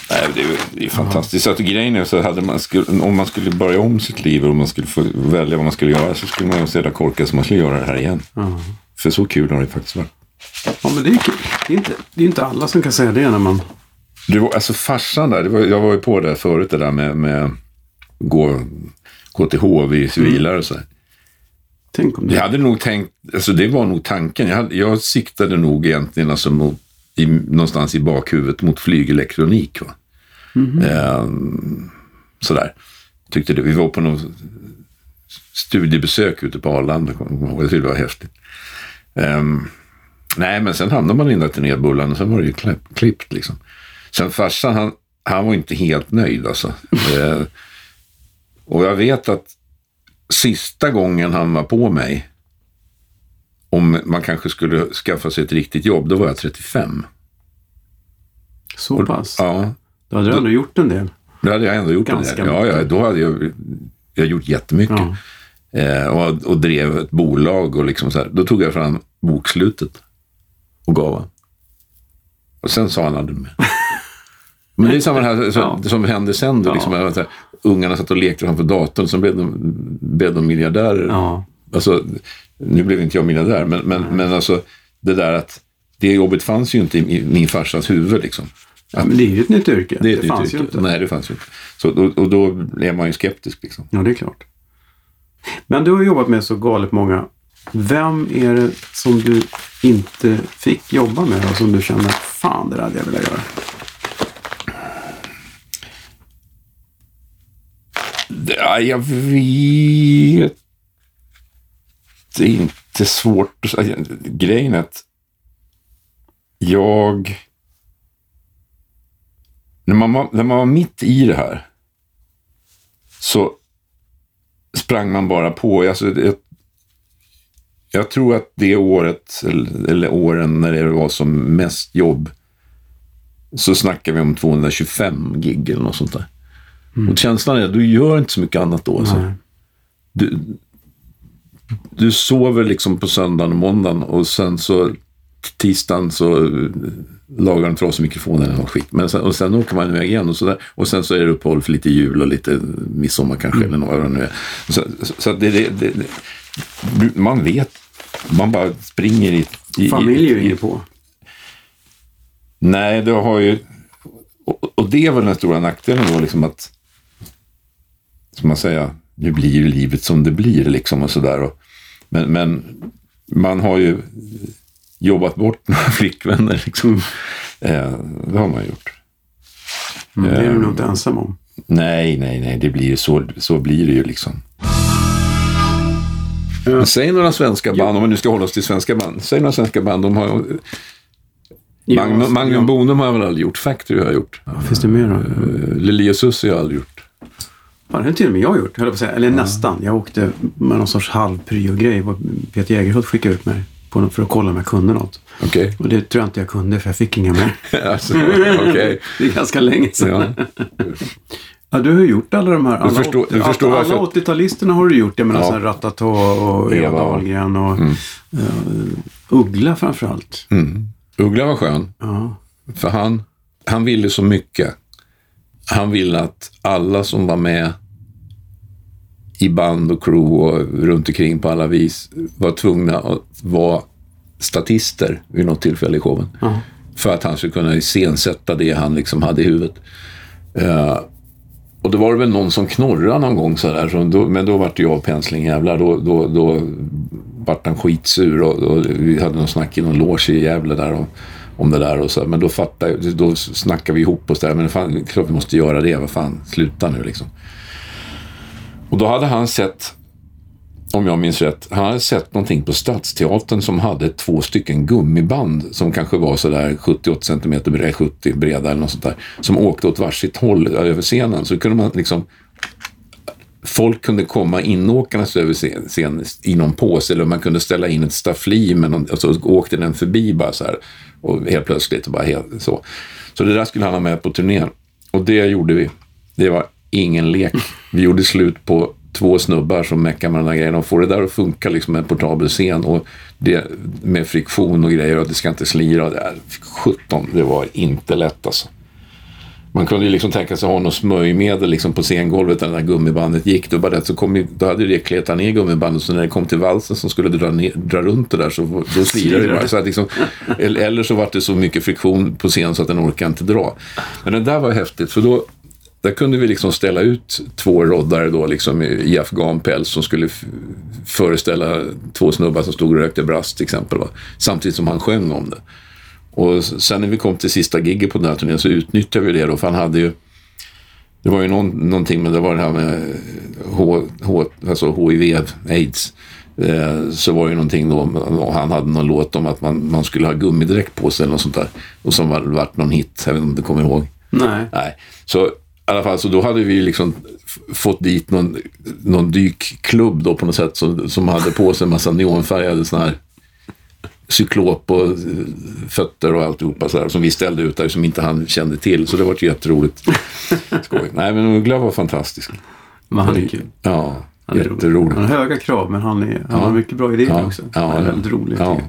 Speaker 1: Nej, det är, det är fantastiskt. Så att grejen är så hade man skulle, om man skulle börja om sitt liv och man skulle få välja vad man skulle göra så skulle man ju så jävla korkad så man skulle göra det här igen. Mm. För så kul har det faktiskt varit.
Speaker 2: Ja, men det är kul. Det är inte, det är inte alla som kan säga det när man...
Speaker 1: Du, alltså farsan där, var, jag var ju på det förut det där med, med gå, gå till HV civilare mm. och så.
Speaker 2: Tänk om det.
Speaker 1: Jag hade nog tänkt, alltså det var nog tanken. Jag, hade, jag siktade nog egentligen alltså mot i, någonstans i bakhuvudet mot flygelektronik. Va? Mm eh, sådär. Tyckte det. Vi var på något studiebesök ute på Arlanda. Jag tyckte det var häftigt. Eh, nej, men sen hamnade man i den där turnébullan och sen var det ju klippt liksom. Sen farsan, han, han var inte helt nöjd alltså. eh, och jag vet att sista gången han var på mig om man kanske skulle skaffa sig ett riktigt jobb, då var jag 35.
Speaker 2: Så pass?
Speaker 1: Ja.
Speaker 2: Då hade du ändå gjort en del?
Speaker 1: Då hade jag ändå gjort Ganska en del. Ja, ja, då hade jag, jag gjort jättemycket. Ja. Eh, och, och drev ett bolag och liksom så här. Då tog jag fram bokslutet och gav honom. Och sen sa han aldrig mer. Men det är samma här så, ja. som hände sen då. Liksom, ja. Här, ungarna satt och lekte framför datorn, så blev de, blev de miljardärer. Ja. Alltså, nu blev inte jag miljardär, men, men, men alltså det där att det jobbet fanns ju inte i min farsas huvud. Liksom.
Speaker 2: Ja, men det är ju ett nytt yrke.
Speaker 1: Det, det fanns yrke. ju inte. Nej, det fanns ju inte. Så, och, och, då är man ju skeptisk. Liksom.
Speaker 2: Ja, det är klart. Men du har jobbat med så galet många. Vem är det som du inte fick jobba med och som du känner, fan det där hade jag velat göra?
Speaker 1: Ja, jag vet det är inte svårt att säga. Grejen är att jag... När man, var, när man var mitt i det här så sprang man bara på. Alltså, jag, jag tror att det året, eller, eller åren när det var som mest jobb, så snackar vi om 225 gig eller något sånt där. Mm. Och känslan är att du gör inte så mycket annat då. Alltså. Du, du sover liksom på söndagen och måndagen och sen så tisdagen så lagar de trasiga mikrofoner eller något skit. Men sen, och sen åker man iväg igen och, så där, och sen så är det uppehåll för lite jul och lite midsommar kanske mm. eller det nu är. Så, så det, det, det, man vet, man bara springer i...
Speaker 2: i Familj är ju på.
Speaker 1: Nej, det har ju... Och, och det är väl den stora nackdelen då, liksom att... Som man säger, nu blir ju livet som det blir liksom och sådär. Men, men man har ju jobbat bort några flickvänner liksom. Eh, det har man gjort.
Speaker 2: Mm, det är du nog inte ensam om.
Speaker 1: Nej, nej, nej, det blir ju så, så blir det ju liksom. Ja. Säg några svenska band, om vi nu ska hålla oss till svenska band. Säg några svenska band. De har, Magnum, Magnum. Bonum har jag väl aldrig gjort. Factory har jag gjort.
Speaker 2: Ja, finns det mer då?
Speaker 1: Uh, Lili och Susie har jag aldrig gjort.
Speaker 2: Ja, det har till och med jag gjort, höll jag på säga. Eller ja. nästan. Jag åkte med någon sorts halv grej Peter Jägerhult skickade ut mig på, för att kolla om jag kunde något.
Speaker 1: Okay.
Speaker 2: Och det tror jag inte jag kunde för jag fick inga mer.
Speaker 1: alltså, okay.
Speaker 2: det är ganska länge sedan. Ja. ja. du har gjort alla de här. Alla,
Speaker 1: förstår,
Speaker 2: alla,
Speaker 1: förstår
Speaker 2: alla 80-talisterna har du gjort. Jag menar ja. så Ratata och Eva Dahlgren och mm. uh, Uggla framförallt.
Speaker 1: Mm. Uggla var skön.
Speaker 2: Ja.
Speaker 1: För han, han ville så mycket. Han ville att alla som var med i band och crew och runt omkring på alla vis var tvungna att vara statister vid något tillfälle i showen.
Speaker 2: Mm.
Speaker 1: För att han skulle kunna iscensätta det han liksom hade i huvudet. Uh, och då var det väl någon som knorrade någon gång sådär, så då, men då vart jag pensling jävlar. Då, då, då vart han skitsur och, och vi hade någon snack i någon loge i Gävle där om, om det där. Och så, men då fattade då snackade vi ihop oss där. Men fan, klart vi måste göra det. Vad fan, sluta nu liksom. Och då hade han sett, om jag minns rätt, han hade sett någonting på Stadsteatern som hade två stycken gummiband som kanske var sådär 78 cm breda, 70 breda eller något sånt där. Som åkte åt varsitt håll över scenen. Så kunde man liksom folk kunde komma inåkandes över scenen i någon påse eller man kunde ställa in ett staffli med någon, alltså, och så åkte den förbi bara så här. Och helt plötsligt bara helt så. Så det där skulle han ha med på turnén. Och det gjorde vi. Det var ingen lek. Vi gjorde slut på två snubbar som meckar med den här grejen. Och får det där att funka liksom med en portabel scen och det med friktion och grejer och det ska inte slira. Det är, 17, det var inte lätt alltså. Man kunde ju liksom tänka sig att ha något smörjmedel liksom på scengolvet när det där gummibandet gick. Då, bara det, så kom, då hade det kletat ner gummibandet så när det kom till valsen som skulle dra, ner, dra runt det där så då slirade det bara. Så att liksom, eller så var det så mycket friktion på scen så att den orkade inte dra. Men det där var häftigt för då där kunde vi liksom ställa ut två roddare då liksom i afghanpäls som skulle föreställa två snubbar som stod och rökte brass till exempel. Va? Samtidigt som han sjöng om det. Och sen när vi kom till sista giget på den här turnén så utnyttjade vi det då för han hade ju det var ju någon, någonting med det var det här med H, H, alltså HIV, aids. Eh, så var det ju någonting då, och han hade någon låt om att man, man skulle ha gummidräkt på sig eller något sånt där. Och som var, vart någon hit, jag vet inte om du kommer ihåg.
Speaker 2: Nej.
Speaker 1: Nej. Så i alla fall, så då hade vi liksom fått dit någon, någon dykklubb då på något sätt som, som hade på sig en massa neonfärgade sådana här cyklop och eh, fötter och alltihopa så här, som vi ställde ut där som inte han kände till. Så det var jätteroligt. Skoj. Nej, men Uggla var fantastisk.
Speaker 2: Men han är kul.
Speaker 1: Ja, han är jätterolig.
Speaker 2: Han har höga krav, men han, är, han ja. har mycket bra idéer
Speaker 1: ja.
Speaker 2: också.
Speaker 1: Ja,
Speaker 2: han är väldigt rolig.
Speaker 1: Ja.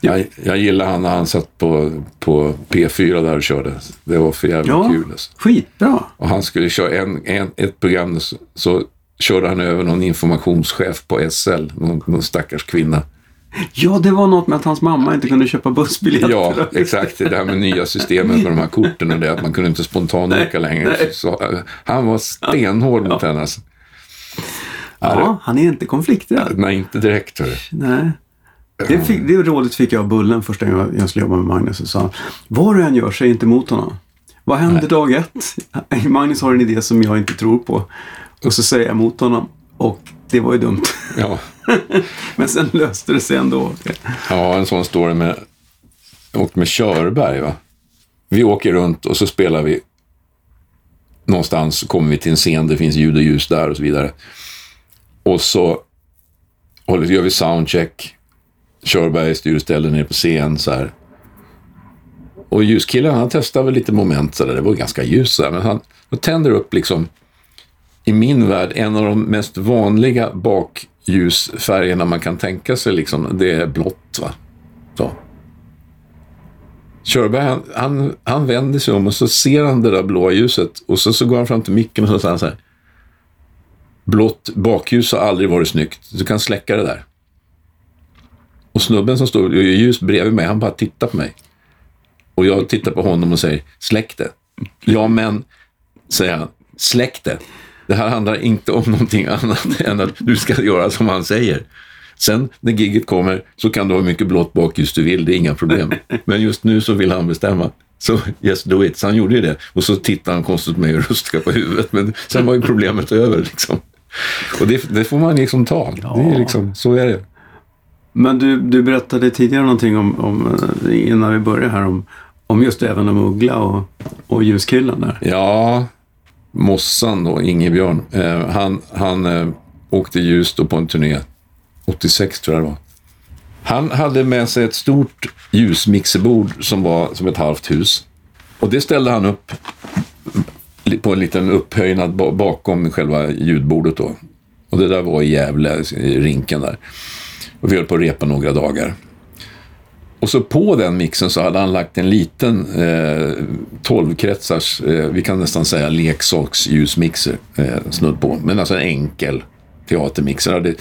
Speaker 1: Jag, jag gillar han när han satt på, på P4 där och körde. Det var för jävla
Speaker 2: ja,
Speaker 1: kul. Alltså.
Speaker 2: Skitbra.
Speaker 1: Och han skulle köra en, en, ett program så, så körde han över någon informationschef på SL, någon, någon stackars kvinna.
Speaker 2: Ja, det var något med att hans mamma inte kunde köpa bussbiljetter.
Speaker 1: Ja, exakt. Det här med nya systemet med de här korten och det att man kunde inte spontanåka längre. Så, uh, han var stenhård ja. mot henne. Alltså.
Speaker 2: Ja, han är inte konflikträdd.
Speaker 1: Nej, inte direkt. Hörru.
Speaker 2: Nej. Det, fick, det rådet fick jag av Bullen första gången jag skulle jobba med Magnus. Och sa, vad du än gör, säg inte emot honom. Vad händer dag ett? Magnus har en idé som jag inte tror på. Och så säger jag emot honom. Och det var ju dumt.
Speaker 1: Ja,
Speaker 2: Men sen löste det sig ändå.
Speaker 1: ja en sån story med, och med Körberg. Va? Vi åker runt och så spelar vi någonstans, kommer vi till en scen, det finns ljud och ljus där och så vidare. Och så gör vi soundcheck. Körberg styr och ställer ner på scen så här. Och ljuskillen han testar väl lite moment så där. Det var ganska ljus så här, men han, han tänder upp liksom i min värld en av de mest vanliga bakljusfärgerna man kan tänka sig. Liksom, det är blått. Va? Så. Körberg han, han, han vänder sig om och så ser han det där blåa ljuset och så, så går han fram till micken och så säger han så här. Blått bakljus har aldrig varit snyggt. Du kan släcka det där. Och snubben som står ljus bredvid mig, han bara tittar på mig. Och jag tittar på honom och säger, släck det. Ja, men, säger han, släck det. Det här handlar inte om någonting annat än att du ska göra som han säger. Sen när giget kommer så kan du ha mycket blått bakljus du vill, det är inga problem. Men just nu så vill han bestämma. Så yes, do it. Så han gjorde ju det. Och så tittade han konstigt på mig och ruskade på huvudet. Men sen var ju problemet över. Liksom. Och det, det får man liksom ta. Det är liksom, så är det.
Speaker 2: Men du, du berättade tidigare någonting om, om, eh, innan vi började här om, om just även om Uggla och, och ljuskillen där.
Speaker 1: Ja, Mossan då, Ingebjörn, eh, han, han eh, åkte ljus då på en turné, 86 tror jag det var. Han hade med sig ett stort ljusmixerbord som var som ett halvt hus. Och det ställde han upp på en liten upphöjnad bakom själva ljudbordet då. Och det där var i Gävle, i rinken där. Och vi höll på att repa några dagar. Och så på den mixen så hade han lagt en liten eh, 12-kretsars, eh, vi kan nästan säga leksaksljusmixer, eh, snudd på. Men alltså en enkel teatermixer. hade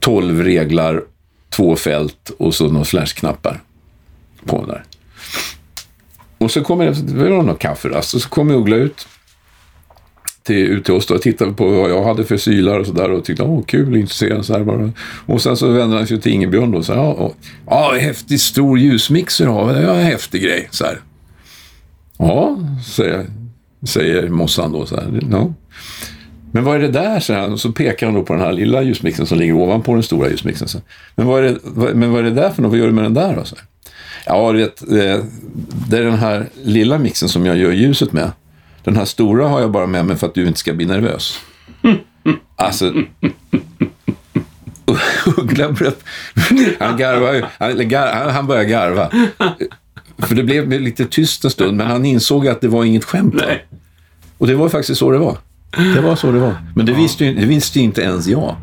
Speaker 1: 12 reglar, två fält och så några flashknappar på den där. Och så kommer det, det var någon kafferast och så kommer Uggla ut till, ut till oss då och tittade på vad jag hade för sylar och sådär och tyckte åh kul, intresserad så här bara. Och sen så vände han sig till Ingebjörn då och sa ja, och, ja häftig stor ljusmixer har vi, en häftig grej så här. Ja, säger, säger Mossan då så här. Ja. Men vad är det där? Så, här, och så pekar han då på den här lilla ljusmixen som ligger ovanpå den stora ljusmixen. Så. Men, vad är det, vad, men vad är det där för något? Vad gör du med den där? Då? Så. Ja, du vet, det, det är den här lilla mixen som jag gör ljuset med. Den här stora har jag bara med mig för att du inte ska bli nervös. Alltså... Uggla bröt... Han garvar ju. Han, gar, han, började garva. För det blev lite tyst en stund, men han insåg att det var inget skämt.
Speaker 2: Nej.
Speaker 1: Och det var faktiskt så det var. Det var så det var. Men det visste ju, det visste ju inte ens jag.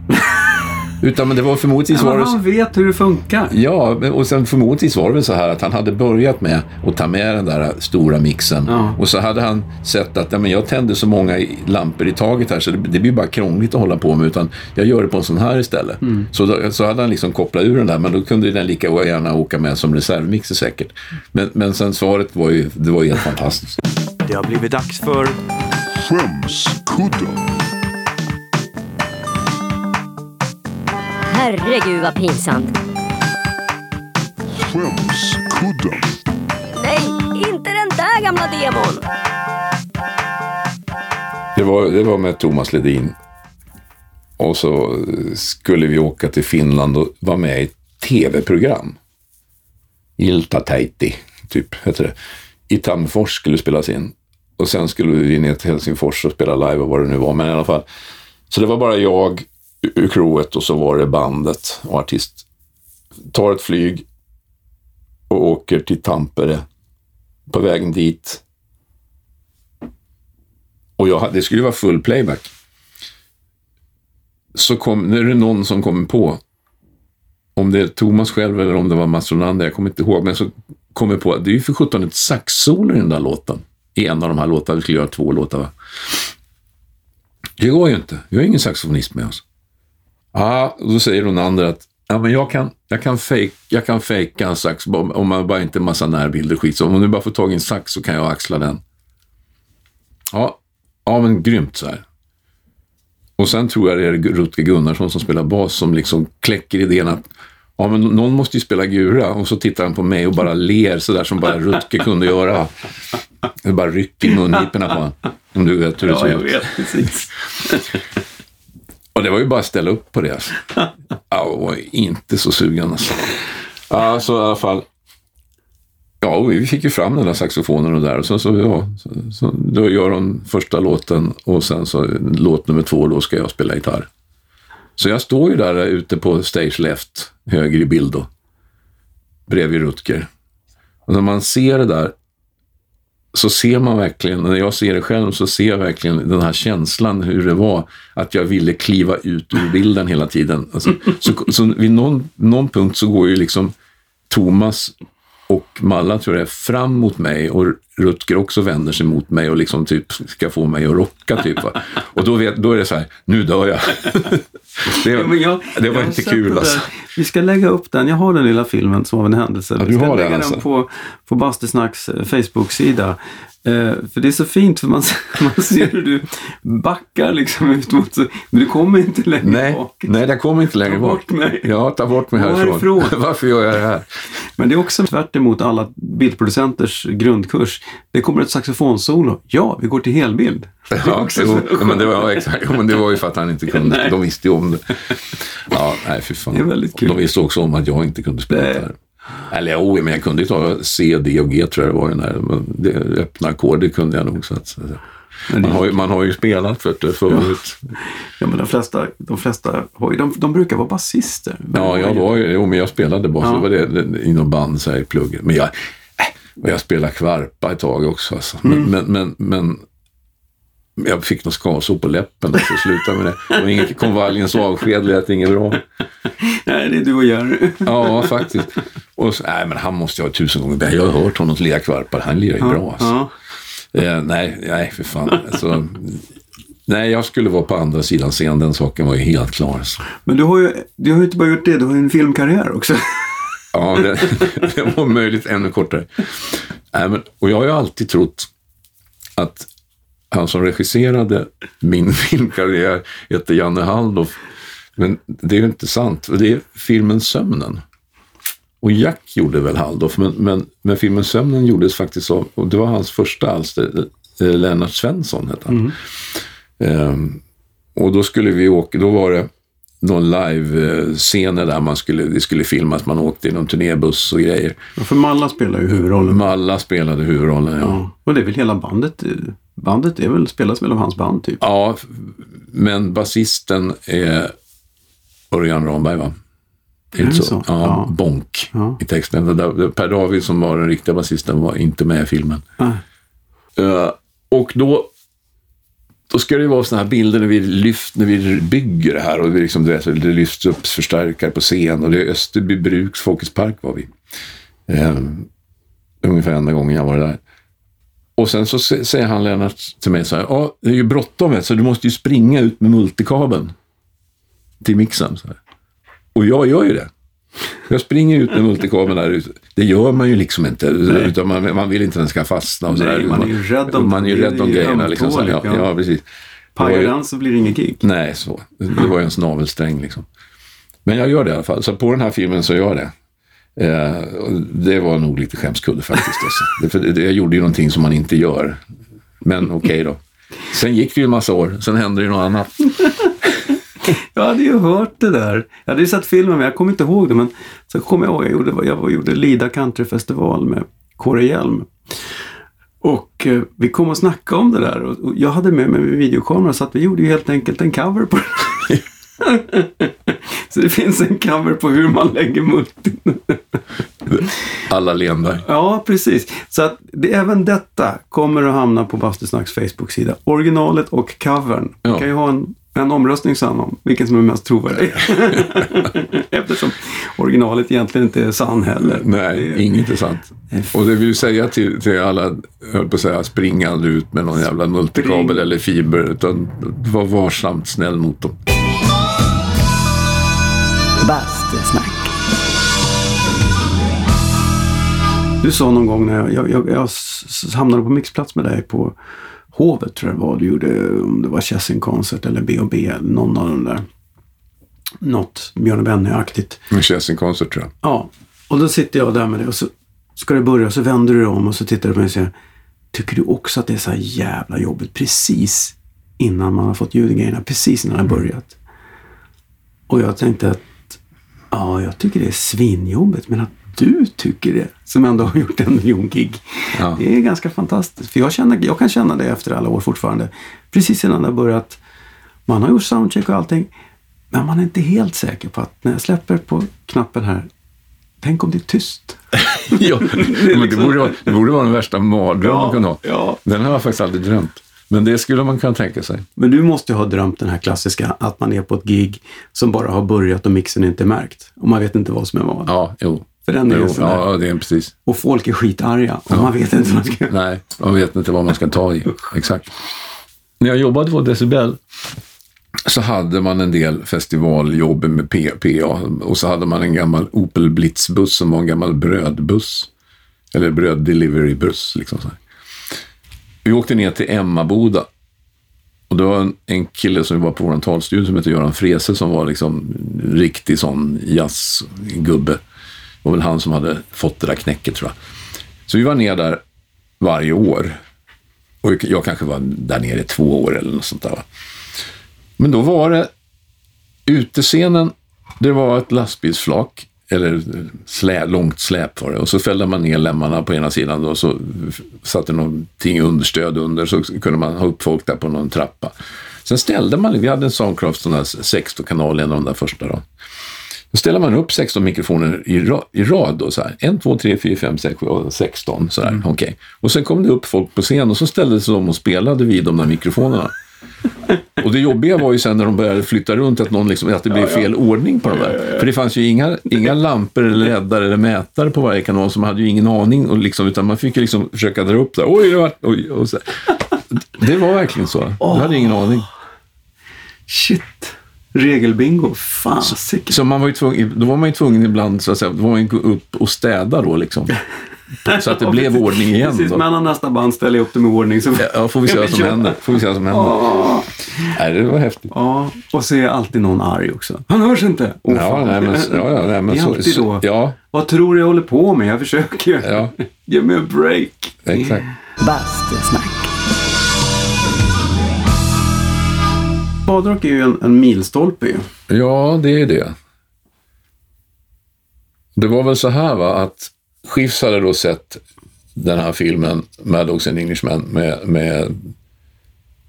Speaker 1: Utan men det var förmodligen
Speaker 2: Men
Speaker 1: det...
Speaker 2: han vet hur det funkar.
Speaker 1: Ja, och sen förmodligen var det väl så här att han hade börjat med att ta med den där stora mixen.
Speaker 2: Ja.
Speaker 1: Och så hade han sett att ja, men jag tänder så många lampor i taget här så det, det blir bara krångligt att hålla på med. Utan jag gör det på en sån här istället. Så, då, så hade han liksom kopplat ur den där, men då kunde den lika gärna åka med som reservmixer säkert. Men, men sen svaret var ju, det var ju helt fantastiskt.
Speaker 2: Det har blivit dags för
Speaker 3: Skämskudden.
Speaker 4: Herregud vad pinsamt.
Speaker 3: Skämskudden.
Speaker 4: Nej, inte den där gamla demon.
Speaker 1: Det var, det var med Thomas Ledin. Och så skulle vi åka till Finland och vara med i ett tv-program. Iltatäiti, typ, heter det. I Tammerfors skulle spelas in. Och sen skulle vi ner till Helsingfors och spela live och vad det nu var. Men i alla fall. Så det var bara jag ur crewet och så var det bandet och artist. Tar ett flyg och åker till Tampere. På vägen dit och jag, det skulle vara full playback. Så kom, nu är det någon som kommer på, om det är Thomas själv eller om det var Mats Ronander, jag kommer inte ihåg, men så kommer på att det är ju för sjutton ett saxsolo i den där låten. I en av de här låtarna, vi skulle göra två låtar va. Det går ju inte, vi har ingen saxofonist med oss. Ja, då säger Ronander att ja, men jag kan, jag kan, fake, jag kan fejka en sax om man bara inte massa närbilder och skit. Så om du bara får tag i en sax så kan jag axla den. Ja, ja men grymt så här. Och sen tror jag det är Rutger Gunnarsson som spelar bas som liksom kläcker idén att ja, men någon måste ju spela gura. Och så tittar han på mig och bara ler så där som bara Rutger kunde göra. Det bara rycker i mungiporna på honom. Om du vet hur det
Speaker 2: Ja,
Speaker 1: ser
Speaker 2: jag
Speaker 1: ut.
Speaker 2: vet precis.
Speaker 1: Och det var ju bara att ställa upp på det. Alltså. Ja, jag var inte så sugen alltså. Ja, så i alla fall. Ja, vi fick ju fram den där saxofonen och där. Och så, så, ja, så, så, då gör hon första låten och sen så låt nummer två, då ska jag spela gitarr. Så jag står ju där ute på stage left, höger i bild då, bredvid Rutger. Och när man ser det där så ser man verkligen, när jag ser det själv, så ser jag verkligen den här känslan hur det var att jag ville kliva ut ur bilden hela tiden. Alltså, så, så vid någon, någon punkt så går ju liksom Thomas och Malla tror jag fram mot mig och Rutger också vänder sig mot mig och liksom typ ska få mig att rocka typ. Va? Och då, vet, då är det så här, nu dör jag. det,
Speaker 2: Ja, jag-
Speaker 1: det
Speaker 2: jag
Speaker 1: var
Speaker 2: har
Speaker 1: inte kul alltså.
Speaker 2: Vi ska lägga upp den. Jag har den lilla filmen som av en händelse.
Speaker 1: Ja,
Speaker 2: vi
Speaker 1: du
Speaker 2: ska
Speaker 1: har den
Speaker 2: lägga
Speaker 1: alltså.
Speaker 2: den på, på Bastusnacks eh, Facebook-sida. Eh, för det är så fint för man, man ser hur du backar liksom ut mot... Men du kommer inte längre
Speaker 1: Nej,
Speaker 2: bak.
Speaker 1: nej, jag kommer inte längre
Speaker 2: Ta bort mig.
Speaker 1: Ja, ta bort mig härifrån.
Speaker 2: härifrån.
Speaker 1: Varför gör jag det här?
Speaker 2: Men det är också tvärt emot alla bildproducenters grundkurs. Det kommer ett saxofonsolo. Ja, vi går till helbild. Det
Speaker 1: Ja, jo, men det var, exakt, men det var ju för att han inte kunde.
Speaker 2: Nej.
Speaker 1: De visste ju om det. Ja, nej, fy fan.
Speaker 2: Det är väldigt kul.
Speaker 1: De visste också om att jag inte kunde spela
Speaker 2: Nej.
Speaker 1: gitarr. Eller jo, men jag kunde ju ta C, D och G tror jag det var. Den. Men det, öppna ackord, det kunde jag nog. Så att, man, har ju, man har ju spelat vet du, förut.
Speaker 2: Ja, men de flesta, de flesta har ju, de, de brukar vara basister.
Speaker 1: Ja, jag var ju, jo, men jag spelade bas.
Speaker 2: Ja.
Speaker 1: Det var det, band så här i plugget. Men jag, äh, och jag spelade kvarpa ett tag också. Alltså. Men,
Speaker 2: Mm.
Speaker 1: men, men, men jag fick något skavsår på läppen så slutade med det. Och inget konvaljens avsked lät inget bra.
Speaker 2: Nej, det är du och Jerry.
Speaker 1: Ja, faktiskt. Och så, nej, men han måste ju ha tusen gånger bättre. Jag har hört honom lira kvarpar. Han lirar ju bra. Alltså.
Speaker 2: Ja.
Speaker 1: Eh, nej, nej, för fan. Alltså, nej, jag skulle vara på andra sidan scenen. Den saken var ju helt klar. Alltså.
Speaker 2: Men du har, ju, du har ju inte bara gjort det, du har ju en filmkarriär också.
Speaker 1: Ja, det, det var möjligt ännu kortare. Nej, men, och jag har ju alltid trott att han som regisserade min filmkarriär heter Janne Halldorf. Men det är ju inte sant. Det är filmen Sömnen. Och Jack gjorde väl Halldorf, men, men, men filmen Sömnen gjordes faktiskt av, och det var hans första alster, eh, Lennart Svensson hette han. Ehm, och då skulle vi åka, då var det någon live-scener där man skulle, det skulle filmas, man åkte i någon turnébuss och grejer.
Speaker 2: Ja, för Malla spelar ju huvudrollen.
Speaker 1: Malla spelade huvudrollen, ja.
Speaker 2: Ja. Och det är väl hela bandet. Bandet är väl, spelas väl av hans band typ.
Speaker 1: Ja, men basisten är Örjan Ramberg, va? Är det så?
Speaker 2: så?
Speaker 1: Ja,
Speaker 2: Ja.
Speaker 1: Bonk
Speaker 2: Ja.
Speaker 1: i texten. Det där- Per David som var den riktiga basisten var inte med i filmen. Eh, och då, då ska det ju vara sådana här bilder när vi, lyft, när vi bygger det här och vi liksom, vet, det lyfts upp förstärkare på scen och det är Österby Bruks Folkets Park var vi. Eh, ungefär enda gången jag var där. Och sen så sä- säger han Lennart till mig så här, ja det är ju bråttom så du måste ju springa ut med multikabeln till mixen. Och jag gör ju det. Jag springer ut med multikabeln där ute. Det gör man ju liksom inte. Utan man, man vill inte att den ska fastna. Och så
Speaker 2: Nej,
Speaker 1: där.
Speaker 2: man är ju rädd om-
Speaker 1: Man är ju rädd om grejerna. Liksom, så, ja,
Speaker 2: ja.
Speaker 1: precis.
Speaker 2: Pajar den så blir det ingen gig.
Speaker 1: Nej, så. Det var ju en snavelsträng liksom. Men jag gör det i alla fall. Så på den här filmen så gör jag det. Eh, det var nog lite skämskudde faktiskt. Alltså. Det, jag gjorde ju någonting som man inte gör. Men okej då. Sen gick det ju en massa år. Sen hände det ju något annat.
Speaker 2: Jag hade ju hört det där. Jag hade ju sett filmen men jag kommer inte ihåg det. Men så kommer jag ihåg, jag gjorde, jag gjorde Lida Countryfestival med Kåre Hjelm. Och eh, vi kom och snackade om det där. Och, och jag hade med mig min videokamera så att vi gjorde ju helt enkelt en cover på det. så det finns en cover på hur man lägger multin.
Speaker 1: Alla Lenberg.
Speaker 2: Ja, precis. Så att det, även detta kommer att hamna på Bastusnacks Facebook-sida. Originalet och covern. Vi
Speaker 1: Ja.
Speaker 2: kan ju ha en, en omröstning sen om vilken som är mest trovärdig. Eftersom originalet egentligen inte är sann heller.
Speaker 1: Nej, inget är sant. Och det vill ju säga till, till alla, höll på att säga, spring aldrig ut med någon jävla multikabel
Speaker 2: Spring.
Speaker 1: eller fiber. Utan var varsamt snäll mot dem.
Speaker 2: Bastusnack. Du sa någon gång när jag, jag, jag, jag hamnade på mixplats med dig på Hovet tror jag det var. Du gjorde, om det var Chessing Concert eller B&B eller någon av de där. Något Björn och Benny-aktigt.
Speaker 1: Chessing Concert tror jag.
Speaker 2: Ja, och då sitter jag där med dig och så ska det börja och så vänder du dig om och så tittar du på mig och säger tycker du också att det är så här jävla jobbigt precis innan man har fått ljudgrejerna, precis innan det har börjat? Och jag tänkte att ja, jag tycker det är svinjobbigt, men att du tycker det, som ändå har gjort en miljon gig.
Speaker 1: Ja.
Speaker 2: Det är ganska fantastiskt. För jag, känner, jag kan känna det efter alla år fortfarande. Precis innan det börjat. Man har gjort soundcheck och allting. Men man är inte helt säker på att när jag släpper på knappen här, tänk om det är tyst.
Speaker 1: ja, men det, borde vara, det borde vara den värsta mardrömmen man kunde ha.
Speaker 2: ja.
Speaker 1: Den har jag faktiskt aldrig drömt. Men det skulle man kunna tänka sig.
Speaker 2: Men du måste ju ha drömt den här klassiska, att man är på ett gig som bara har börjat och mixen inte är märkt. Och man vet inte vad som är vad.
Speaker 1: Ja, jo.
Speaker 2: För den är
Speaker 1: jo
Speaker 2: sådär.
Speaker 1: ja, det är precis.
Speaker 2: Och folk är skitarga och man vet inte vad man ska
Speaker 1: Nej, man vet inte vad man ska ta i. Exakt. När jag jobbade på Decibel så hade man en del festivaljobb med PA och så hade man en gammal Opel Blitzbuss som var en gammal brödbuss. Eller bröddeliverybuss. Liksom så här. Vi åkte ner till Emmaboda och det var en, en kille som var på vår talstudio som hette Göran Frese som var liksom riktig sån jazzgubbe. Det var väl han som hade fått det där knäcket tror jag. Så vi var ner där varje år. Och jag kanske var där nere i två år eller något sånt där. Va? Men då var det utescenen, det var ett lastbilsflak, eller slä, långt släp var det. Och så fällde man ner lämmarna på ena sidan och så satte någonting understöd under så kunde man ha upp folk där på någon trappa. Sen ställde man, vi hade en Soundcraft sån där 16-kanal, en av de där första då. Då ställer man upp 16 mikrofoner i, ra, i rad då så här. 1, 2, 3, 4, 5, 6, 7, 8, 16 så där. Okej. Och sen kom det upp folk på scen och så ställde sig de och spelade vid de där mikrofonerna. Och det jobbiga var ju sen när de började flytta runt att, någon liksom, att det blev fel ordning på de där. För det fanns ju inga, inga lampor eller leddar eller mätare på varje kanal så man hade ju ingen aning. Och liksom, utan man fick ju liksom försöka dra upp där. Oj, det var... Oj, och så. Det var verkligen så. Jag hade ingen aning.
Speaker 2: Shit. Regelbingo. Fasiken.
Speaker 1: Så man var ju tvungen, då var man ju tvungen ibland, så att säga, då var man ju upp och städa då liksom. Så att det blev ordning igen.
Speaker 2: Precis,
Speaker 1: Då.
Speaker 2: men nästa band ställer jag upp dem i ordning. Så...
Speaker 1: Ja, får vi se vad som händer. Får vi se vad som händer.
Speaker 2: Ja.
Speaker 1: Nej, det var häftigt.
Speaker 2: ja, och så är alltid någon arg också. Han hörs inte. Åh,
Speaker 1: Ja, nej, men, ja, ja, nej, men
Speaker 2: Det är
Speaker 1: så,
Speaker 2: alltid
Speaker 1: så,
Speaker 2: då.
Speaker 1: Ja,
Speaker 2: Vad tror du jag håller på med? Jag försöker ju.
Speaker 1: ja,
Speaker 2: Ge mig en break.
Speaker 1: exakt.
Speaker 2: Bastusnack. Badrock är ju en, en milstolpe ju.
Speaker 1: Ja, det är det. Det var väl så här va, att Schiffs hade då sett den här filmen, Mad Dogs and Englishmen, med, med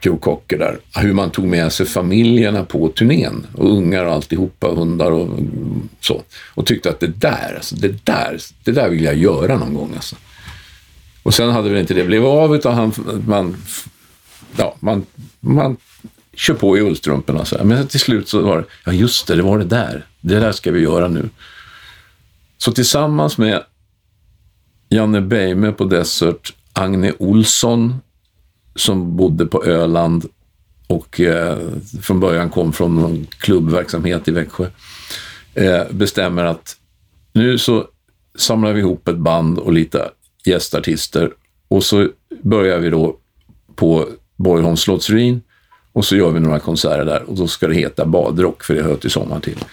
Speaker 1: Joe Cocker där. Hur man tog med sig familjerna på turnén. Och ungar och alltihopa, hundar och så. Och tyckte att det där, alltså, det där, det där vill jag göra någon gång. Alltså. Och sen hade väl inte det blivit av, utan han, man, ja, man, man kör på i ullstrumporna. Så här. Men till slut så var det, ja just det, det var det där. Det där ska vi göra nu. Så tillsammans med Janne Beime på Desert, Agne Olsson som bodde på Öland och eh, från början kom från någon klubbverksamhet i Växjö, eh, bestämmer att nu så samlar vi ihop ett band och lite gästartister och så börjar vi då på Borgholms slottsruin och så gör vi några konserter där och då ska det heta badrock för det hör till sommar till.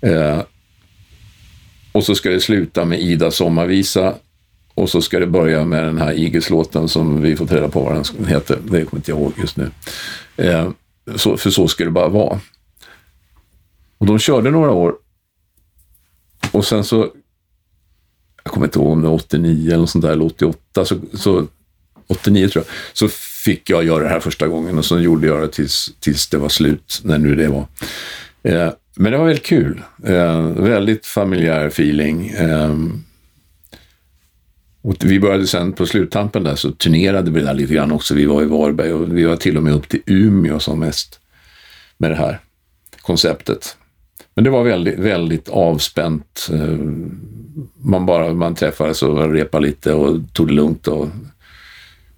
Speaker 1: Eh, och så ska det sluta med Ida sommarvisa och så ska det börja med den här Eagles-låten som vi fått reda på vad den heter. Det kommer inte jag ihåg just nu. Eh, så, för så ska det bara vara. Och de körde några år. Och sen så, jag kommer inte ihåg om det var 89 eller något sånt där, eller 88, så, så 89 tror jag, så fick jag göra det här första gången och så gjorde jag det tills, tills det var slut, när nu det var. Eh, men det var väldigt kul. Eh, väldigt familjär feeling. Eh, och vi började sen på sluttampen där så turnerade vi där lite grann också. Vi var i Varberg och vi var till och med upp till Umeå som mest med det här konceptet. Men det var väldigt, väldigt avspänt. Eh, man bara man träffades och repade lite och tog det lugnt och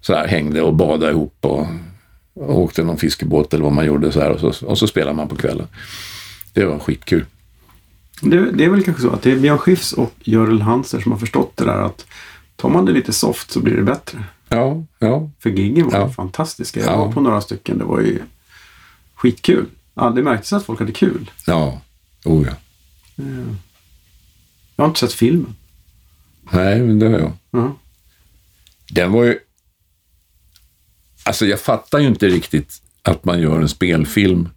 Speaker 1: så här, hängde och badade ihop och, och åkte någon fiskebåt eller vad man gjorde så här och så, och så spelade man på kvällen. Det var skitkul.
Speaker 2: Det, det är väl kanske så att det är Björn Skifs och Görel Hanser som har förstått det där att tar man det lite soft så blir det bättre.
Speaker 1: Ja, ja,
Speaker 2: För giggen var
Speaker 1: Ja.
Speaker 2: fantastiska. Jag
Speaker 1: Ja.
Speaker 2: var på några stycken. Det var ju skitkul. Ja, det märktes att folk hade kul.
Speaker 1: ja, oh ja.
Speaker 2: Jag har inte sett filmen.
Speaker 1: Nej, men det var jag.
Speaker 2: Ja.
Speaker 1: Den var ju Alltså jag fattar ju inte riktigt att man gör en spelfilm.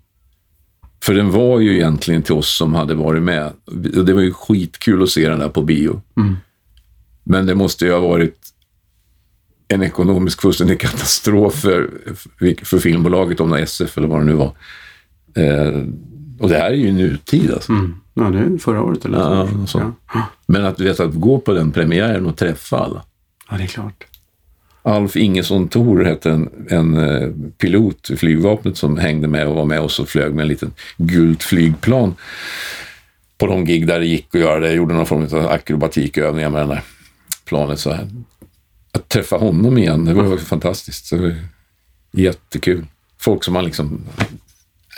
Speaker 1: För den var ju egentligen till oss som hade varit med. Det var ju skitkul att se den där på bio. Men det måste ju ha varit en ekonomisk fullständig katastrof för, för filmbolaget, om det SF eller vad det nu var. Eh, och det här är ju nutid alltså.
Speaker 2: Ja, det är förra året eller
Speaker 1: Ja,
Speaker 2: så. Ja.
Speaker 1: Men att, du vet, att gå på den premiären och träffa alla.
Speaker 2: ja, det är klart.
Speaker 1: Alf Ingesson Thor hette en, en eh, pilot i flygvapnet som hängde med och var med oss och flög med en liten gult flygplan på de gig där det gick att göra det. Jag gjorde någon form av akrobatikövningar med det där planet. Så här. Att träffa honom igen, det var ju fantastiskt. Det var jättekul. Folk som man liksom...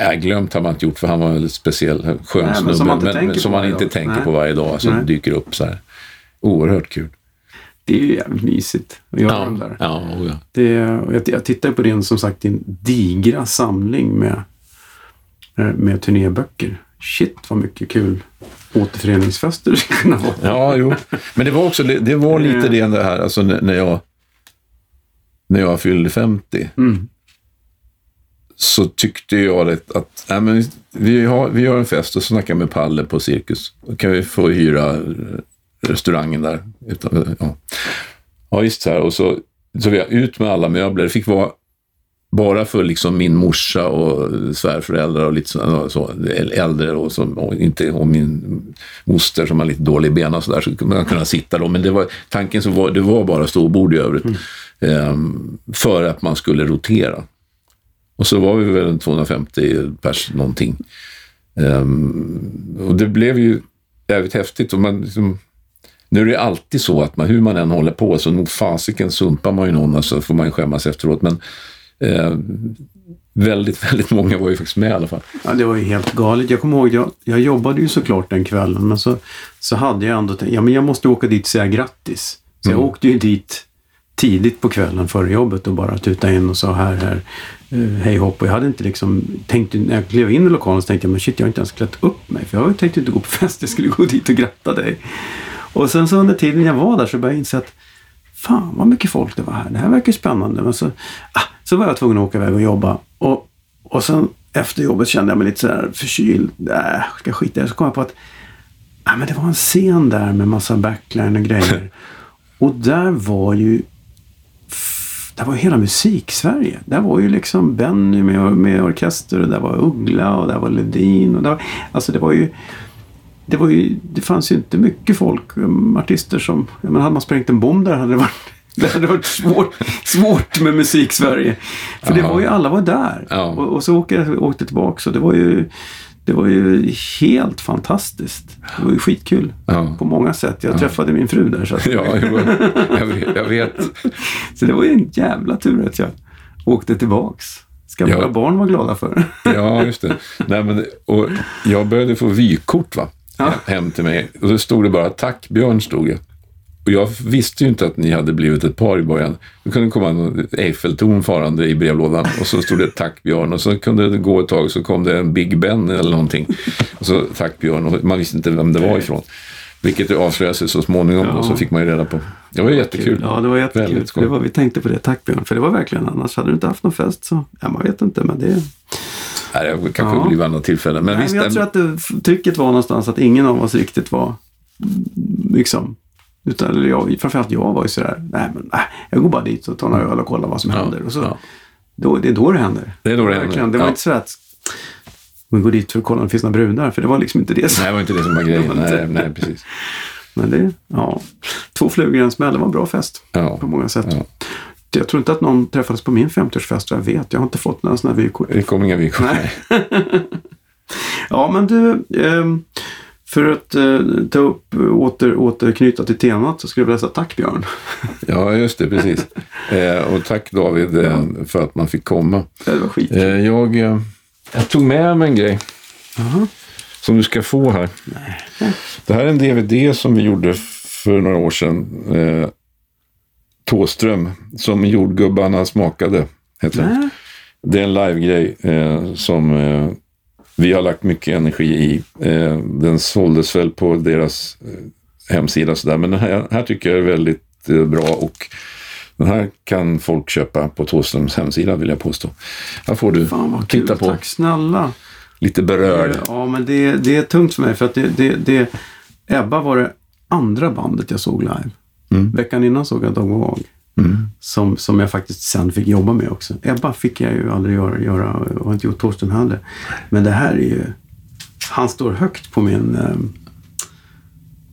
Speaker 1: Äh, glömt har man inte gjort för han var en väldigt speciell, skön
Speaker 2: men
Speaker 1: snubbe.
Speaker 2: som man inte
Speaker 1: men,
Speaker 2: tänker
Speaker 1: men
Speaker 2: på
Speaker 1: som man
Speaker 2: varje
Speaker 1: inte
Speaker 2: dag.
Speaker 1: tänker på varje dag, som
Speaker 2: Nej.
Speaker 1: dyker upp så här. Oerhört kul.
Speaker 2: Det är ju jävligt mysigt att göra de
Speaker 1: Ja,
Speaker 2: där.
Speaker 1: ja, oh ja.
Speaker 2: Det, och jag, jag tittar på din, som sagt, din digra samling med, eh, med turnéböcker. Shit vad mycket kul återföreningsfester det skulle kunna vara.
Speaker 1: Ja, jo. Men det var också det, var lite det det här, alltså när jag, när jag fyllde 50.
Speaker 2: Mm.
Speaker 1: Så tyckte jag det, att nej, men vi, har, vi gör en fest och så snackar med Palle på Cirkus. Då kan vi få hyra eh, restaurangen där. Utan, ja. ja, visst. Så här. Och så, så vi ut med alla möbler. Det fick vara bara för liksom min morsa och svärföräldrar och lite så, så äldre och, som, och inte och min moster som har lite dålig bena och så där så skulle man kunna sitta då. Men det var, tanken så var det var bara storbord i övrigt. Ehm, för att man skulle rotera. Och så var vi väl en 250 pers någonting. Ehm, och det blev ju jävligt häftigt. Och man liksom, nu är det alltid så att man, hur man än håller på så nog fasiken sumpar man ju någon och så får man ju skämmas efteråt. Men eh, väldigt, väldigt många var ju faktiskt med i alla fall.
Speaker 2: Ja, det var ju helt galet. Jag kommer ihåg, jag, jag jobbade ju såklart den kvällen, men så, så hade jag ändå tänkt, ja men jag måste åka dit och säga grattis. Så jag åkte ju dit tidigt på kvällen före jobbet och bara tuta in och sa här, här, eh, hej hopp. Och jag hade inte liksom tänkt, när jag klev in i lokalen så tänkte jag, men shit, jag har inte ens klätt upp mig. För jag tänkte inte gå på fest, jag skulle gå dit och gratta dig. Och sen så under tiden jag var där så började jag inse att fan vad mycket folk det var här. Det här verkar spännande. Men så, ah, så var jag tvungen att åka iväg och jobba. Och, och sen efter jobbet kände jag mig lite sådär förkyld. Äh, ska skita i det? Så kom jag på att ah, men det var en scen där med massa backline och grejer. och där var ju där var hela musik-Sverige. Där var ju liksom Benny med, med orkester och där var Uggla och där var Ledin. Och där, alltså det var ju det, var ju, det fanns ju inte mycket folk, um, artister som... Ja, men hade man sprängt en bomb där hade det varit, det hade varit svårt, svårt med musik-Sverige. För det
Speaker 1: Ja.
Speaker 2: var ju, alla var där.
Speaker 1: Ja.
Speaker 2: Och, och så åkte jag åkte tillbaka så det var ju... Det var ju helt fantastiskt. Det var ju skitkul
Speaker 1: Ja.
Speaker 2: på många sätt. Jag träffade min fru där. Så, att,
Speaker 1: Ja, jag, vet, jag vet.
Speaker 2: så det var ju en jävla tur att jag åkte tillbaks. Ska
Speaker 1: Ja.
Speaker 2: våra barn vara glada för.
Speaker 1: Ja, just det. Nej, men, och jag började få vykort va?
Speaker 2: Ja.
Speaker 1: hem till mig. Och så stod det bara tack Björn, stod det. Och jag visste ju inte att ni hade blivit ett par i början. Det kunde komma en Eiffeltorn farande i brevlådan och så stod det tack Björn. Och så kunde det gå ett tag så kom det en Big Ben eller någonting. Och så tack Björn och man visste inte vem det var ifrån. Vilket avslöjade sig så småningom
Speaker 2: Ja.
Speaker 1: och så fick man ju reda på. Det var jättekul.
Speaker 2: Ja, det var jättekul. Det var, vi tänkte på det. Tack Björn. För det var verkligen, annars hade du inte haft någon fest så, ja man vet inte. Men det,
Speaker 1: Nej, det kanske
Speaker 2: Ja.
Speaker 1: blir vid andra tillfällen. Men
Speaker 2: nej,
Speaker 1: visst,
Speaker 2: men jag tror att det, trycket var någonstans att ingen av oss riktigt var mm, liksom utan, eller jag, framförallt jag var ju sådär, nej men nej, jag går bara dit och tar några öl och kollar vad som
Speaker 1: Ja,
Speaker 2: händer. Och så,
Speaker 1: ja.
Speaker 2: då, det är då det händer.
Speaker 1: Det är då det
Speaker 2: Verkligen.
Speaker 1: händer,
Speaker 2: Det var
Speaker 1: ja.
Speaker 2: inte så att vi går dit för att kolla om det finns några brudar, för det var liksom inte det. som-
Speaker 1: Nej, det var inte det som var grejen. Nej, nej, precis.
Speaker 2: Men det, ja, två flugor i en smäll, det var en bra fest
Speaker 1: Ja.
Speaker 2: på många sätt.
Speaker 1: Ja.
Speaker 2: Jag tror inte att någon träffades på min 50-årsfest, vad jag vet. Jag har inte fått några sådana vykort.
Speaker 1: Det kom inga vykort.
Speaker 2: Nej. Ja, men du, ehm, för att eh, ta upp, åter, återknyta till temat så skulle jag vilja säga tack Björn.
Speaker 1: Ja, just det, precis. Eh, och tack David eh, för att man fick komma.
Speaker 2: Det var skit.
Speaker 1: Jag, jag tog med mig en grej
Speaker 2: Jaha.
Speaker 1: som du ska få här. Det här är en DVD som vi gjorde för några år sedan. Eh, Tåström, som jordgubbarna smakade. Heter den. Det är en live-grej eh, som eh, vi har lagt mycket energi i. Eh, den såldes väl på deras eh, hemsida sådär. Men den här, här tycker jag är väldigt eh, bra och Den här kan folk köpa på Thåströms hemsida vill jag påstå. Här får du
Speaker 2: Fan vad kul.
Speaker 1: titta på.
Speaker 2: Tack snälla.
Speaker 1: Lite berörd.
Speaker 2: Ja, men det, det är tungt för mig för att det, det, det, Ebba var det andra bandet jag såg live.
Speaker 1: Mm.
Speaker 2: Veckan innan såg jag Dog Wag. Som, som jag faktiskt sen fick jobba med också. Ebba fick jag ju aldrig göra, göra och har inte gjort Torsten heller. Men det här är ju... Han står högt på min... Eh,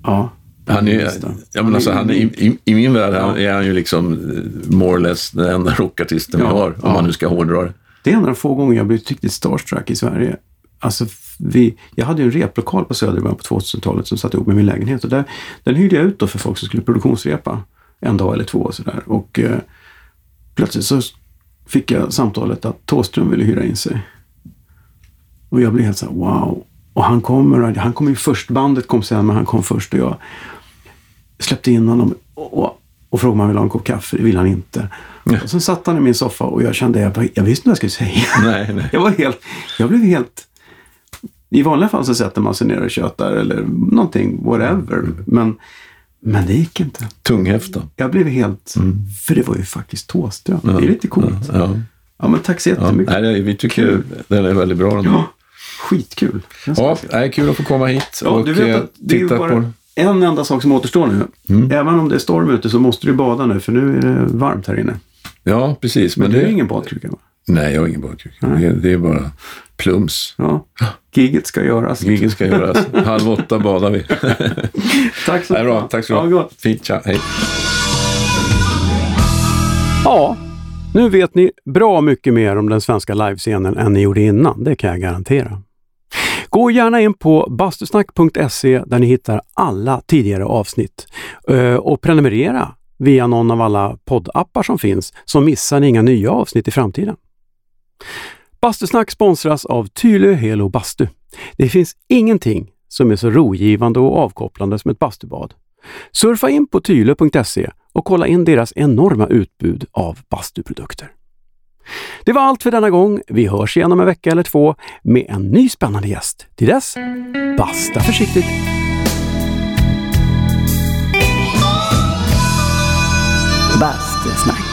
Speaker 2: ja.
Speaker 1: Han är, ja, men alltså, han är, i, i, min värld
Speaker 2: Ja.
Speaker 1: är han ju liksom eh, more or less den enda rockartisten vi
Speaker 2: Ja,
Speaker 1: har. Om
Speaker 2: ja.
Speaker 1: man nu ska hårdra det.
Speaker 2: Det är en av de få gånger jag blivit riktigt starstruck i Sverige. Alltså, vi, jag hade ju en replokal på Söder i början på 2000-talet som satt ihop med min lägenhet. Och där, den hyrde jag ut då för folk som skulle produktionsrepa en dag eller två. Och, sådär. och eh, plötsligt så fick jag samtalet att Thåström ville hyra in sig. Och jag blev helt så här, wow. Och han kommer, han kom ju först, bandet kom sen, men han kom först och jag släppte in honom och, och, och frågade om han ville ha en kopp kaffe. Det ville han inte. Och sen satt han i min soffa och jag kände, jag, jag visste inte vad jag skulle säga.
Speaker 1: Nej, nej.
Speaker 2: Jag var helt, jag blev helt... I vanliga fall så sätter man sig ner och tjötar eller någonting, whatever. Men, men det gick inte.
Speaker 1: Tunghäfta.
Speaker 2: Jag blev helt... För det var ju faktiskt Thåström. Det är lite coolt. Ja,
Speaker 1: Ja.
Speaker 2: men tack så
Speaker 1: Ja.
Speaker 2: jättemycket.
Speaker 1: Nej, det- vi tycker
Speaker 2: Kul.
Speaker 1: den är väldigt bra. Den.
Speaker 2: Ja, skitkul.
Speaker 1: Ja, det är kul att få komma hit
Speaker 2: Ja,
Speaker 1: och
Speaker 2: du vet
Speaker 1: eh,
Speaker 2: att det är bara
Speaker 1: på
Speaker 2: en enda sak som återstår nu.
Speaker 1: Mm.
Speaker 2: Även om det är storm ute så måste du bada nu för nu är det varmt här inne.
Speaker 1: Ja, precis.
Speaker 2: Men,
Speaker 1: Men det...
Speaker 2: är ingen badkruka va?
Speaker 1: Nej, jag har ingen badkruka. Det, det är bara plums.
Speaker 2: Ja. Giget ska göras.
Speaker 1: Giget ska göras. Halv åtta badar vi.
Speaker 2: Tack så
Speaker 1: Nej, bra. Tack så
Speaker 2: Ja, gott.
Speaker 1: Fint, tja. Hej.
Speaker 2: Ja, nu vet ni bra mycket mer om den svenska livescenen än ni gjorde innan, det kan jag garantera. Gå gärna in på bastusnack.se där ni hittar alla tidigare avsnitt Eh, och prenumerera via någon av alla poddappar som finns så missar ni inga nya avsnitt i framtiden. Bastusnack sponsras av Tylö Helo Bastu. Det finns ingenting som är så rogivande och avkopplande som ett bastubad. Surfa in på tylö.se och kolla in deras enorma utbud av bastuprodukter. Det var allt för denna gång. Vi hörs igen om en vecka eller två med en ny spännande gäst. Till dess, basta försiktigt!
Speaker 3: Bastusnack.